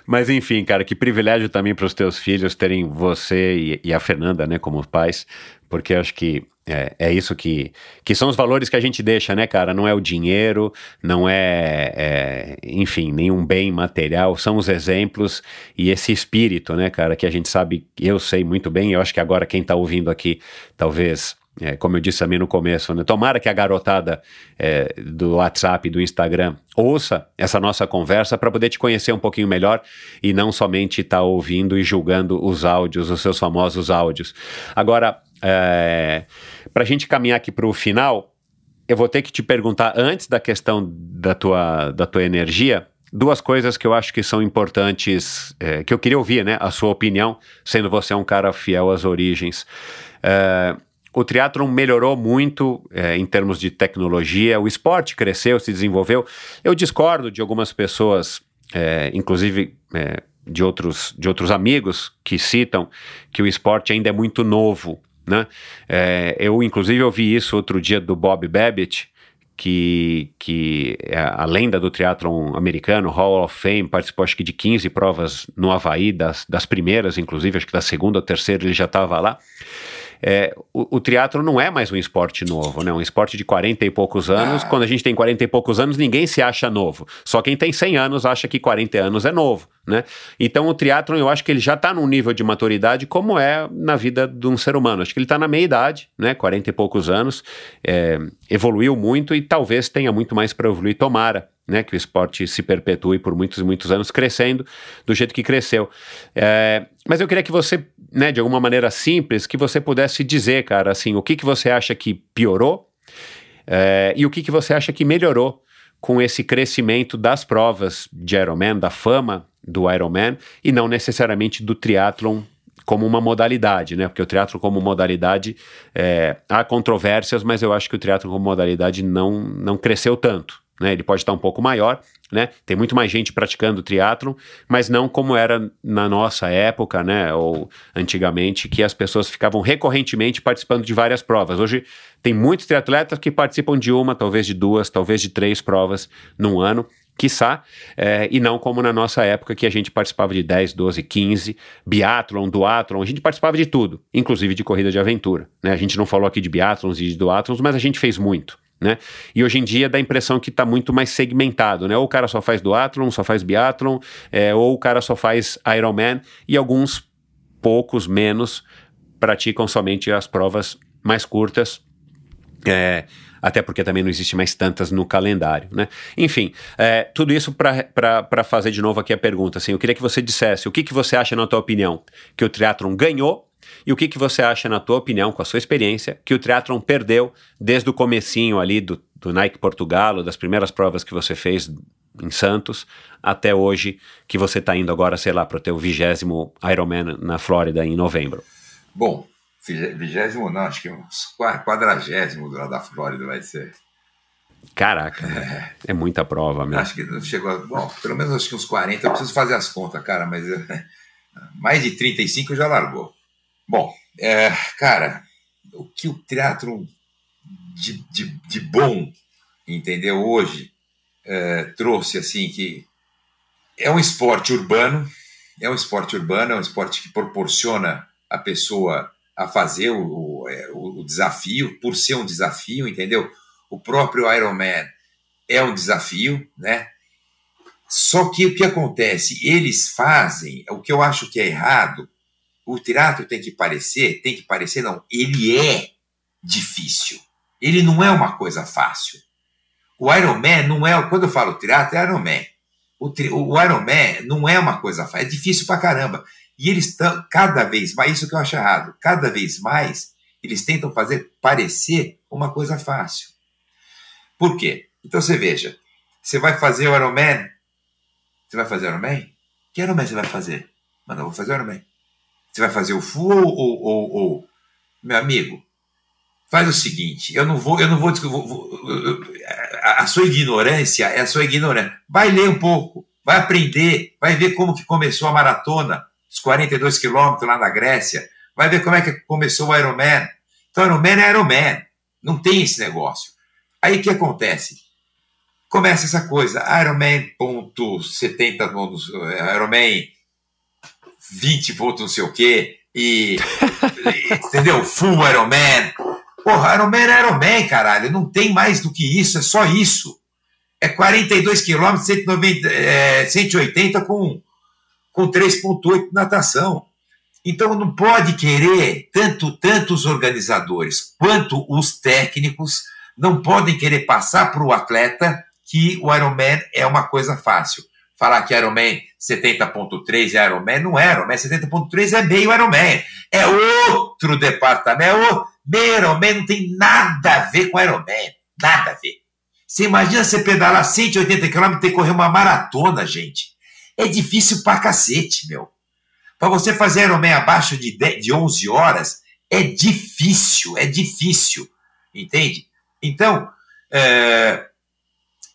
mas enfim, cara, que privilégio também para os teus filhos terem você e, e, a Fernanda, né, como pais, porque acho que é, é, isso que, que são os valores que a gente deixa, né, cara? Não é o dinheiro, não é, é, enfim, nenhum bem material, são os exemplos e esse espírito, né, cara, que a gente sabe, eu sei muito bem, eu acho que agora quem tá ouvindo aqui talvez é, como eu disse também no começo, né? tomara que a garotada é, do WhatsApp, do Instagram, ouça essa nossa conversa para poder te conhecer um pouquinho melhor e não somente estar tá ouvindo e julgando os áudios, os seus famosos áudios. Agora, é, para a gente caminhar aqui para o final, eu vou ter que te perguntar antes da questão da tua, da tua energia, duas coisas que eu acho que são importantes, é, que eu queria ouvir, né? A sua opinião, sendo você um cara fiel às origens. É, o triatlon melhorou muito é, em termos de tecnologia, o esporte cresceu, se desenvolveu. Eu discordo de algumas pessoas, é, inclusive é, de, outros, de outros amigos, que citam que o esporte ainda é muito novo. Né? É, eu, inclusive, ouvi isso outro dia do Bob Babbitt, que, que é a lenda do triatlon americano, Hall of Fame, participou acho que de 15 provas no Havaí, das, das primeiras, inclusive, acho que da segunda ou terceira ele já estava lá. É, o, o triatlo não é mais um esporte novo, né? Um esporte de 40 e poucos anos. Ah. Quando a gente tem 40 e poucos anos, ninguém se acha novo. Só quem tem 100 anos acha que 40 anos é novo, né? Então o triatlo eu acho que ele já está num nível de maturidade como é na vida de um ser humano. Acho que ele está na meia idade, né? 40 e poucos anos, é, evoluiu muito e talvez tenha muito mais para evoluir. Tomara né, que o esporte se perpetue por muitos e muitos anos crescendo do jeito que cresceu. É, mas eu queria que você, né, de alguma maneira simples, que você pudesse dizer, cara, assim, o que, que você acha que piorou é, e o que, que você acha que melhorou com esse crescimento das provas de Ironman, da fama do Ironman e não necessariamente do triatlon como uma modalidade, né? Porque o triatlo como modalidade é, há controvérsias, mas eu acho que o triatlo como modalidade não, não cresceu tanto né? Ele pode estar um pouco maior, né? Tem muito mais gente praticando triatlon, mas não como era na nossa época, né? Ou antigamente, que as pessoas ficavam recorrentemente participando de várias provas. Hoje tem muitos triatletas que participam de uma, talvez de duas, talvez de três provas num ano quiçá, é, e não como na nossa época que a gente participava de 10, 12, 15, biathlon, duathlon, a gente participava de tudo, inclusive de corrida de aventura, né? A gente não falou aqui de biathlons e de duathlons, mas a gente fez muito. Né? E hoje em dia dá a impressão que está muito mais segmentado, né? Ou o cara só faz duathlon, só faz biathlon, é, ou o cara só faz Ironman, e alguns poucos menos praticam somente as provas mais curtas, é, até porque também não existe mais tantas no calendário, né? Enfim, é, tudo isso para fazer de novo aqui a pergunta, assim, eu queria que você dissesse o que, que você acha, na tua opinião, que o triatlon ganhou e o que, que você acha, na tua opinião, com a sua experiência, que o triatlon perdeu desde o comecinho ali do, do Nike Portugal, das primeiras provas que você fez em Santos, até hoje, que você está indo agora, sei lá, para o teu vigésimo Ironman na Flórida em novembro? Bom, vigésimo não, acho que uns quadragésimo lá da Flórida vai ser. Caraca, é, é muita prova mesmo. Acho que chegou, bom, pelo menos acho que uns 40, eu preciso fazer as contas, cara, mas mais de 35 já largou. Bom, é, cara, o que o teatro de, de, de bom, entendeu, hoje, é, trouxe, assim, que é um esporte urbano, é um esporte urbano, é um esporte que proporciona a pessoa a fazer o, é, o, o desafio, por ser um desafio, entendeu? O próprio Ironman é um desafio, né? Só que o que acontece? Eles fazem, o que eu acho que é errado, o teatro tem que parecer, tem que parecer, não, ele é difícil. Ele não é uma coisa fácil. O Iron Man não é, quando eu falo teatro, é Iron Man. O, o Iron Man não é uma coisa fácil, é difícil pra caramba. E eles estão, cada vez mais, isso que eu acho errado, cada vez mais, eles tentam fazer parecer uma coisa fácil. Por quê? Então você veja, você vai fazer o Iron Man, você vai fazer o Iron Man? Que Iron Man você vai fazer? Mano, eu vou fazer o Iron Man. Você vai fazer o full ou, ou, ou, meu amigo? Faz o seguinte, eu não vou, eu não vou, a sua ignorância é a sua ignorância. Vai ler um pouco, vai aprender, vai ver como que começou a maratona, os 42 quilômetros lá na Grécia, vai ver como é que começou o Ironman. Então, Ironman é Ironman, não tem esse negócio. Aí o que acontece? Começa essa coisa, Ironman ponto 70, Ironman 20 pontos não sei o quê, e, e entendeu? Full Iron Man. Porra, Iron Man é Iron Man, caralho. Não tem mais do que isso, é só isso. É 42 quilômetros, 180 com, com 3.8 de natação. Então não pode querer, tanto, tanto os organizadores quanto os técnicos, não podem querer passar para o atleta que o Ironman é uma coisa fácil. Falar que Ironman 70.3 é Ironman, não é Ironman, 70.3 é meio Ironman. É outro departamento, é o meio não tem nada a ver com Ironman, nada a ver. Você imagina você pedalar 180 km e ter que correr uma maratona, gente. É difícil pra cacete, meu. Para você fazer Ironman abaixo de, 10, de 11 horas, é difícil, é difícil, entende? Então, é,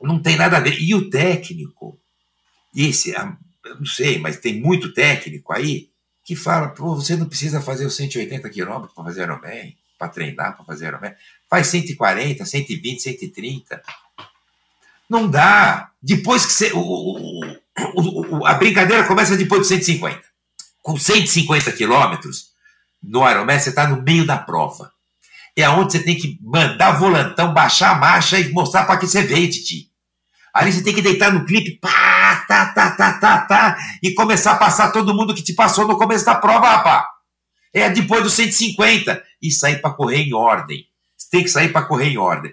não tem nada a ver. E o técnico, esse, ah, não sei, mas tem muito técnico aí que fala, pô, você não precisa fazer os 180 quilômetros para fazer Ironman, para treinar, para fazer Ironman. Faz 140, 120, 130. Não dá. Depois que você. O, o, o, a brincadeira começa depois de 150. Com 150 quilômetros, no Ironman, você está no meio da prova. É onde você tem que mandar volantão, baixar a marcha e mostrar para que você veio, Titi. Ali você tem que deitar no clipe, pá, tá, tá, tá, tá, tá, e começar a passar todo mundo que te passou no começo da prova, rapá. É depois dos 150. E sair para correr em ordem. Você tem que sair para correr em ordem.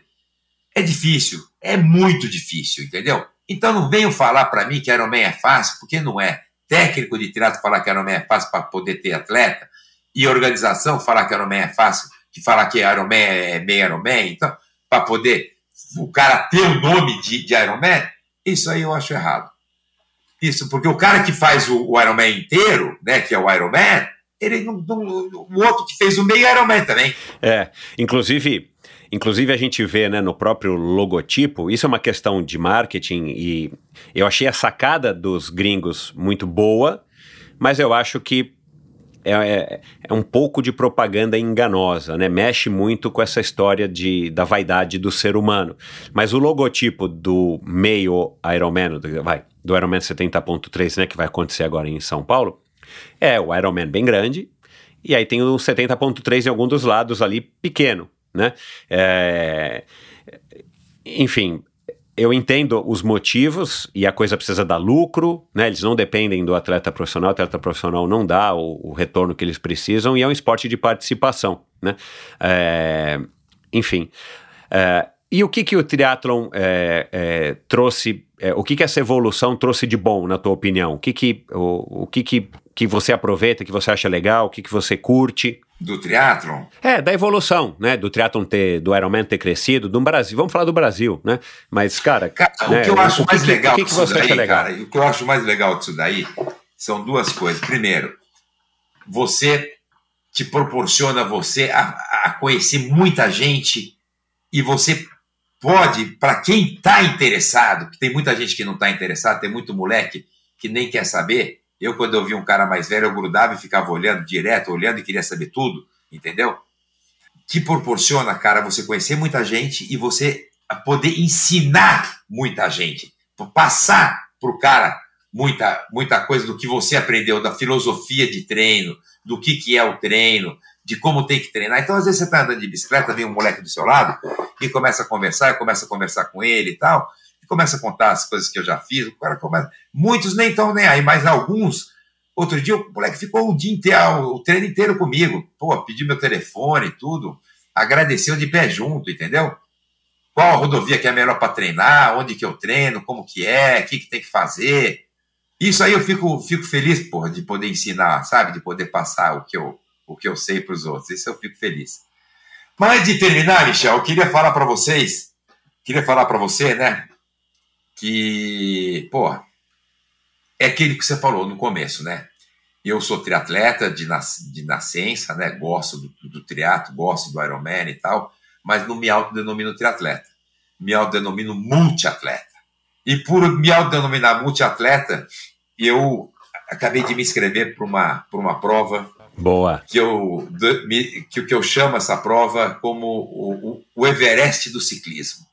É difícil, é muito difícil, entendeu? Então não venham falar para mim que Ironman é fácil, porque não é. Técnico de triatlo falar que Ironman é fácil para poder ter atleta, e organização falar que Ironman é fácil, que falar que Ironman é meio Ironman, então, para poder o cara ter o nome de, de Ironman, isso aí eu acho errado. Isso, porque o cara que faz o, o Ironman inteiro, né, que é o Ironman, ele não, não, o outro que fez o meio Ironman também. É, inclusive Inclusive, a gente vê né, no próprio logotipo, isso é uma questão de marketing e eu achei a sacada dos gringos muito boa, mas eu acho que é, é, é, um pouco de propaganda enganosa, né? Mexe muito com essa história de, da vaidade do ser humano. Mas o logotipo do meio Ironman, do, vai, do Ironman 70.3, né, que vai acontecer agora em São Paulo, é o Ironman bem grande, e aí tem o 70.3 em algum dos lados ali pequeno né? É, enfim, eu entendo os motivos e a coisa precisa dar lucro, né? Eles não dependem do atleta profissional, o atleta profissional não dá o, o retorno que eles precisam e é um esporte de participação, né? É, enfim. É, e o que, que o triatlon é, trouxe, é, o que, que essa evolução trouxe de bom, na tua opinião? O que, que, o, o que, que, que você aproveita, que você acha legal, o que, que você curte? Do triatlon? É, da evolução, né? Do triatlon ter, do Ironman ter crescido, do Brasil. Vamos falar do Brasil, né? Mas, cara. cara né, o que eu acho o mais que, legal o que, que você daí, acha legal? Cara, o que eu acho mais legal disso daí são duas coisas. Primeiro, você te proporciona você a, a conhecer muita gente e você pode, para quem está interessado, que tem muita gente que não está interessado, tem muito moleque que nem quer saber, eu, quando eu via um cara mais velho, eu grudava e ficava olhando direto, olhando e queria saber tudo, entendeu? Que proporciona, cara, você conhecer muita gente e você poder ensinar muita gente, passar pro cara muita, muita coisa do que você aprendeu, da filosofia de treino, do que, que é o treino, de como tem que treinar. Então, às vezes, você está andando de bicicleta, vem um moleque do seu lado e começa a conversar, começa a conversar com ele e tal começa a contar as coisas que eu já fiz, o cara começa. Muitos nem estão nem aí, mas alguns. Outro dia o moleque ficou o dia inteiro, o treino inteiro comigo. Pô, pediu meu telefone e tudo. Agradeceu de pé junto, entendeu? Qual rodovia que é melhor para treinar, onde que eu treino, como que é, o que, que tem que fazer. Isso aí eu fico, fico feliz, porra, de poder ensinar, sabe? De poder passar o que eu, o que eu sei para os outros. Isso eu fico feliz. Mas de terminar, Michel, eu queria falar para vocês, queria falar para você, né? que, pô, é aquele que você falou no começo, né? Eu sou triatleta de, nas, de nascença, né? Gosto do, do triatlo, gosto do Ironman e tal, mas não me autodenomino triatleta. Me autodenomino multiatleta. E por me autodenominar multiatleta, eu acabei de me inscrever para uma, uma prova Boa. Que eu, que, que eu chamo essa prova como o, o Everest do ciclismo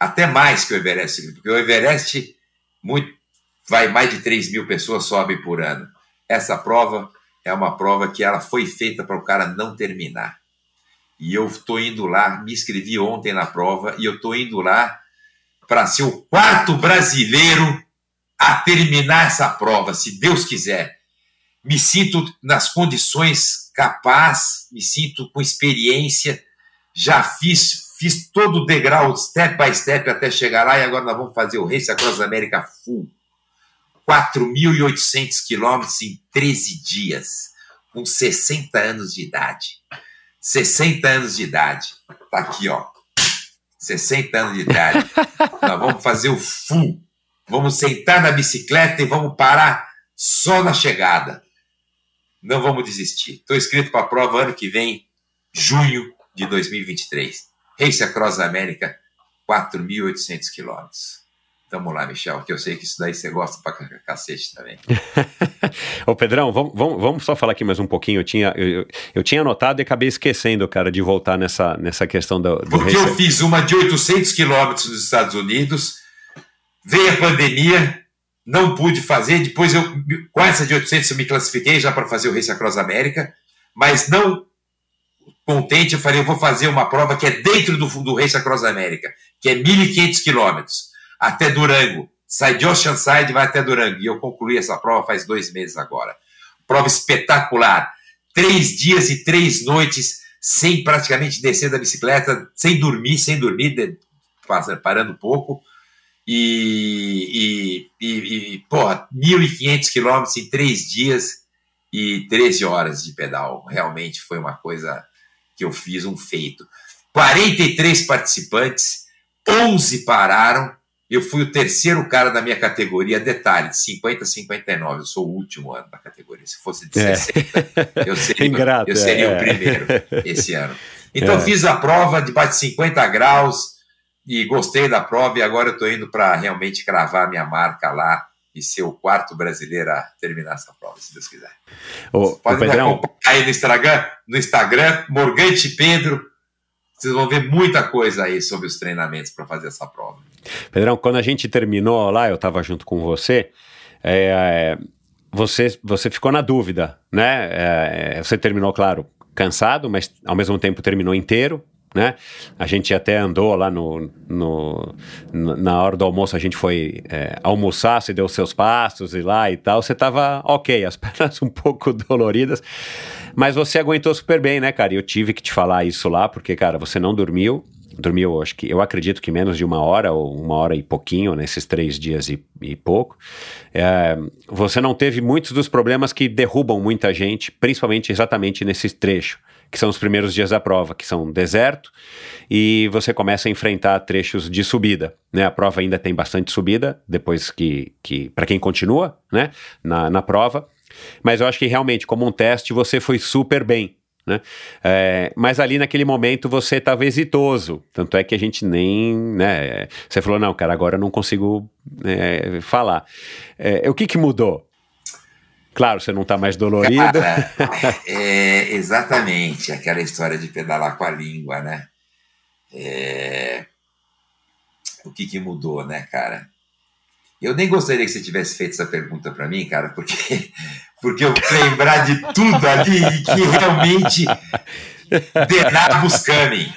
até mais que o Everest, porque o Everest muito, vai mais de 3 mil pessoas sobem por ano. Essa prova é uma prova que ela foi feita para o cara não terminar. E eu estou indo lá, me inscrevi ontem na prova e eu estou indo lá para ser o quarto brasileiro a terminar essa prova, se Deus quiser. Me sinto nas condições capaz, me sinto com experiência, já fiz, fiz todo o degrau, step by step, até chegar lá, e agora nós vamos fazer o Race Across America Full. 4.800 quilômetros em 13 dias, com 60 anos de idade. 60 anos de idade. Tá aqui, ó. 60 anos de idade. nós vamos fazer o full. Vamos sentar na bicicleta e vamos parar só na chegada. Não vamos desistir. Estou inscrito para a prova ano que vem, junho de 2023. Race Across América, 4.800 quilômetros. Tamo lá, Michel, que eu sei que isso daí você gosta pra cacete também. Ô, Pedrão, vamos, vamos, vamos, só falar aqui mais um pouquinho. Eu tinha, eu, eu tinha anotado e acabei esquecendo, cara, de voltar nessa, nessa questão do. do Porque eu fiz uma de 800 quilômetros nos Estados Unidos, veio a pandemia, não pude fazer. Depois, eu, com essa de 800, eu me classifiquei já para fazer o Race Across América, mas não contente, eu falei, eu vou fazer uma prova que é dentro do, do Race Across América, que é 1.500 quilômetros até Durango. Sai de Oceanside e vai até Durango. E eu concluí essa prova faz dois meses agora. Prova espetacular. Três dias e três noites sem praticamente descer da bicicleta, sem dormir, sem dormir, parando um pouco. E, e, e, e porra, 1.500 quilômetros em três dias e 13 horas de pedal. Realmente foi uma coisa que eu fiz, um feito. 43 participantes, 11 pararam, eu fui o terceiro cara da minha categoria, detalhe, de 50 a 59. Eu sou o último ano da categoria. Se fosse de 60, é. eu seria, Ingrato, eu seria é. o primeiro esse ano. Então é. fiz a prova de bate 50 graus e gostei da prova e agora eu estou indo para realmente cravar minha marca lá e ser o quarto brasileiro a terminar essa prova, se Deus quiser. Ô, Pode me acompanhar aí no Instagram, no Instagram, Morgante Pedro. Vocês vão ver muita coisa aí sobre os treinamentos para fazer essa prova. Pedrão, quando a gente terminou lá, eu estava junto com você, é, você, você ficou na dúvida, né? É, você terminou, claro, cansado, mas ao mesmo tempo terminou inteiro, né? A gente até andou lá no, no, na hora do almoço, a gente foi é, almoçar, você deu seus passos e lá e tal. Você tava ok, as pernas um pouco doloridas, mas você aguentou super bem, né, cara? Eu tive que te falar isso lá, porque, cara, você não dormiu dormiu, acho que eu acredito que menos de uma hora ou uma hora e pouquinho nesses três dias e, e pouco. É, você não teve muitos dos problemas que derrubam muita gente, principalmente exatamente nesse trecho, que são os primeiros dias da prova, que são deserto e você começa a enfrentar trechos de subida. Né? A prova ainda tem bastante subida depois que, que para quem continua, né, na, na prova. Mas eu acho que realmente, como um teste, você foi super bem. Né? É, mas ali naquele momento você estava exitoso, tanto é que a gente nem, né? Você falou não, cara, agora eu não consigo é, falar. É, o que que mudou? Claro, você não está mais dolorido. Cara, é, exatamente, aquela história de pedalar com a língua, né? É, o que que mudou, né, cara? Eu nem gostaria que você tivesse feito essa pergunta para mim, cara, porque porque eu lembrar de tudo ali e que realmente Denabus coming.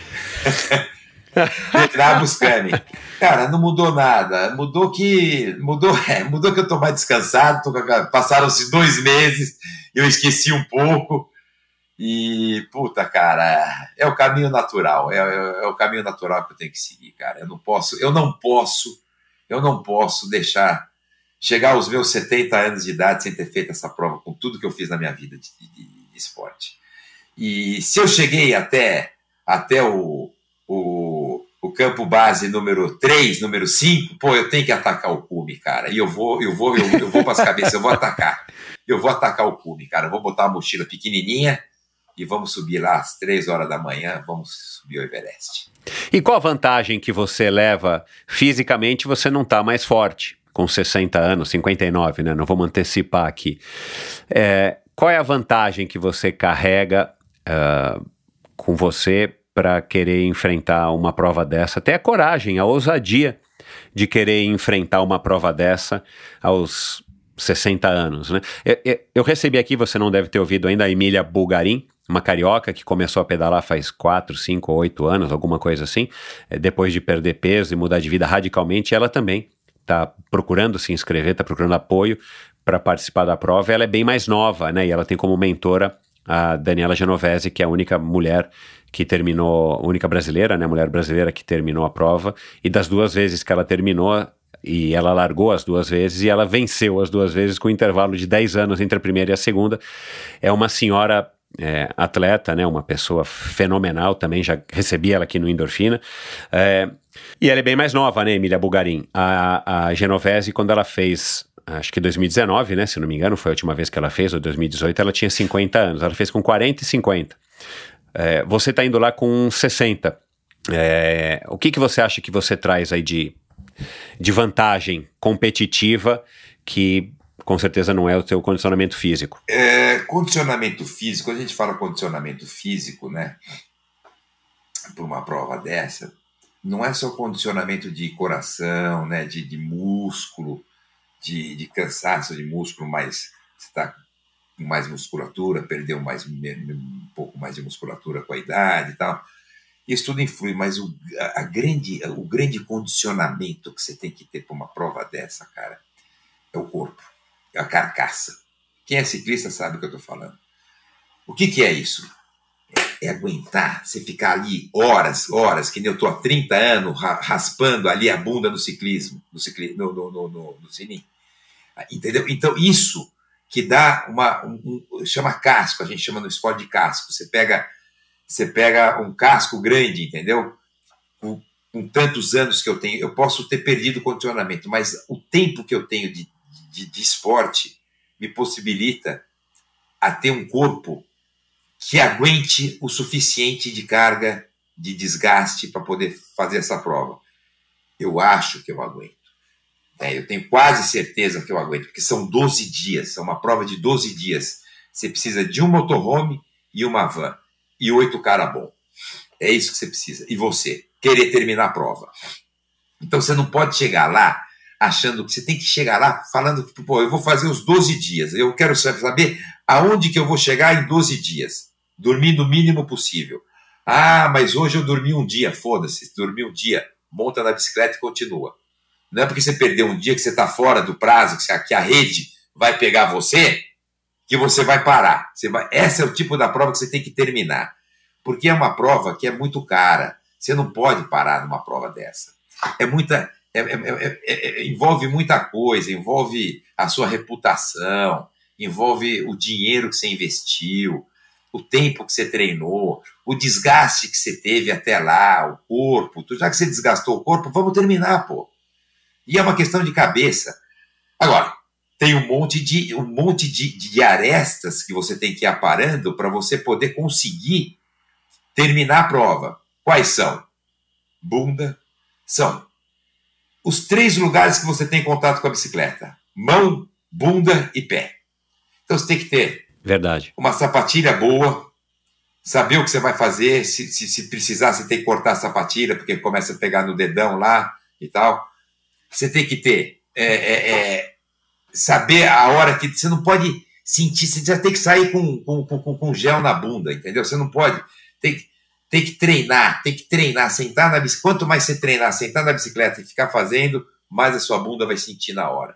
Denabus coming. Cara, não mudou nada. Mudou que. Mudou, é, mudou que eu tô mais descansado. Passaram-se dois meses, eu esqueci um pouco. E, puta, cara, é o caminho natural. É, é, é o caminho natural que eu tenho que seguir, cara. Eu não posso, eu não posso, eu não posso deixar chegar aos meus 70 anos de idade sem ter feito essa prova com tudo que eu fiz na minha vida de, de, de esporte. E se eu cheguei até, até o, o, o, campo base número 3, número 5, pô, eu tenho que atacar o cume, cara. E eu vou, eu vou, eu, eu vou para as cabeças, eu vou atacar. Eu vou atacar o cume, cara. Eu vou botar uma mochila pequenininha e vamos subir lá às 3 horas da manhã, vamos subir o Everest. E qual a vantagem que você leva fisicamente? Você não está mais forte com 60 anos, 59, né? Não vamos antecipar aqui. É, qual é a vantagem que você carrega uh, com você para querer enfrentar uma prova dessa? Até a coragem, a ousadia de querer enfrentar uma prova dessa aos 60 anos, né? Eu, eu, recebi aqui, você não deve ter ouvido ainda, a Emília Bulgarin, uma carioca que começou a pedalar faz 4, 5 ou 8 anos, alguma coisa assim, é, depois de perder peso e mudar de vida radicalmente, ela também está procurando se inscrever, está procurando apoio para participar da prova. Ela é bem mais nova, né? E ela tem como mentora a Daniela Genovese, que é a única mulher que terminou, única brasileira, né? Mulher brasileira que terminou a prova. E das duas vezes que ela terminou, e ela largou as duas vezes e ela venceu as duas vezes com um intervalo de 10 anos entre a primeira e a segunda. É uma senhora é, atleta, né, uma pessoa fenomenal também, já recebi ela aqui no Endorfina. É, e ela é bem mais nova, né, Emília Bugarim? A, a Genovese, quando ela fez acho que 2019, né? Se não me engano, foi a última vez que ela fez, ou 2018, ela tinha 50 anos. Ela fez com 40 e 50. É, você está indo lá com 60. É, o que, que você acha que você traz aí de, de vantagem competitiva que com certeza não é o seu condicionamento físico? É, condicionamento físico, a gente fala condicionamento físico, né? Para uma prova dessa, não é só condicionamento de coração, né? De, de músculo de, de cansaço de músculo, mais você está com mais musculatura, perdeu mais, um pouco mais de musculatura com a idade e tal. Isso tudo influi, mas o, a, grande, o grande condicionamento que você tem que ter para uma prova dessa, cara, é o corpo, é a carcaça. Quem é ciclista sabe o que eu estou falando. O que, que é isso? É, é aguentar, você ficar ali horas, horas, que nem eu estou há 30 anos raspando ali a bunda no ciclismo, no, cicli, no, no, no, no, no sininho. Entendeu? Então, isso que dá uma. Um, um, chama casco, a gente chama no esporte de casco. Você pega, você pega um casco grande, entendeu? Com, com tantos anos que eu tenho, eu posso ter perdido o condicionamento, mas o tempo que eu tenho de, de, de esporte me possibilita a ter um corpo que aguente o suficiente de carga, de desgaste para poder fazer essa prova. Eu acho que eu aguento. É, eu tenho quase certeza que eu aguento, porque são 12 dias, é uma prova de 12 dias. Você precisa de um motorhome e uma van e oito cara bom. É isso que você precisa. E você, querer terminar a prova. Então você não pode chegar lá achando que você tem que chegar lá falando que, pô, eu vou fazer os 12 dias. Eu quero saber aonde que eu vou chegar em 12 dias. Dormir no mínimo possível. Ah, mas hoje eu dormi um dia. Foda-se, dormi um dia. Monta na bicicleta e continua. Não é porque você perdeu um dia que você está fora do prazo, que a rede vai pegar você, que você vai parar. Você vai... Esse é o tipo da prova que você tem que terminar. Porque é uma prova que é muito cara. Você não pode parar numa prova dessa. É muita. É, é, é, envolve muita coisa, envolve a sua reputação, envolve o dinheiro que você investiu, o tempo que você treinou, o desgaste que você teve até lá, o corpo. Já que você desgastou o corpo, vamos terminar, pô. E é uma questão de cabeça. Agora, tem um monte de, um monte de, de arestas que você tem que ir aparando para você poder conseguir terminar a prova. Quais são? Bunda. São os três lugares que você tem contato com a bicicleta: mão, bunda e pé. Então você tem que ter Verdade. uma sapatilha boa, saber o que você vai fazer. Se, se, se precisar, você tem que cortar a sapatilha, porque começa a pegar no dedão lá e tal você tem que ter, é, é, é, saber a hora que você não pode sentir, você já tem que sair com, com, com, com gel na bunda, entendeu? Você não pode, tem, tem que treinar, tem que treinar, sentar na bicicleta. Quanto mais você treinar, sentar na bicicleta e ficar fazendo, mais a sua bunda vai sentir na hora.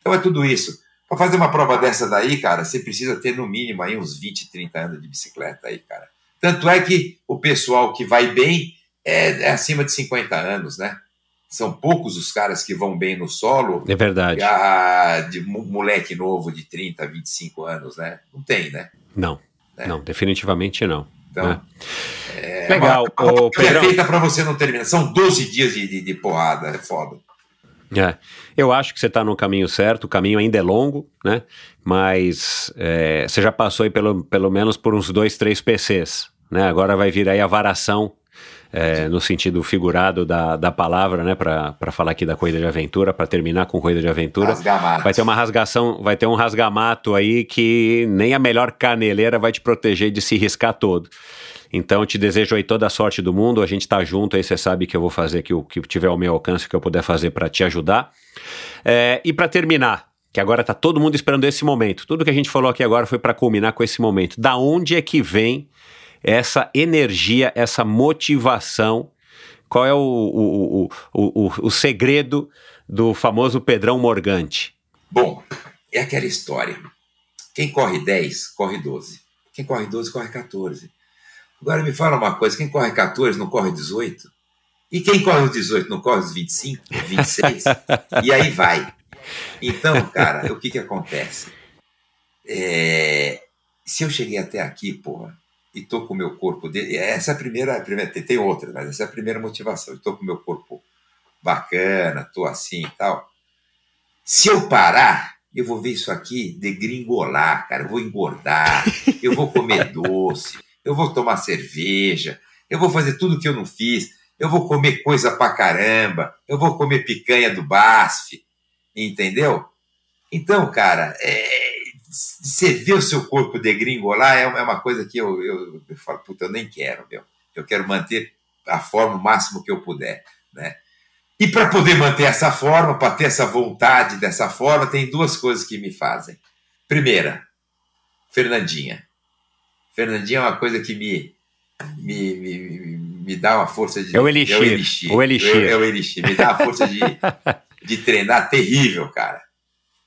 Então é tudo isso. Para fazer uma prova dessa daí, cara, você precisa ter no mínimo aí uns 20, 30 anos de bicicleta aí, cara. Tanto é que o pessoal que vai bem é, é acima de 50 anos, né? São poucos os caras que vão bem no solo. É verdade. A, de moleque novo de 30, 25 anos, né? Não tem, né? Não. Né? Não, definitivamente não. Então, né? é, Legal. Uma, uma é feita para você não terminar. São 12 dias de, de, de porrada, é foda. É, eu acho que você está no caminho certo, o caminho ainda é longo, né? Mas é, você já passou aí pelo, pelo menos por uns dois, três PCs, né? Agora vai vir aí a varação é, no sentido figurado da, da palavra, né, para falar aqui da corrida de aventura, para terminar com corrida de aventura. Rasgamato. Vai ter uma rasgação, vai ter um rasgamato aí que nem a melhor caneleira vai te proteger de se riscar todo. Então, eu te desejo aí toda a sorte do mundo. A gente está junto aí, você sabe que eu vou fazer que o que tiver ao meu alcance, que eu puder fazer para te ajudar. É, e para terminar, que agora está todo mundo esperando esse momento. Tudo que a gente falou aqui agora foi para culminar com esse momento. Da onde é que vem essa energia, essa motivação. Qual é o, o, o, o, o segredo do famoso Pedrão Morgante? Bom, é aquela história. Quem corre 10, corre 12. Quem corre 12, corre 14. Agora me fala uma coisa: quem corre 14 não corre 18? E quem corre os 18 não corre os 25, 26? e aí vai. Então, cara, o que que acontece? É, se eu cheguei até aqui, porra, e tô com o meu corpo dele, essa é a primeira, a primeira, tem outra, mas essa é a primeira motivação. Eu tô com o meu corpo bacana, tô assim e tal. Se eu parar, eu vou ver isso aqui degringolar, cara. Eu vou engordar, eu vou comer doce, eu vou tomar cerveja, eu vou fazer tudo que eu não fiz, eu vou comer coisa pra caramba, eu vou comer picanha do BASF, entendeu? Então, cara, é, você vê o seu corpo degringolar é uma, é uma coisa que eu, eu, eu, falo, puta, eu nem quero, meu. Eu quero manter a forma o máximo que eu puder, né? E para poder manter essa forma, para ter essa vontade dessa forma, tem duas coisas que me fazem. Primeira, Fernandinha. Fernandinha é uma coisa que me, me, me, me dá uma força de. É o Elixir. É o Elixir. O elixir. É, é o Elixir. Me dá uma força de, de treinar terrível, cara.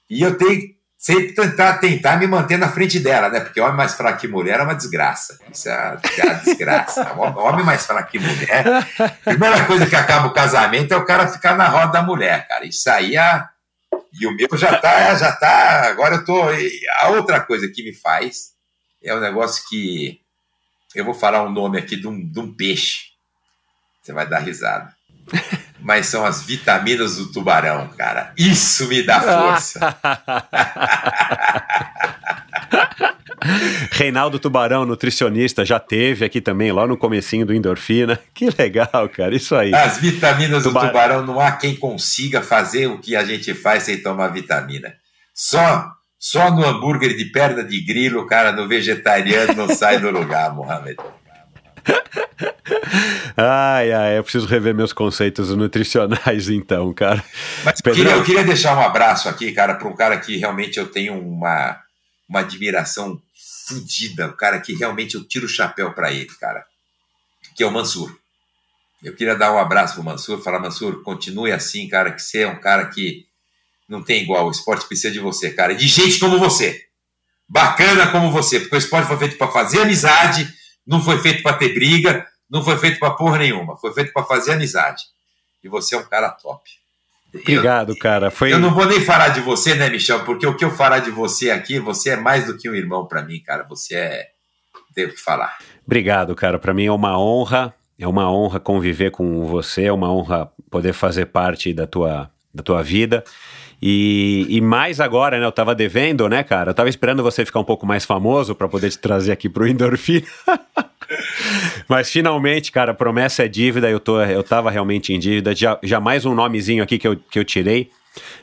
E eu tenho sempre tentar, tentar me manter na frente dela, né? Porque homem mais fraco que mulher é uma desgraça. Isso é uma desgraça. homem mais fraco que mulher. Primeira coisa que acaba o casamento é o cara ficar na roda da mulher, cara. Isso aí é. E o meu já tá, já tá. Agora eu tô. A outra coisa que me faz é um negócio que. Eu vou falar um nome aqui de um, de um peixe. Você vai dar risada mas são as vitaminas do tubarão, cara. Isso me dá força. Reinaldo Tubarão, nutricionista, já teve aqui também, lá no comecinho do Endorfina. Que legal, cara, isso aí. As vitaminas do tubarão, não há quem consiga fazer o que a gente faz sem tomar vitamina. Só só no hambúrguer de perna de grilo, cara, no vegetariano não sai do lugar, Mohamed. Ai, ai, eu preciso rever meus conceitos nutricionais, então, cara. Mas eu queria, eu queria deixar um abraço aqui, cara, para um cara que realmente eu tenho uma, uma admiração fodida, um cara que realmente eu tiro o chapéu para ele, cara, que é o Mansur. Eu queria dar um abraço pro Mansur, falar, Mansur, continue assim, cara, que você é um cara que não tem igual, o esporte precisa de você, cara, de gente como você, bacana como você, porque o esporte foi feito para fazer amizade, não foi feito para ter briga, não foi feito para porra nenhuma, foi feito para fazer amizade. E você é um cara top. Obrigado, eu, cara. Foi... Eu não vou nem falar de você, né, Michel? Porque o que eu falar de você aqui, você é mais do que um irmão para mim, cara. Você é. Que falar. Obrigado, cara. Para mim é uma honra. É uma honra conviver com você. É uma honra poder fazer parte da tua, da tua vida. E, e, mais agora, né? Eu tava devendo, né, cara? Eu tava esperando você ficar um pouco mais famoso para poder te trazer aqui pro Endorfina. Mas finalmente, cara, promessa é dívida. Eu, tô, eu tava realmente em dívida. Já, já mais um nomezinho aqui que eu, que eu tirei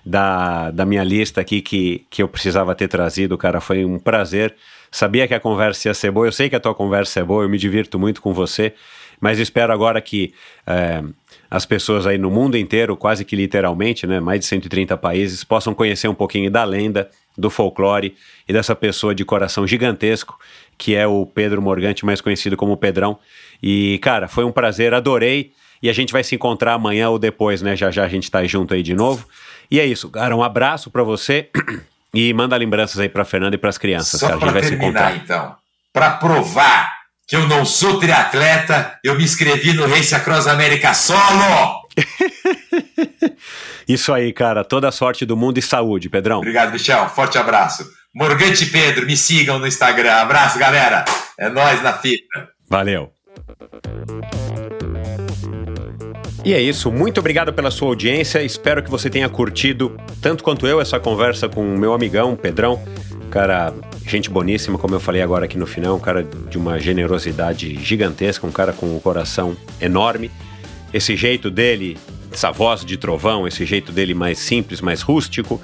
da, da minha lista aqui que, que eu precisava ter trazido, cara. Foi um prazer. Sabia que a conversa ia ser boa. Eu sei que a tua conversa é boa. Eu me divirto muito com você. Mas espero agora que. É, as pessoas aí no mundo inteiro, quase que literalmente, né, mais de 130 países, possam conhecer um pouquinho da lenda, do folclore e dessa pessoa de coração gigantesco, que é o Pedro Morgante, mais conhecido como Pedrão. E, cara, foi um prazer, adorei. E a gente vai se encontrar amanhã ou depois, né? Já já a gente tá junto aí de novo. E é isso, cara. Um abraço para você e manda lembranças aí para Fernanda e para as crianças, Só cara. A gente vai terminar, se encontrar. então. Para provar que eu não sou triatleta, eu me inscrevi no Race Across América solo! Isso aí, cara. Toda a sorte do mundo e saúde, Pedrão. Obrigado, Michel. Forte abraço. Morgante Pedro, me sigam no Instagram. Abraço, galera. É nós na fita. Valeu. E é isso, muito obrigado pela sua audiência. Espero que você tenha curtido, tanto quanto eu, essa conversa com o meu amigão, Pedrão. Cara, gente boníssima, como eu falei agora aqui no final, um cara de uma generosidade gigantesca, um cara com um coração enorme. Esse jeito dele, essa voz de trovão, esse jeito dele mais simples, mais rústico,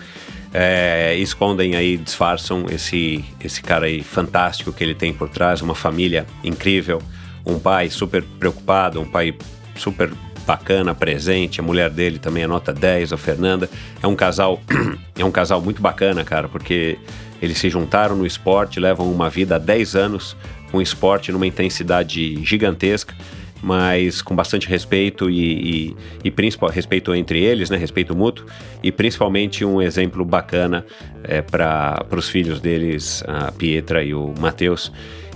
é, escondem aí, disfarçam esse, esse cara aí fantástico que ele tem por trás, uma família incrível, um pai super preocupado, um pai super bacana, presente, a mulher dele também é nota 10, a Fernanda. É um casal, é um casal muito bacana, cara, porque eles se juntaram no esporte, levam uma vida há 10 anos com esporte numa intensidade gigantesca mas com bastante respeito e, e, e principal respeito entre eles, né, respeito mútuo, e principalmente um exemplo bacana é, para os filhos deles, a Pietra e o Matheus.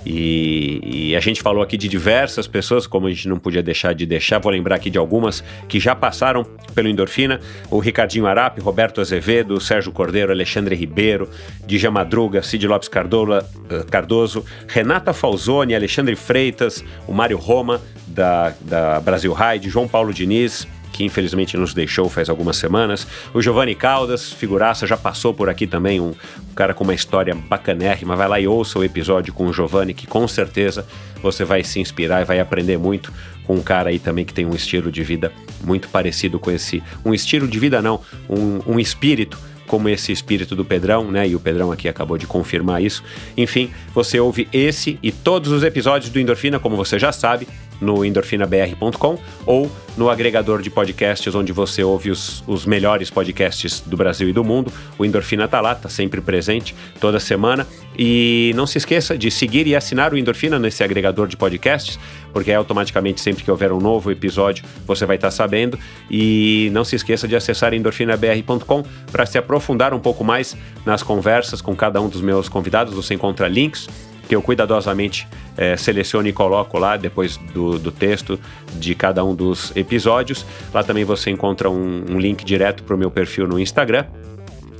E, e, a gente falou aqui de diversas pessoas, como a gente não podia deixar de deixar, vou lembrar aqui de algumas que já passaram pelo Endorfina: o Ricardinho Arap, Roberto Azevedo, Sérgio Cordeiro, Alexandre Ribeiro, Dija Madruga, Cid Lopes Cardola, eh, Cardoso, Renata Falzoni, Alexandre Freitas, o Mário Roma, da, da Brasil Ride, João Paulo Diniz, que infelizmente nos deixou faz algumas semanas. O Giovanni Caldas, figuraça, já passou por aqui também, um, um cara com uma história bacanérrima. Vai lá e ouça o episódio com o Giovanni, que com certeza você vai se inspirar e vai aprender muito com um cara aí também que tem um estilo de vida muito parecido com esse. Um estilo de vida, não, um, um espírito como esse espírito do Pedrão, né? E o Pedrão aqui acabou de confirmar isso. Enfim, você ouve esse e todos os episódios do Endorfina, como você já sabe, no endorfinabr.com ou no agregador de podcasts onde você ouve os, os melhores podcasts do Brasil e do mundo. O Endorfina tá lá, tá sempre presente toda semana. E não se esqueça de seguir e assinar o Endorfina nesse agregador de podcasts, porque automaticamente sempre que houver um novo episódio você vai estar tá sabendo. E não se esqueça de acessar endorfinabr.com para se aprofundar um pouco mais nas conversas com cada um dos meus convidados. Você encontra links que eu cuidadosamente é, seleciono e coloco lá depois do, do, texto de cada um dos episódios. Lá também você encontra um, um link direto para o meu perfil no Instagram.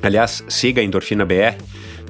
Aliás, siga a Endorfina BR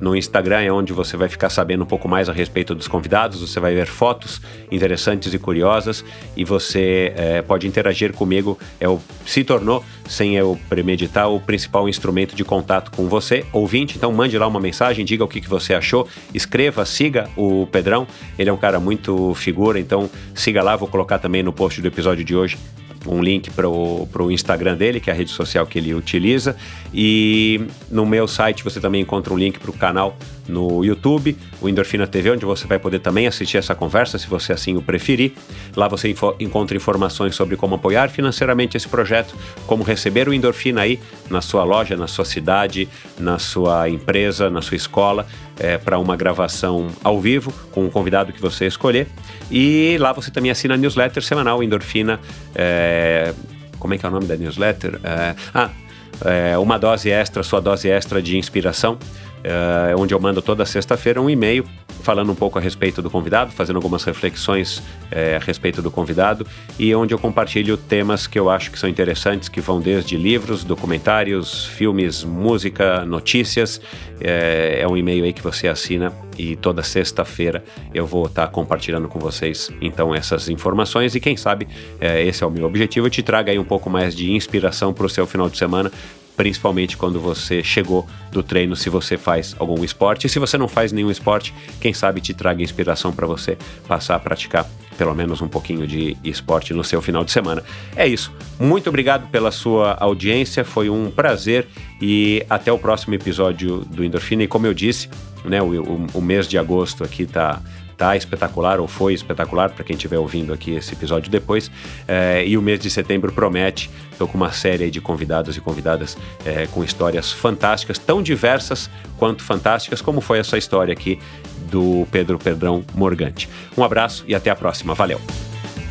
no Instagram é onde você vai ficar sabendo um pouco mais a respeito dos convidados, você vai ver fotos interessantes e curiosas e você é, pode interagir comigo. É o, se tornou, sem eu premeditar, o principal instrumento de contato com você, ouvinte. Então mande lá uma mensagem, diga o que, que você achou, escreva, siga o Pedrão. Ele é um cara muito figura, então siga lá, vou colocar também no post do episódio de hoje um link para o Instagram dele, que é a rede social que ele utiliza. E no meu site você também encontra um link para o canal no YouTube, o Endorfina TV, onde você vai poder também assistir essa conversa, se você assim o preferir. Lá você info encontra informações sobre como apoiar financeiramente esse projeto, como receber o Endorfina aí na sua loja, na sua cidade, na sua empresa, na sua escola, é, para uma gravação ao vivo com um convidado que você escolher. E lá você também assina a newsletter semanal Endorfina. É, como é que é o nome da newsletter? É, ah, é, uma dose extra, sua dose extra de inspiração uh, onde eu mando toda sexta-feira um e-mail falando um pouco a respeito do convidado, fazendo algumas reflexões é, a respeito do convidado e onde eu compartilho temas que eu acho que são interessantes, que vão desde livros, documentários, filmes, música, notícias. É, é um e-mail aí que você assina e toda sexta-feira eu vou estar compartilhando com vocês então essas informações e quem sabe esse é o meu objetivo, eu te traga aí um pouco mais de inspiração para o seu final de semana principalmente quando você chegou do treino, se você faz algum esporte. E se você não faz nenhum esporte, quem sabe te traga inspiração para você passar a praticar pelo menos um pouquinho de esporte no seu final de semana. É isso. Muito obrigado pela sua audiência, foi um prazer e até o próximo episódio do Endorfina. E como eu disse, né, o, o, o mês de agosto aqui tá tá espetacular ou foi espetacular para quem estiver ouvindo aqui esse episódio depois. É, e o mês de setembro promete. Estou com uma série de convidados e convidadas é, com histórias fantásticas, tão diversas quanto fantásticas, como foi essa história aqui do Pedro Pedrão Morgante. Um abraço e até a próxima. Valeu!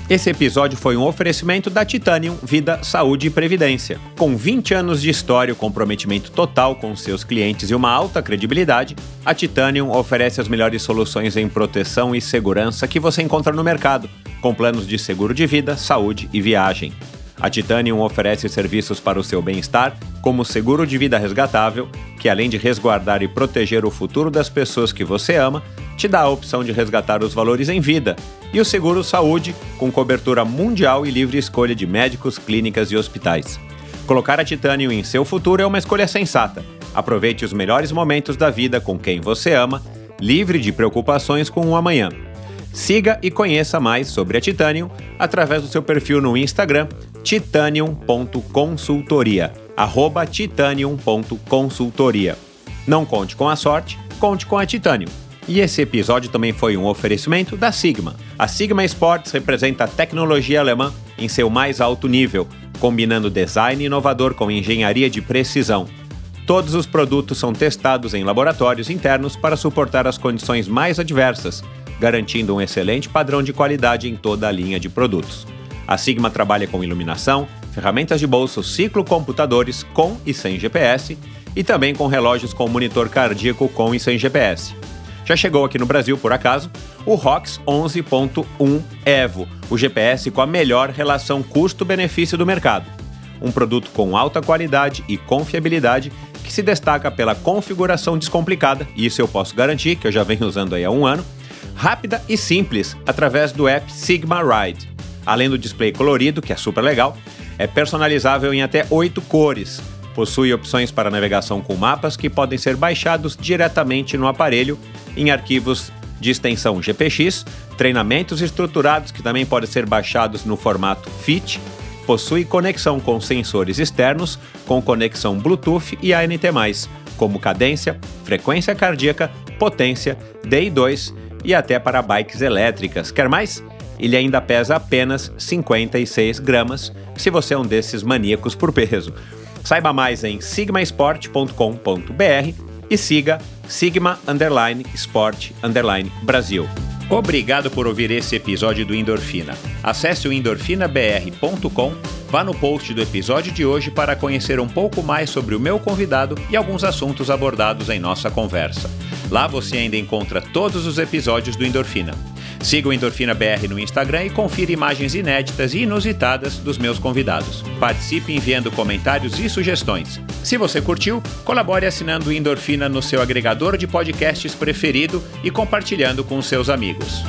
Esse episódio foi um oferecimento da Titanium Vida, Saúde e Previdência. Com 20 anos de história comprometimento total com seus clientes e uma alta credibilidade, a Titanium oferece as melhores soluções em proteção e segurança que você encontra no mercado, com planos de seguro de vida, saúde e viagem. A Titanium oferece serviços para o seu bem-estar, como seguro de vida resgatável, que além de resguardar e proteger o futuro das pessoas que você ama, te dá a opção de resgatar os valores em vida, e o seguro saúde, com cobertura mundial e livre escolha de médicos, clínicas e hospitais. Colocar a Titanium em seu futuro é uma escolha sensata. Aproveite os melhores momentos da vida com quem você ama, livre de preocupações com o amanhã. Siga e conheça mais sobre a Titanium através do seu perfil no Instagram titanium.consultoria, titanium.consultoria. Não conte com a sorte, conte com a Titanium. E esse episódio também foi um oferecimento da Sigma. A Sigma Sports representa a tecnologia alemã em seu mais alto nível, combinando design inovador com engenharia de precisão. Todos os produtos são testados em laboratórios internos para suportar as condições mais adversas garantindo um excelente padrão de qualidade em toda a linha de produtos. A Sigma trabalha com iluminação, ferramentas de bolso ciclocomputadores com e sem GPS e também com relógios com monitor cardíaco com e sem GPS. Já chegou aqui no Brasil, por acaso, o ROX 11.1 Evo, o GPS com a melhor relação custo-benefício do mercado. Um produto com alta qualidade e confiabilidade que se destaca pela configuração descomplicada, e isso eu posso garantir, que eu já venho usando aí há um ano, rápida e simples através do app Sigma Ride. Além do display colorido, que é super legal, é personalizável em até oito cores, Possui opções para navegação com mapas que podem ser baixados diretamente no aparelho em arquivos de extensão GPX, treinamentos estruturados que também podem ser baixados no formato FIT, possui conexão com sensores externos, com conexão Bluetooth e ANT+, como cadência, frequência cardíaca, potência, DI2 e até para bikes elétricas. Quer mais? Ele ainda pesa apenas 56 gramas, se você é um desses maníacos por peso. Saiba mais em sigmasport.com.br e siga Sigma Underline Sport Underline Brasil. Obrigado por ouvir esse episódio do Endorfina. Acesse o endorfinabr.com, vá no post do episódio de hoje para conhecer um pouco mais sobre o meu convidado e alguns assuntos abordados em nossa conversa. Lá você ainda encontra todos os episódios do Endorfina. Siga o Endorfina BR no Instagram e confira imagens inéditas e inusitadas dos meus convidados. Participe enviando comentários e sugestões. Se você curtiu, colabore assinando o Endorfina no seu agregador de podcasts preferido e compartilhando com seus amigos.